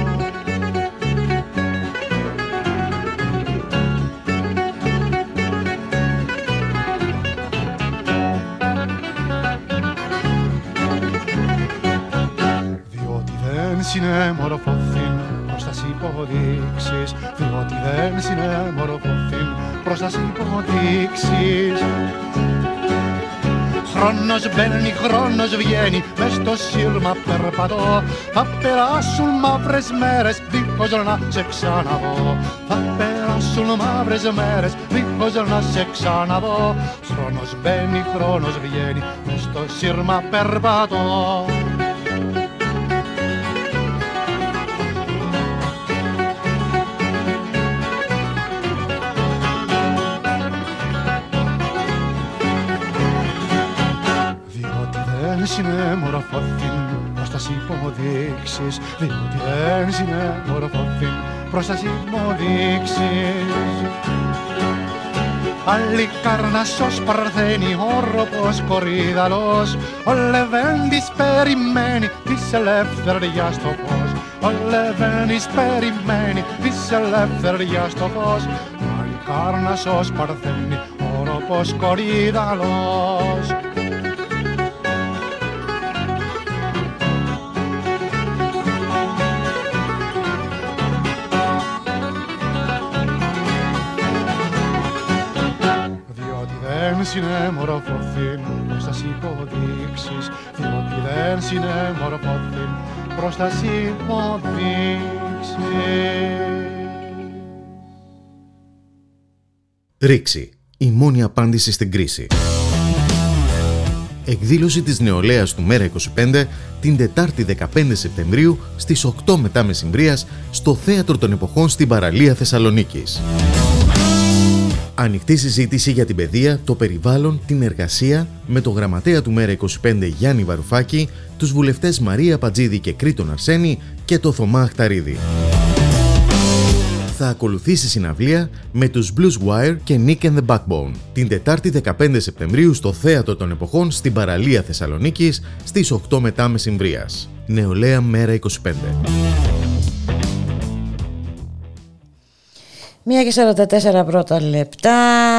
συνεμορφωθήν προς τα υποδείξεις διότι δεν συνεμορφωθήν προς τα υποδείξεις Χρόνος μπαίνει, χρόνος βγαίνει, μες στο σύρμα περπατώ. Θα περάσουν μαύρες μέρες, δίχως να σε ξαναδώ Θα περάσουν μαύρες μέρες, δίχως να σε ξαναδώ Χρόνος μπαίνει, χρόνος βγαίνει, μες στο σύρμα περπατώ υποδείξεις διότι δεν συνεμορφωθήν προς τα υποδείξεις Άλλη καρνασός παρθένει, όροπος κορίδαλος Ο Λεβέντης περιμένει της ελευθεριάς το φως. Ο Λεβένης περιμένει της ελευθερίας το φως. Μα η Κάρνασος παρθένει όροπος κορίδαλος συνεμορφωθήν προς τα υποδείξεις διότι δεν συνεμορφωθήν προς τα υποδείξεις Ρίξη. Η μόνη απάντηση στην κρίση. Εκδήλωση της νεολαίας του Μέρα 25 την Τετάρτη 15 Σεπτεμβρίου στις 8 μετά μεσημβρίας στο Θέατρο των Εποχών στην Παραλία Θεσσαλονίκης. Ανοιχτή συζήτηση για την παιδεία, το περιβάλλον, την εργασία με το γραμματέα του Μέρα 25 Γιάννη Βαρουφάκη, τους βουλευτές Μαρία Πατζίδη και Κρήτον Αρσένη και το Θωμά Αχταρίδη. Θα ακολουθήσει συναυλία με τους Blues Wire και Nick and the Backbone την Τετάρτη 15 Σεπτεμβρίου στο Θέατρο των Εποχών στην Παραλία Θεσσαλονίκης στις 8 μετά μεσημβρίας. Νεολαία Μέρα 25. Μία και 44 πρώτα λεπτά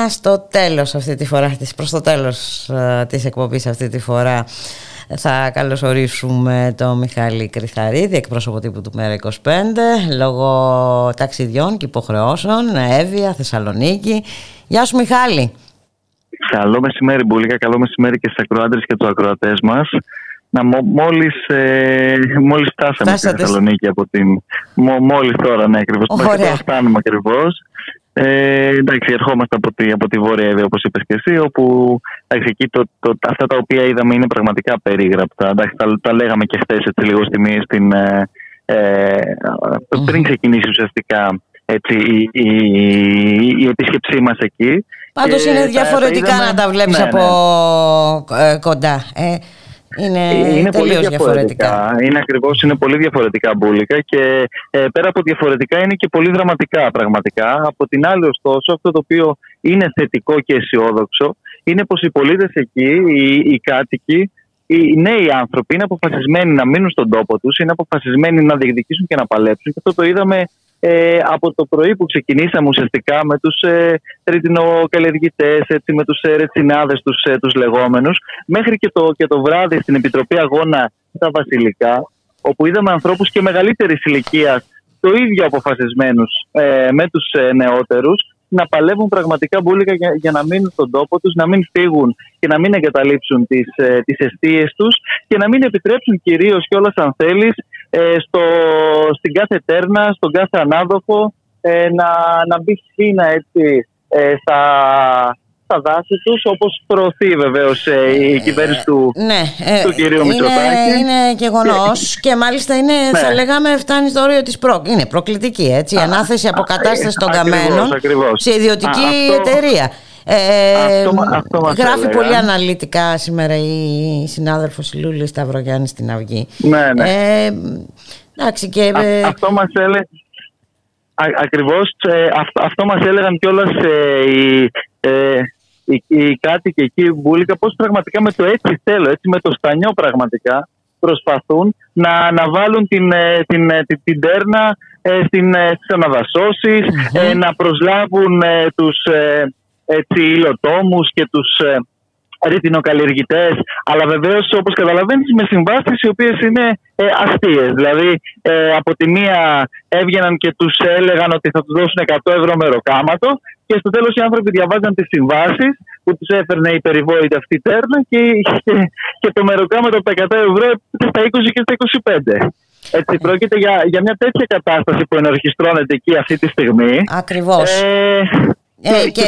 στο τέλος αυτή τη φορά, προς το τέλος uh, της εκπομπής αυτή τη φορά θα καλωσορίσουμε τον Μιχάλη Κρυθαρίδη, εκπρόσωπο τύπου του Μέρα 25, λόγω ταξιδιών και υποχρεώσεων, Εύβοια, Θεσσαλονίκη. Γεια σου Μιχάλη. Καλό μεσημέρι Μπουλίκα, καλό μεσημέρι και στους ακροάτες και τους ακροατές μας. Να, μόλις, ε, μόλις φτάσαμε στη Θεσσαλονίκη από την... μόλις τώρα, ναι, ακριβώς. Ωραία. φτάνουμε ακριβώς. Ε, εντάξει, ερχόμαστε από τη, από τη Βόρεια Εύη, όπως είπες και εσύ, όπου εντάξει, εκεί το, το, αυτά τα οποία είδαμε είναι πραγματικά περίγραπτα. Εντάξει, τα, τα λέγαμε και χθες έτσι λίγο στη μία στην, ε, ε, πριν ξεκινήσει ουσιαστικά έτσι, η, η, η, επίσκεψή μας εκεί. Πάντως είναι διαφορετικά να τα βλέπεις ναι, από ναι. Ε, κοντά. Ε, είναι, είναι πολύ διαφορετικά. Είναι ακριβώς είναι πολύ διαφορετικά μπουλικα και ε, πέρα από διαφορετικά είναι και πολύ δραματικά πραγματικά. Από την άλλη, ωστόσο, αυτό το οποίο είναι θετικό και αισιόδοξο είναι πως οι πολίτες εκεί, οι, οι κάτοικοι, οι νέοι άνθρωποι είναι αποφασισμένοι να μείνουν στον τόπο τους, είναι αποφασισμένοι να διεκδικήσουν και να παλέψουν. Και αυτό το είδαμε ε, από το πρωί που ξεκινήσαμε ουσιαστικά με τους ε, ρετινοκαλλιεργητές, έτσι, με τους ε, ρετσινάδες τους, ε, τους λεγόμενους, μέχρι και το, και το βράδυ στην Επιτροπή Αγώνα στα Βασιλικά, όπου είδαμε ανθρώπους και μεγαλύτερης ηλικίας το ίδιο αποφασισμένους ε, με τους ε, νεότερους, να παλεύουν πραγματικά μπουλικα για, για, να μείνουν στον τόπο τους, να μην φύγουν και να μην εγκαταλείψουν τις, ε, τις αιστείες τους και να μην επιτρέψουν κυρίως κιόλας αν θέλεις ε, στο, στην κάθε τέρνα, στον κάθε ανάδοχο ε, να, να μπει χίνα έτσι ε, στα, στα δάση τους, όπως προωθεί βεβαίως ε, η κυβέρνηση του, ναι, του κυρίου είναι, Μητσοτάκη. Είναι γεγονό και μάλιστα είναι, ναι. θα λέγαμε, φτάνει στο όριο της προ. Είναι προκλητική έτσι. Η ανάθεση αποκατάστασης των καμένων σε ιδιωτική εταιρεία. Ε, αυτό, γράφει πολύ αναλυτικά σήμερα η συνάδελφος Λούλη Σταυρογιάννης στην Αυγή. Ναι, ναι. Ε, εντάξει, και, ε, αυτό μας έλεγε ακριβώς ε, αυτό, αυτό μας έλεγαν κιόλας ε, οι, ε, οι, οι κάτοικοι εκεί Μπούλικα πώς πραγματικά με το έτσι θέλω, έτσι με το στανιό πραγματικά προσπαθούν να, να βάλουν την, την, την, την τέρνα στην, στις αναδασωσεις να προσλάβουν τους έτσι, υλοτόμους και τους ε, ρητινοκαλλιεργητές αλλά βεβαίως όπως καταλαβαίνεις με συμβάσεις οι οποίες είναι ε, αστείες δηλαδή ε, από τη μία έβγαιναν και τους έλεγαν ότι θα τους δώσουν 100 ευρώ μεροκάματο και στο τέλος οι άνθρωποι διαβάζαν τις συμβάσεις που τους έφερνε η περιβόητη αυτή τέρνα και, και, και το μεροκάματο από τα 100 ευρώ στα 20 και στα 25. Έτσι, πρόκειται για, για μια τέτοια κατάσταση που ενορχιστρώνεται εκεί αυτή τη στιγμή. Ακριβώς. Ε, ε, και,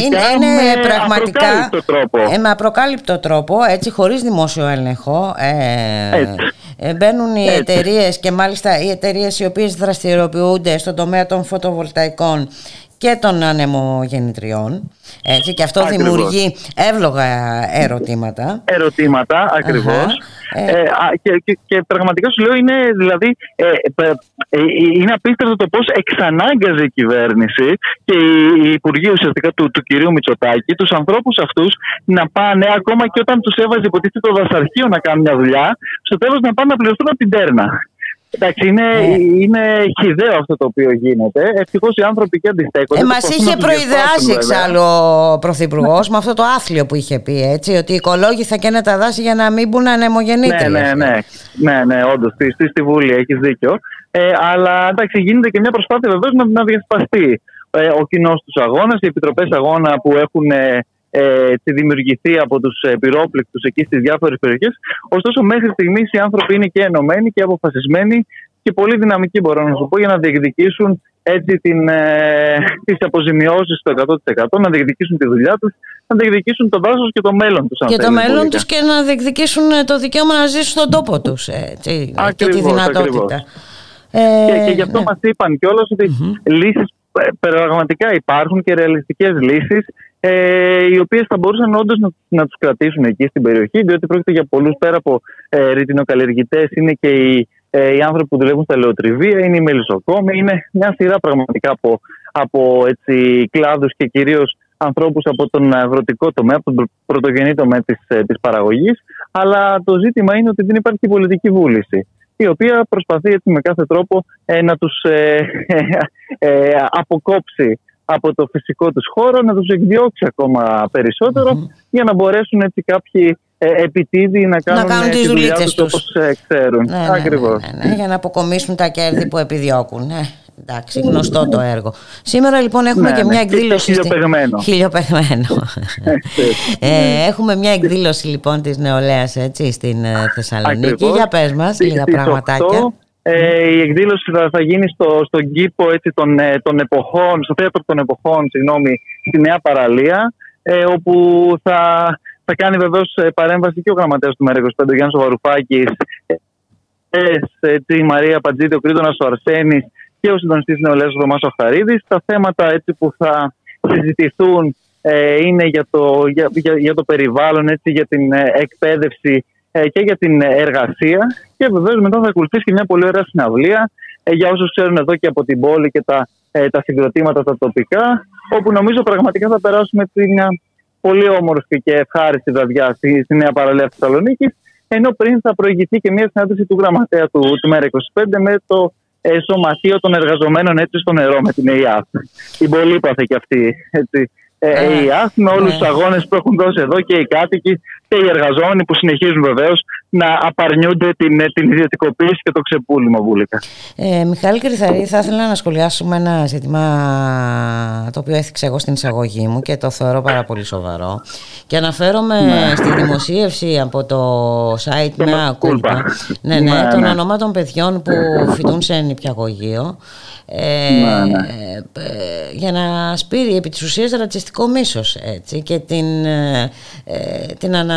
είναι, είναι με πραγματικά. απροκάλυπτο τρόπο. Ε, με απροκάλυπτο τρόπο, έτσι χωρίς δημόσιο έλεγχο. Ε, ε μπαίνουν οι εταιρείες και μάλιστα οι εταιρείες οι οποίες δραστηριοποιούνται στον τομέα των φωτοβολταϊκών και των ανεμογεννητριών έτσι, και αυτό δημιουργεί εύλογα ερωτήματα. Ερωτήματα ακριβώς. Ε, ε και, και, και, πραγματικά σου λέω είναι, δηλαδή, ε, ε, ε είναι απίστευτο το πώς εξανάγκαζε η κυβέρνηση και η, Υπουργοί ουσιαστικά του, του κυρίου Μητσοτάκη τους ανθρώπους αυτούς να πάνε ακόμα και όταν τους έβαζε υποτίθεται το δασαρχείο να κάνουν μια δουλειά στο τέλος να πάνε να πληρωθούν από την τέρνα. Εντάξει, είναι, Ε. είναι χιδαίο αυτό το οποίο γίνεται. Ευτυχώς οι άνθρωποι και αντιστέκονται. Ε, Μας Προσπαθούν είχε να τους προειδεάσει διασπάσουν, βέβαια. εξάλλου ο Πρωθυπουργός με αυτό το άθλιο που είχε πει έτσι, ότι οι οικολόγοι θα καίνε τα δάση για να μην μπουν ανεμογεννήτριες. Ναι, ναι, ναι. Ναι, ναι, όντως. Στη, στη, στη Βουλή έχεις δίκιο. Ε, αλλά εντάξει, γίνεται και μια προσπάθεια βεβαίως να, να διασπαστεί ε, ο κοινός τους αγώνας, οι επιτροπές αγώνα που έχουν ε, ε, έτσι δημιουργηθεί από τους πυρόπληκτους εκεί στις διάφορες περιοχές. Ωστόσο, μέχρι στιγμής οι άνθρωποι είναι και ενωμένοι και αποφασισμένοι και πολύ δυναμικοί, μπορώ να σου πω, για να διεκδικήσουν έτσι την, ε, τις αποζημιώσεις στο 100%, να διεκδικήσουν τη δουλειά τους, να διεκδικήσουν το δάσος και το μέλλον τους. αν Και το θέλεις, μέλλον Μπουλίκα. τους και να διεκδικήσουν ε, το δικαίωμα να ζήσουν στον τόπο τους έτσι, και τη Ακριβώς, δυνατότητα. ακριβώς. Ε, Και, και γι' αυτό ναι. μας είπαν κιόλας ότι λύσεις ε, πραγματικά υπάρχουν και ρεαλιστικές λύσεις ε, οι οποίες θα μπορούσαν όντως να, να τους κρατήσουν εκεί στην περιοχή διότι πρόκειται για πολλούς πέρα από ε, ρητινοκαλλιεργητές. Είναι και οι, ε, οι άνθρωποι που δουλεύουν στα λεωτριβία, είναι οι μελισσοκόμοι, είναι μια σειρά πραγματικά από, από έτσι, κλάδους και κυρίως ανθρώπους από τον αγροτικό τομέα, από τον πρωτογενή τομέα της, ε, της παραγωγής. Αλλά το ζήτημα είναι ότι δεν υπάρχει πολιτική βούληση η οποία προσπαθεί έτσι με κάθε τρόπο ε, να τους ε, ε, αποκόψει από το φυσικό τους χώρο, να τους εκδιώξει ακόμα περισσότερο για να μπορέσουν έτσι κάποιοι ε, επιτίδιοι να κάνουν, κάνουν ε, τις τη δουλειά δουλίτσες τους, τους. όπως ε, ξέρουν. Ναι, ναι, Ακριβώς. ναι, ναι, για να αποκομίσουν τα κέρδη που επιδιώκουν. Ναι. Εντάξει, γνωστό το έργο. Σήμερα λοιπόν έχουμε Ναι, και ναι, μια και εκδήλωση. στη- χιλιοπεγμένο. Χιλιοπεγμένο. ε, έχουμε μια εκδήλωση λοιπόν της νεολαίας έτσι, στην ε, Θεσσαλονίκη. Ακριβώς. Για πες μας Στις- λίγα στις πραγματάκια. 8, ε, η εκδήλωση θα, θα γίνει στο, στον κήπο έτσι, των, ε, των εποχών, στο θέατρο των εποχών, συγγνώμη, στη Νέα Παραλία, ε, όπου θα, θα κάνει βεβαίως παρέμβαση και ο γραμματέας του ΜΕΡΑ25, ο Γιάννης Βαρουφάκη, η Μαρία Παντζίδη, ο Κρήτονας ο Αρσένης και ο συντονιστής νεολαία ο Ρωμά Αχαρίδη. Τα θέματα έτσι, που θα συζητηθούν ε, είναι για το, για, για, για το περιβάλλον, έτσι, για την ε, εκπαίδευση ε, και για την εργασία. Και βεβαίως μετά θα ακολουθήσει και μια πολύ ωραία συναυλία ε, για όσους ξέρουν εδώ και από την πόλη και τα, ε, τα συγκροτήματα τα τοπικά, όπου νομίζω πραγματικά θα περάσουμε έτσι μια πολύ όμορφη και ευχάριστη βραδιά στη, στη Νέα Παραλία Θεσσαλονίκης. Ενώ πριν θα προηγηθεί και μια συνάντηση του γραμματέα του, του ΜΕΡΑ25 με το ε, Σωματείο των Εργαζομένων έτσι στο νερό, με την ΕΙΑΘ. Την πολύπαθη και αυτή. Έτσι. Ε, Α, η ΕΙΑΘ με όλους ναι. τους αγώνες που έχουν δώσει εδώ και οι κάτοικοι και οι εργαζόμενοι που συνεχίζουν βεβαίως να απαρνιούνται την, ε, την ιδιωτικοποίηση και το ξεπούλημα βούλικα. Ε, Μιχάλη Κρυθαρή, θα ήθελα να σχολιάσουμε ένα ζήτημα το οποίο έθιξα εγώ στην εισαγωγή μου και το θεωρώ πάρα πολύ σοβαρό. Και αναφέρομαι στη δημοσίευση από το site Το Mea Mea Culpa. Culpa ναι, ναι, Ναι, των ναι. ονομάτων παιδιών που φοιτούν σε νηπιαγωγείο ε, Ναι, ναι. ε, για να σπείρει επί της ουσίας ρατσιστικό μίσος έτσι, και την, ε, ε,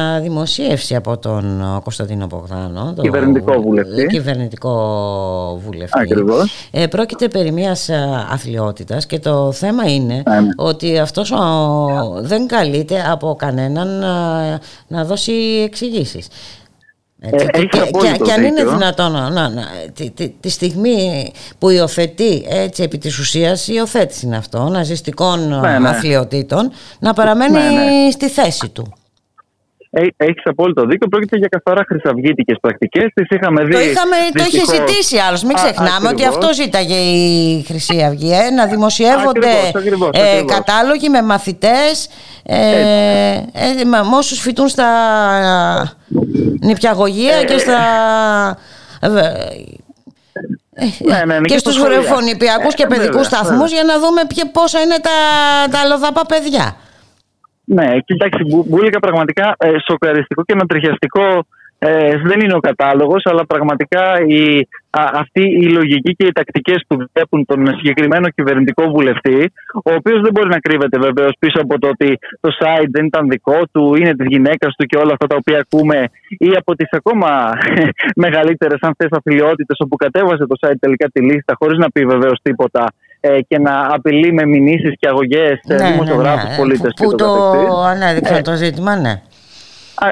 την αναδημοσίευση από τον Κωνσταντίνο Μπογδάνο τον Κυβερνητικό βουλευτή. κυβερνητικό βουλευτή Ακριβώς. ε, πρόκειται περί μιας α, αθλειότητας και το θέμα είναι Ναι, ναι. ότι αυτός ο, δεν καλείται από κανέναν α, να δώσει εξηγήσεις. Έτσι, Ε, και, έχεις και, απόλυτο και αν είναι δίκιο. δυνατόν να, να, να- τη, τη, τη στιγμή που υιοθετεί έτσι επί της ουσίας η υιοθέτηση είναι αυτό ναζιστικών α, Ναι, ναι. αθλειοτήτων να παραμένει Ναι, ναι. στη θέση του. Έχεις απόλυτο δίκιο. Πρόκειται για καθαρά χρυσαυγήτικες πρακτικές. Τις είχαμε δει. Το, είχαμε, το είχε δυστυχώς. ζητήσει άλλος. Μην Α, ξεχνάμε ότι ακριβώς. αυτό ζήταγε η Χρυσή Αυγή. ε, να δημοσιεύονται Ακριβώς, ακριβώς, ε, ακριβώς. κατάλογοι με μαθητές ε, ε, με με όσους φοιτούν στα νηπιαγωγεία και στα... ε, Ναι, ναι, ναι, και, και στους στα σχολεία. βρεφονιπιακούς και Ε, παιδικούς βέβαια, σταθμούς για να δούμε ποια, πόσα είναι τα, τα αλλοδαπά παιδιά. Ναι, κοιτάξτε, Μπου- Μπούλικα πραγματικά ε, σοκαριστικό και ανατριχιαστικό ε, δεν είναι ο κατάλογος, αλλά πραγματικά η, α, αυτή η λογική και οι τακτικές που βλέπουν τον συγκεκριμένο κυβερνητικό βουλευτή, ο οποίος δεν μπορεί να κρύβεται βεβαίως πίσω από το ότι το site δεν ήταν δικό του, είναι της γυναίκας του και όλα αυτά τα οποία ακούμε, ή από τις ακόμα μεγαλύτερες αν θες αφιλιότητες όπου κατέβασε το site τελικά τη λίστα χωρίς να πει βεβαίως τίποτα ε, και να απειλεί με μηνύσεις και αγωγές σε δημοσιογράφους, πολίτες Που, που και το το καθεξής. ανέδειξαν Ε, το ζήτημα, ναι.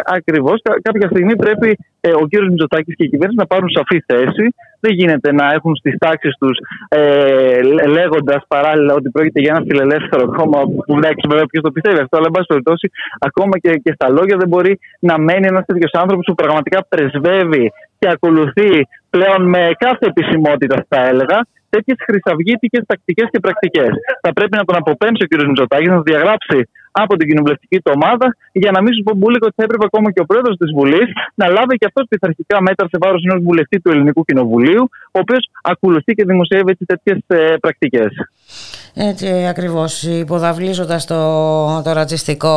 Ακριβώς. Κάποια στιγμή πρέπει ε, ο κύριος Μητσοτάκης και η κυβέρνηση να πάρουν σαφή θέση. Δεν γίνεται να έχουν στις τάξεις τους ε, λέγοντας παράλληλα ότι πρόκειται για ένα φιλελεύθερο κόμμα. Που εντάξει, βέβαια, ποιος το πιστεύει αυτό, αλλά εν πάση περιπτώσει, ακόμα και, και στα λόγια δεν μπορεί να μένει ένας τέτοιος άνθρωπος που πραγματικά πρεσβεύει και ακολουθεί πλέον με κάθε επισημότητα, θα έλεγα, τέτοιες χρυσαυγήτικες τακτικές και πρακτικές. Θα πρέπει να τον αποπέμψει ο κ. Μητσοτάκης, να τον διαγράψει από την κοινοβουλευτική του ομάδα, για να μην σου πω μπουλίκο ότι θα έπρεπε ακόμα και ο πρόεδρος της Βουλής να λάβει και αυτός πειθαρχικά μέτρα σε βάρος ενός βουλευτή του Ελληνικού Κοινοβουλίου, ο οποίος ακολουθεί και δημοσιεύει τέτοιες πρακτικές. Έτσι ακριβώς υποδαβλίζοντας το, το ρατσιστικό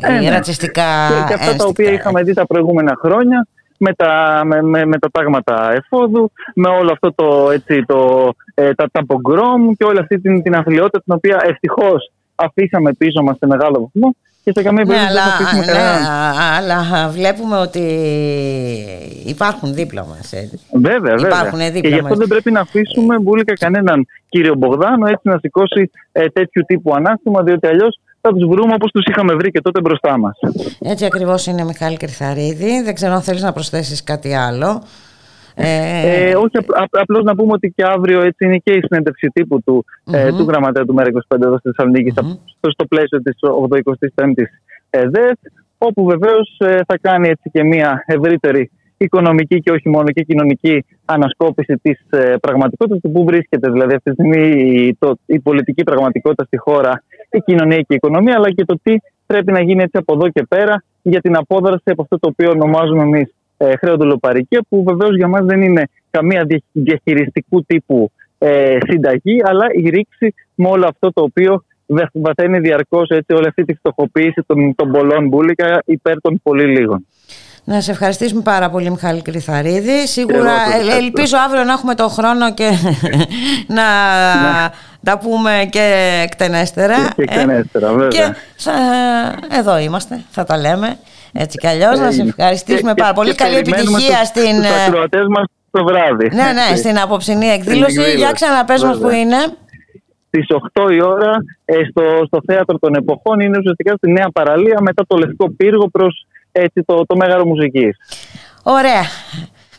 ε, ναι. ρατσιστικά και, και αυτά τα οποία είχαμε δει τα προηγούμενα χρόνια με τα, με, με, με τα τάγματα εφόδου, με όλο αυτό το, έτσι, το, ε, τα, τα πογκρόμ και όλη αυτή την, την αθλειότητα την οποία ευτυχώς αφήσαμε πίσω μας σε μεγάλο βαθμό και σε καμία ναι, περίπτωση δεν αφήσουμε ναι, Αλλά βλέπουμε ότι υπάρχουν δίπλα μας. Βέβαια, βέβαια. και γι' αυτό δεν πρέπει να αφήσουμε μπουλικα κανέναν κύριο Μπογδάνο έτσι να σηκώσει ε, τέτοιου τύπου ανάστημα, διότι αλλιώς θα τους βρούμε όπως τους είχαμε βρει και τότε μπροστά μας. Έτσι ακριβώς είναι, Μιχάλη Κρυθαρίδη. Δεν ξέρω αν θέλεις να προσθέσεις κάτι άλλο. Ε... Ε, όχι, απλώς να πούμε ότι και αύριο έτσι είναι και η συνέντευξη τύπου του, mm-hmm. ε, του γραμματέα του ΜΕΡΑ25 εδώ στη Θεσσαλονίκη mm-hmm. στο, στο πλαίσιο της 85η ΕΔΕΦ, όπου βεβαίως ε, θα κάνει έτσι και μια ευρύτερη οικονομική και όχι μόνο και κοινωνική ανασκόπηση της ε, πραγματικότητας του που βρίσκεται δηλαδή αυτή τη στιγμή η, το, η πολιτική πραγματικότητα στη χώρα, η κοινωνία και η οικονομία, αλλά και το τι πρέπει να γίνει έτσι από εδώ και πέρα για την απόδραση από αυτό το οποίο ονομάζουμε εμείς ε, χρεοδολοπαρικία, που βεβαίως για μας δεν είναι καμία διαχειριστικού τύπου ε, συνταγή, αλλά η ρήξη με όλο αυτό το οποίο βαθαίνει διαρκώς όλη αυτή τη φτωχοποίηση των, των πολλών μπουλικα υπέρ των πολύ λίγων. Να σε ευχαριστήσουμε πάρα πολύ Μιχάλη Κρυθαρίδη. Σίγουρα ε, ελπίζω αύριο να έχουμε τον χρόνο και να τα πούμε και εκτενέστερα. Και, εκτενέστερα, βέβαια. Και εδώ είμαστε, θα τα λέμε. Έτσι κι αλλιώς, να σε ευχαριστήσουμε πάρα πολύ. Καλή επιτυχία στην. Τους ακροατές μας το βράδυ. Ναι, ναι, στην απόψινή εκδήλωση. Για ξαναπες μας που είναι. Στις 8 η ώρα στο, στο θέατρο των εποχών είναι ουσιαστικά στη Νέα Παραλία μετά το Λευκό Πύργο προς το, το Μέγαρο Μουσικής. Ωραία.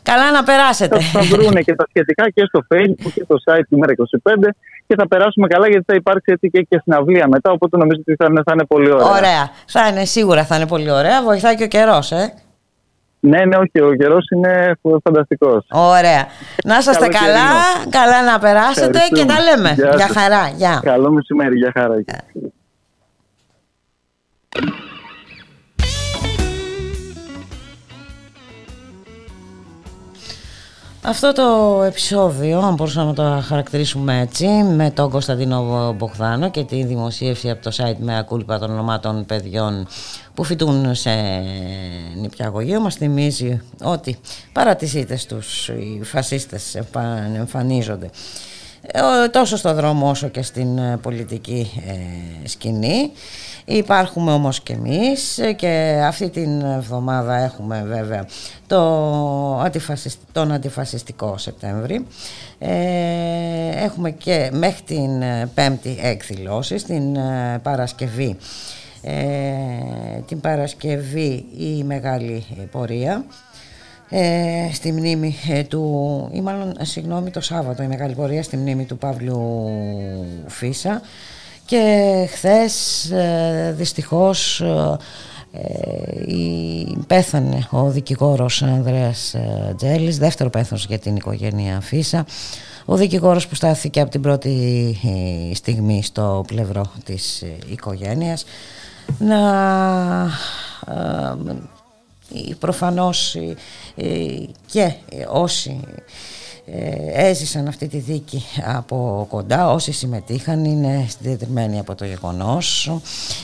Καλά να περάσετε. Θα, θα βρουν και τα σχετικά και στο Facebook και στο site του ΜΕΡΑ25 και θα περάσουμε καλά γιατί θα υπάρξει έτσι και, και συναυλία μετά. Οπότε νομίζω ότι θα είναι, θα είναι πολύ ωραία. Ωραία. Θα είναι, σίγουρα θα είναι πολύ ωραία. Βοηθάει και ο καιρός, ε. Ναι, ναι, όχι. Ο καιρός είναι φανταστικός. Ωραία. Να είσαστε καλά, καλά να περάσετε και τα λέμε. Γεια, χαρά. Γεια. Καλό μεσημέρι. Γεια χαρά. Αυτό το επεισόδιο, αν μπορούσαμε να το χαρακτηρίσουμε έτσι, με τον Κωνσταντίνο Μπογδάνο και τη δημοσίευση από το site με ακούλπα των ονομάτων παιδιών που φοιτούν σε νηπιαγωγείο μας θυμίζει ότι παρά τις ήττες τους οι φασίστες εμφανίζονται ε, τόσο στο δρόμο όσο και στην ε, πολιτική ε, σκηνή Υπάρχουμε όμως και εμείς και αυτή την εβδομάδα έχουμε βέβαια το τον αντιφασιστικό Σεπτέμβρη. Ε, έχουμε και μέχρι την πέμπτη εκδηλώσει, την ε, Παρασκευή. Ε, την Παρασκευή η μεγάλη πορεία ε, στη μνήμη του ή μάλλον συγγνώμη το Σάββατο η μεγάλη πορεία στη μνήμη του Παύλου Φίσα και χθες ε, δυστυχώς ε, πέθανε ο δικηγόρος Ανδρέας ε, Τζέλης, δεύτερο πέθος για την οικογένεια Φίσα. Ο δικηγόρος που στάθηκε από την πρώτη στιγμή στο πλευρό της οικογένειας να προφανώς και όσοι ε, έζησαν αυτή τη δίκη από κοντά. Όσοι συμμετείχαν είναι συντετριμένοι από το γεγονός.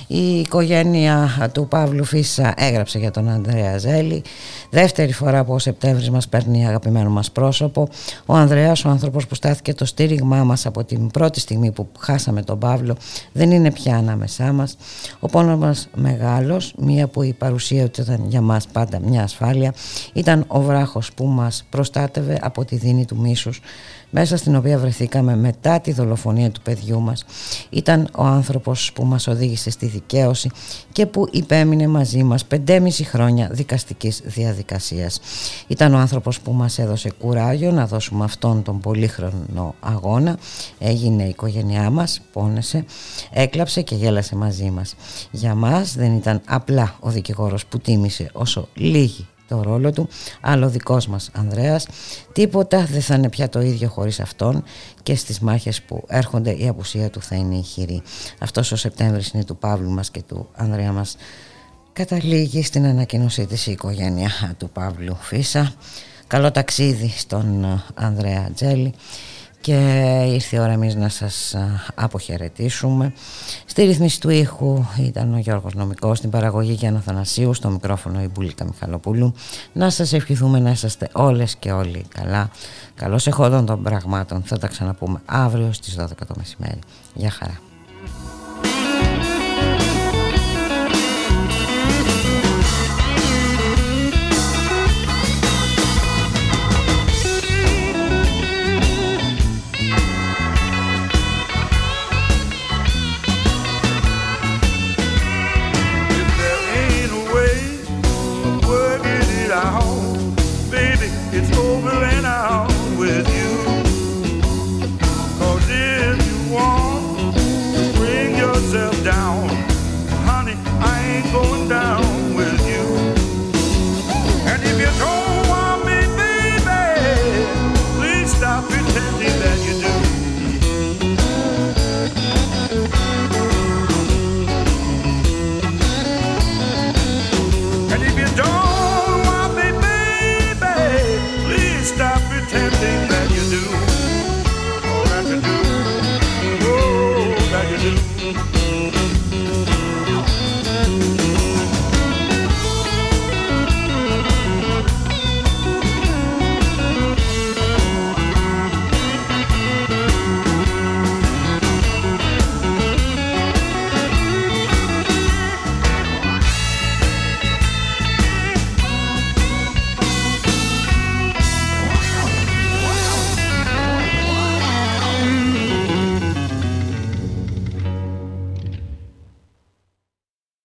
Η οικογένεια του Παύλου Φίσα έγραψε για τον Ανδρέα Ζέλη. Δεύτερη φορά που ο Σεπτέμβρης μας παίρνει αγαπημένο μας πρόσωπο. Ο Ανδρέας ο άνθρωπος που στάθηκε το στήριγμά μας από την πρώτη στιγμή που χάσαμε τον Παύλο δεν είναι πια ανάμεσά μας. Ο πόνος μας μεγάλος μία που η παρουσία του ήταν για μας πάντα μια ασφάλεια ήταν ο βράχος που μας προστάτευε από τη δίνη του του μίσους μέσα στην οποία βρεθήκαμε μετά τη δολοφονία του παιδιού μας ήταν ο άνθρωπος που μας οδήγησε στη δικαίωση και που υπέμεινε μαζί μας 5,5 χρόνια δικαστικής διαδικασίας. Ήταν ο άνθρωπος που μας έδωσε κουράγιο να δώσουμε αυτόν τον πολύχρονο αγώνα. Έγινε η οικογένειά μας, πόνεσε, έκλαψε και γέλασε μαζί μας. Για μας δεν ήταν απλά ο δικηγόρος που τίμησε όσο λίγοι το ρόλο του. Άλλο δικός μας Ανδρέας. Τίποτα δεν θα είναι πια το ίδιο χωρίς αυτόν. Και στις μάχες που έρχονται η απουσία του θα είναι ηχηρή αυτός ο Σεπτέμβρης είναι του Παύλου μας και του Ανδρέα μας. Καταλήγει στην ανακοίνωσή της η οικογένεια του Παύλου Φίσα. Καλό ταξίδι στον Ανδρέα Τζέλη και ήρθε η ώρα εμείς να σας αποχαιρετήσουμε. Στη ρυθμίση του ήχου ήταν ο Γιώργος Νομικός, στην παραγωγή Γιάννα Θανασίου, στο μικρόφωνο η Μπουλίκα Μιχαλοπούλου. Να σας ευχηθούμε να είσαστε όλες και όλοι καλά. Καλώς εχόντων των πραγμάτων. Θα τα ξαναπούμε αύριο στις 12 το μεσημέρι. Γεια χαρά.